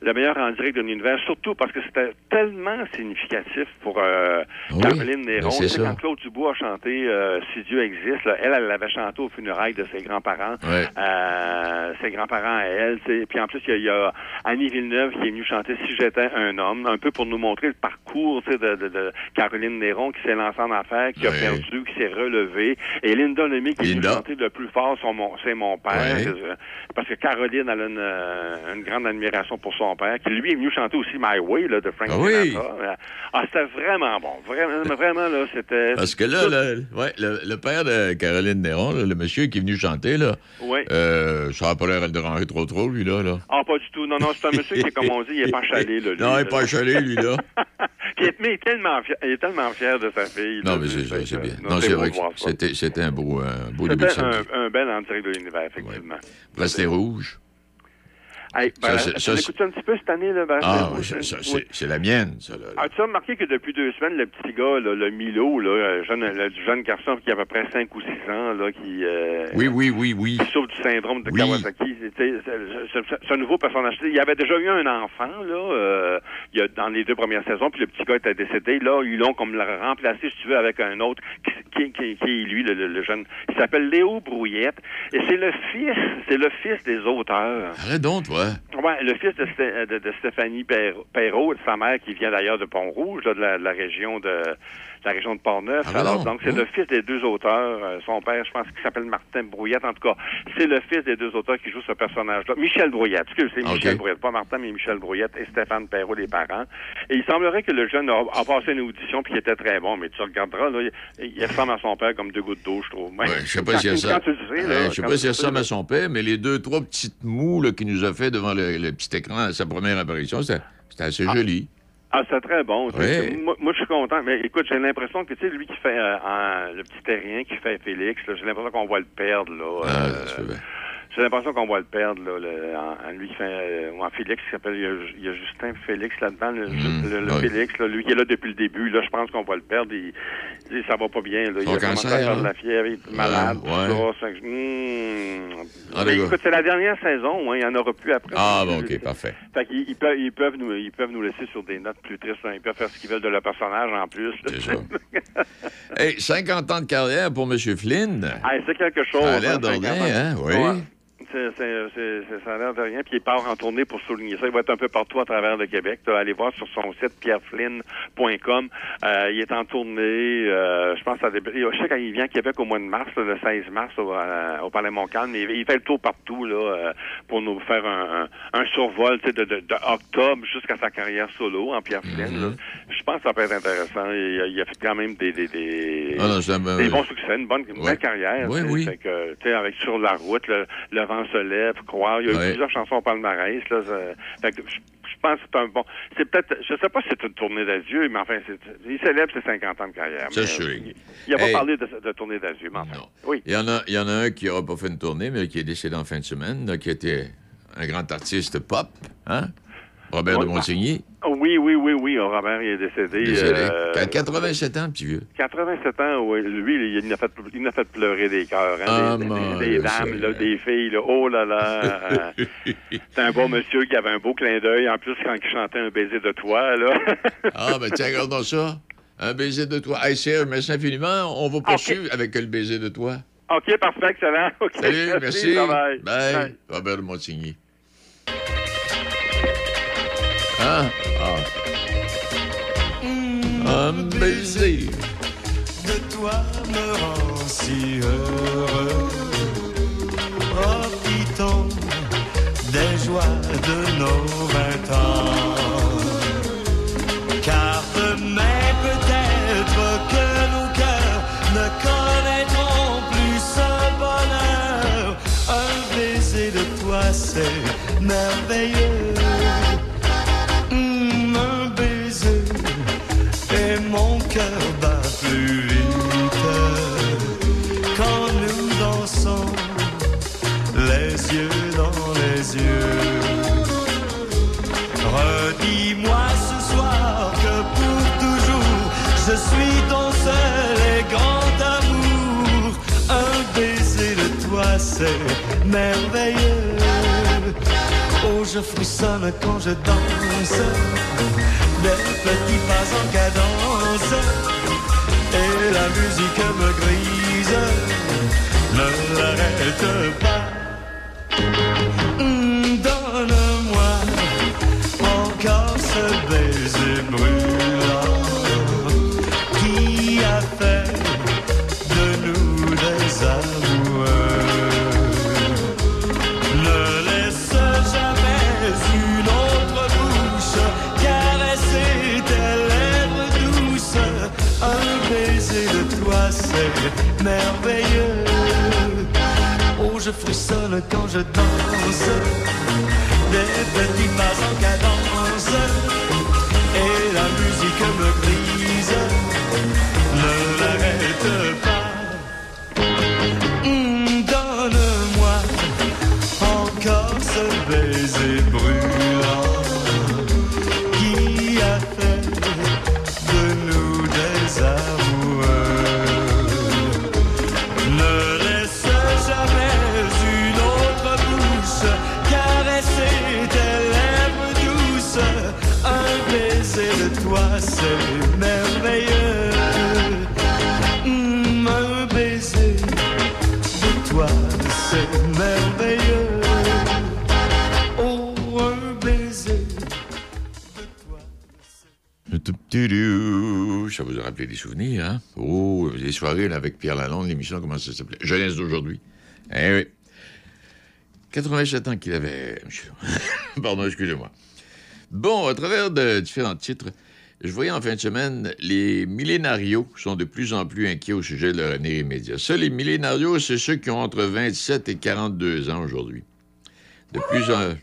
le meilleur en direct de l'univers, surtout parce que c'était tellement significatif pour euh, Oui, Caroline Néron. c'est quand Claude Dubois a chanté euh, Si Dieu existe, là, elle, elle l'avait chanté aux funérailles de ses grands-parents. Ouais. Euh, ses grands-parents à elle. tu sais. Puis en plus, il y, a- il y a Annie Villeneuve qui est venue chanter Si j'étais un homme, un peu pour nous montrer le parcours de, de, de Caroline Néron qui s'est lancée en affaires, qui a perdu, qui s'est relevé. Et Linda Lemay qui est venue chanter le plus fort, c'est mon père. Ouais. Euh, Parce que Caroline elle a une, euh, une grande admiration pour son père, qui lui est venu chanter aussi My Way là, de Frank Ah oui. Sinatra. Euh, Ah, c'était vraiment bon. Vraiment, vraiment là, c'était... Parce que là, le, ouais, le, le père de Caroline Néron, là, le monsieur qui est venu chanter, là, euh, ça n'a pas l'air de déranger trop trop, lui, là. là. Ah, pas du tout. Non, non, c'est un monsieur qui est, comme on dit, il est pas chalé, là, lui, Non, il n'est pas chalé, lui, là. Puis il est- mais il est tellement fier, il est tellement fier de sa fille. Non, là, mais c'est bien. non, c'est vrai que c'était c'était un beau, un beau début de C'était un, un bel en direct de l'univers, effectivement. Bracelet rouge. Hey, ben, Ça, ça, ça un petit peu cette année, là, ben, Ah, oui, oui. c'est c'est la mienne, ça, là. As-tu remarqué que depuis deux semaines, le petit gars, là, le Milo, là, jeune, le jeune garçon qui a à peu près 5 ou 6 ans, là, qui, euh, Oui, oui, oui, oui. qui souffre du syndrome de Oui. Kawasaki, c'est- un nouveau personnage. Il y avait déjà eu un enfant, là, euh, il y a, dans les deux premières saisons, puis le petit gars était décédé. Là, ils l'ont comme le remplacé, si tu veux, avec un autre qui, qui, qui- qui est lui, le, le- le jeune. Il s'appelle Léo Brouillette, et c'est le fils, c'est le fils des auteurs. Arrête donc, toi. Ouais, le fils de, Sté- de- de Stéphanie Perrault, Perrault, sa mère qui vient d'ailleurs de Pont-Rouge, de, la, de la région de de la région de Portneuf. Ah, Alors, non. donc, c'est le fils des deux auteurs. euh, son père, je pense qu'il s'appelle Martin Brouillette. En tout cas, c'est le fils des deux auteurs qui joue ce personnage-là. Michel Brouillette. Excusez, c'est Ok. Michel Brouillette. Pas Martin, mais Michel Brouillette et Stéphane Perrault, les parents. Et il semblerait que le jeune a, a passé une audition puis qu'il était très bon. Mais tu regarderas, là, il, il ressemble à son père comme deux gouttes d'eau, je trouve. Ouais, je sais pas y a ça. Je sais pas le sais, ça à son père, mais les deux, trois petites mous là, qu'il nous a fait devant le, le petit écran à sa première apparition, c'était assez joli. Ah, c'est très bon. Ouais. Moi, moi, je suis content. Mais écoute, j'ai l'impression que, tu sais, lui qui fait euh, le petit terrien qui fait Félix, j'ai l'impression qu'on va le perdre, là. Ah, Euh, j'ai l'impression qu'on va le perdre, là, le- en, en lui qui fait, euh, ou en Félix, qui s'appelle, il y, a, Justin Félix là-dedans, le, le- le ouais. Félix, là, lui qui est là depuis le début, là, je pense qu'on va le perdre. Il, il- ça va pas bien, là. Il a commencé cancer, à faire de hein? la fièvre, il est malade, Ouais, tout ouais. ça. ça, hmm. Ah, Mais écoute, c'est la dernière saison, hein, il y en aura plus après. Ah, bon, OK, parfait. Fait qu'ils ils peuvent, ils peuvent nous, ils peuvent nous laisser sur des notes plus tristes. hein. Ils peuvent faire ce qu'ils veulent de leur personnage en plus. C'est ça. Hey, 50 ans de carrière pour M. Flynn. Ah, c'est quelque chose. Ça a l'air hein, de rien, 50 ans. hein? Oui. Ouais. C'est, ça a l'air de rien. Puis il part en tournée pour souligner ça. Il va être un peu partout à travers le Québec. Tu allez voir sur son site pierreflynn.com. Euh, il est en tournée. euh, je pense à des... Je sais quand il vient à Québec au mois de mars, là, le 16 mars, au, euh, au Palais Montcalm. Il, il fait le tour partout là, euh, pour nous faire un, un, un survol de, de, de octobre jusqu'à sa carrière solo en Pierre Flynn. là. Je pense que ça peut être intéressant. Il, a- il a fait quand même des, des, des, Ah non, des bons succès, une bonne une Ouais. belle carrière. Oui, oui. Fait que, avec Sur la route, le, le vent se lève, croire. Il y a eu Ouais. plusieurs chansons au palmarès. Là, fait que je, pense que c'est un bon. C'est peut-être. Je sais pas si c'est une tournée d'adieu, mais enfin, c'est, il célèbre ses 50 ans de carrière. Il, il a pas Hey. parlé de, de tournée d'adieu, mais enfin. Oui. Il y, en a, il y en a un qui n'aura pas fait une tournée, mais qui est décédé en fin de semaine, là, qui était un grand artiste pop, hein? Robert de Montigny. Oui, oui, oui, oui. Robert, il est décédé. Décédé. euh, Qui a 87 ans, petit vieux. 87 ans, oui. Lui, il a fait, il a fait pleurer des cœurs, hein, Ah, des, des- mon des Dieu, dames, là, des filles, là. Oh là là. euh, C'est un beau monsieur qui avait un beau clin d'œil. En plus, quand il chantait un baiser de toi, là. Ah, ben tiens, regardons ça. Un baiser de toi. Hey, Serge, merci infiniment. On va poursuivre avec le baiser de toi. OK, parfait, excellent. OK, Salut, merci. Bye-bye. Bye. Bye. Robert Montigny. Hein? Un baiser. de toi me rend si heureux. C'est merveilleux. Oh, je frissonne quand je danse. Des petits pas en cadence. Et la musique me grise. Ne l'arrête pas. Hum, donne-moi encore ce baiser brûlant quand je danse. Des petits pas Des souvenirs, hein? Oh, les soirées avec Pierre Lalonde, l'émission, comment ça s'appelait? Jeunesse d'aujourd'hui. Eh oui. 87 ans qu'il avait. Pardon, excusez-moi. Bon, à travers de différents titres, je voyais en fin de semaine, les millénarios sont de plus en plus inquiets au sujet de leur avenir immédiat. Ça, les millénarios, c'est ceux qui ont entre 27 et 42 ans aujourd'hui. De plus en...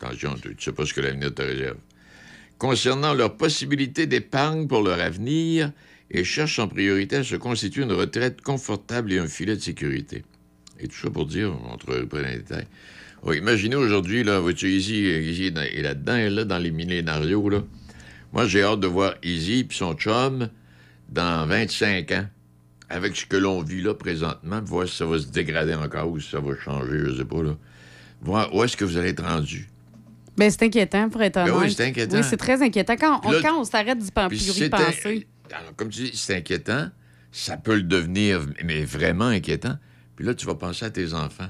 Attention, tu ne sais pas ce que l'avenir te réserve. Concernant leur possibilité d'épargne pour leur avenir, et cherchent en priorité à se constituer une retraite confortable et un filet de sécurité. Et tout ça pour dire, pas dans les détails. Oui, imaginez aujourd'hui, là, vois-tu, Izzy, Izzy est dans- est là-dedans, dans les millénarios. Moi, j'ai hâte de voir Izzy et son chum dans 25 ans, avec ce que l'on vit là présentement, voir si ça va se dégrader encore ou si ça va changer, je sais pas. Voir où est-ce que vous allez être rendu. Ben, c'est inquiétant, pour être Ben honnête. oui, c'est inquiétant. Oui, c'est très inquiétant. Quand on, là- quand on s'arrête d'y penser. alors, comme tu dis, c'est inquiétant. Ça peut le devenir, mais vraiment inquiétant. Puis là, tu vas penser à tes enfants.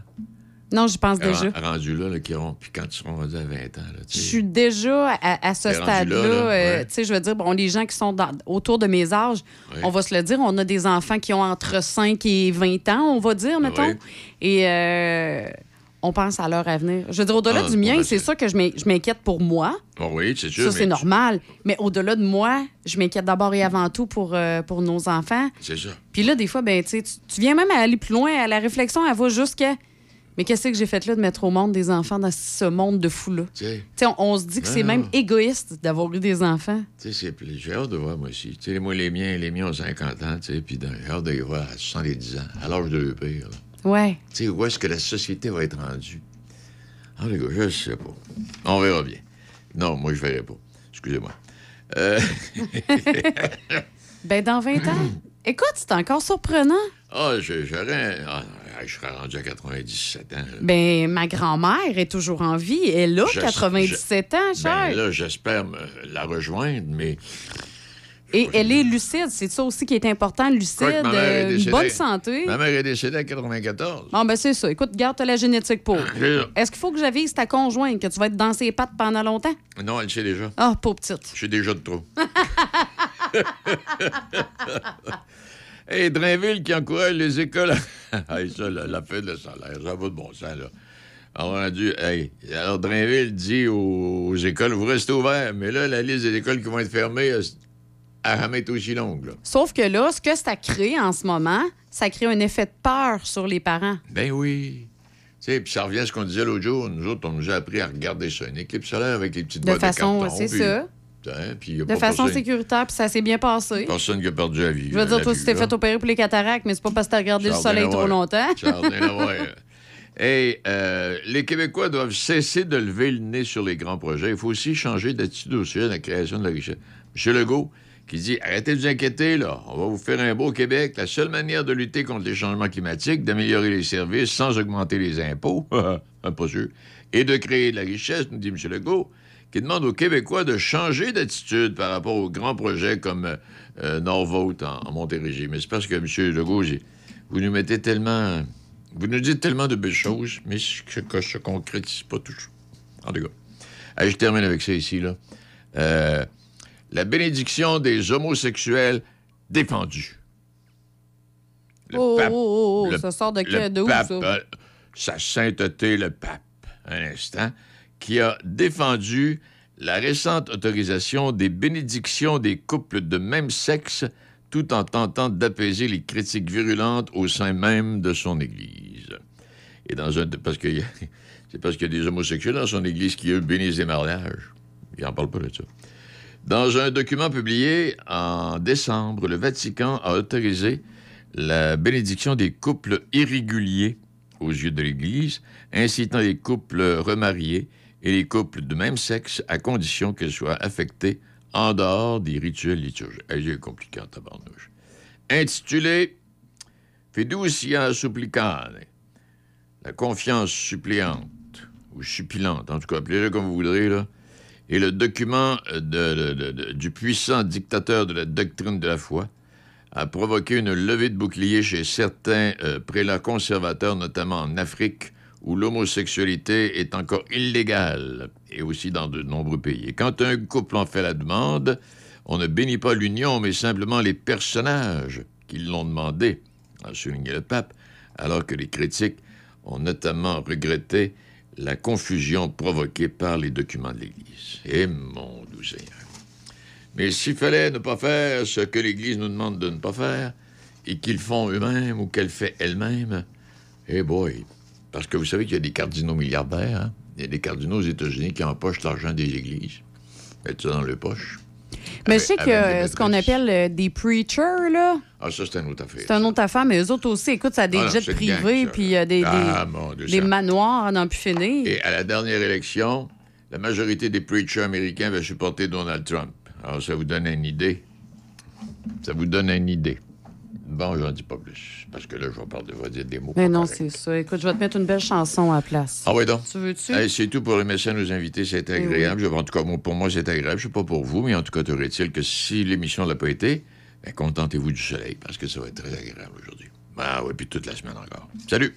Non, j'y pense déjà. Ren- Rendus là, là, qui auront. Puis quand ils seront rendus à 20 ans, là, Je suis déjà à, à ce rendu stade-là. là, là, euh, ouais. Tu sais, je veux dire, bon, les gens qui sont dans- autour de mes âges, Ouais. on va se le dire, on a des enfants qui ont entre 5 et 20 ans, on va dire, mettons. Ouais. Et euh, on pense à leur avenir. Je veux dire, au-delà Ah, du mien, c'est sûr que je m'in- je m'inquiète pour moi. Bon, oui, c'est sûr. Ça, c'est normal. Mais au-delà de moi, je m'inquiète d'abord et avant tout pour, euh, pour nos enfants. C'est ça. Puis là, des fois, ben, tu tu viens même à aller plus loin. La réflexion, elle va jusqu'à. Mais qu'est-ce que j'ai fait là de mettre au monde des enfants dans ce monde de fou-là? On, on se dit que c'est même égoïste d'avoir eu des enfants. j'ai hâte de voir, moi aussi. Tu sais, moi, les miens, les miens ont 50 ans, tu sais, puis j'ai hâte de les voir à 70 ans, à l'âge de leur père. là. Ouais. Tu sais, où est-ce que la société va être rendue? Ah, les gars, je sais pas. On verra bien. Non, moi, je verrai pas. Excusez-moi. Euh, Ben, dans 20 ans. Écoute, c'est encore surprenant. Ah, je- j'aurais. Ah, je serais rendu à 97 ans. là. Ben, ma grand-mère est toujours en vie. Elle a Je- 97 ans, cher. Ben là, j'espère la rejoindre, mais Et elle est lucide. C'est ça aussi qui est important, lucide, euh, une bonne santé. Ma mère est décédée à 94. Bon, ben c'est ça. Écoute, garde la génétique pour. Ça. Est-ce qu'il faut que j'avise ta conjointe que tu vas être dans ses pattes pendant longtemps? Non, elle sait déjà. Ah, pauvre petite. Je suis déjà de trop. Et Drainville qui encourage les écoles. hey, ça, la, la fin de salaire, ça va de bon sens, là. Alors, on a dû. Hey, alors, Drainville dit aux, aux écoles, vous restez ouverts. Mais là, la liste des écoles qui vont être fermées, être aussi longue, là. Sauf que là, ce que ça crée en ce moment, ça crée un effet de peur sur les parents. Ben oui. Tu sais, puis ça revient à ce qu'on disait l'autre jour. Nous autres, on nous a appris à regarder ça, une éclipse solaire avec les petites De boîtes façon, de carton. c'est ça. Hein, puis De façon personne- sécuritaire, puis ça s'est bien passé. Personne qui a perdu la vie. Je veux dire, toi, tu t'es fait opérer pour les cataractes, mais c'est pas parce que t'as regardé le soleil à trop longtemps. À. Hey, euh, les Québécois doivent cesser de lever le nez sur les grands projets. Il faut aussi changer d'attitude au sujet de la création de la richesse. M. Legault, qui dit Arrêtez de vous inquiéter, là. On va vous faire un beau Québec. La seule manière de lutter contre les changements climatiques, d'améliorer les services sans augmenter les impôts, pas sûr, et de créer de la richesse, nous dit M. Legault, qui demande aux Québécois de changer d'attitude par rapport aux grands projets comme euh, en, Montérégie. Mais c'est parce que, M. Legault, vous nous mettez tellement. Vous nous dites tellement de belles choses, mais ce que se concrétise pas toujours. En tout cas. Allez, je termine avec ça ici, là. Euh, la bénédiction des homosexuels défendue. Le oh, pape- oh, oh, le- ça sort de, le de où, ça? euh, sa sainteté, le pape, un instant, qui a défendu la récente autorisation des bénédictions des couples de même sexe tout en tentant d'apaiser les critiques virulentes au sein même de son Église. Et dans un... Parce que c'est parce qu'il y a des homosexuels dans son Église qui, eux, bénissent les mariages. Il n'en parle pas de ça. Dans un document publié en décembre, le Vatican a autorisé la bénédiction des couples irréguliers aux yeux de l'Église, incitant les couples remariés et les couples de même sexe à condition qu'elles soient affectées en dehors des rituels liturgiques. J'ai compliqué en tabarnouche. Intitulé Fiducia supplicane, la confiance suppliante, ou suppilante, en tout cas, appelez-le comme vous voudrez, là, et le document euh, du puissant dictateur de la doctrine de la foi a provoqué une levée de bouclier chez certains euh, prélats conservateurs, notamment en Afrique, où l'homosexualité est encore illégale, et aussi dans de nombreux pays. Et quand un couple en fait la demande, on ne bénit pas l'union, mais simplement les personnages qui l'ont demandé, a souligné le pape, alors que les critiques ont notamment regretté la confusion provoquée par les documents de l'Église. Et mon doux Seigneur. Mais s'il fallait ne pas faire ce que l'Église nous demande de ne pas faire, et qu'ils font eux-mêmes ou qu'elle fait elle-même, eh boy. Parce que vous savez qu'il y a des cardinaux milliardaires, hein? Il y a des cardinaux aux États-Unis qui empochent l'argent des églises. Mettent ça dans leur poche. Mais Avec- je sais que euh, ce qu'on appelle euh, des preachers, là, Ah, ça, c'est une autre affaire. c'est un autre affaire, mais eux autres aussi, écoute, ça a des Ah non, jets c'est une privés, ça, puis euh, des, Ah, des- mon Dieu, des ça. manoirs à n'en plus finir. Et à la dernière élection, la majorité des preachers américains avaient supporté Donald Trump. Alors, ça vous donne une idée. Ça vous donne une idée. Bon, j'en dis pas plus, parce que là, je vais, parler, je vais dire des mots. Mais non, c'est ça. Écoute, je vais te mettre une belle chanson à la place. Ah oui, donc? Tu veux-tu? Hey, c'est tout pour messages à nos invités. C'était Eh agréable. En tout cas, pour moi, c'est agréable. Je sais pas pour vous, mais en tout cas, aurait-il que si l'émission l'a pas été, ben, contentez-vous du soleil, parce que ça va être très agréable aujourd'hui. Ah oui, puis toute la semaine encore. Salut!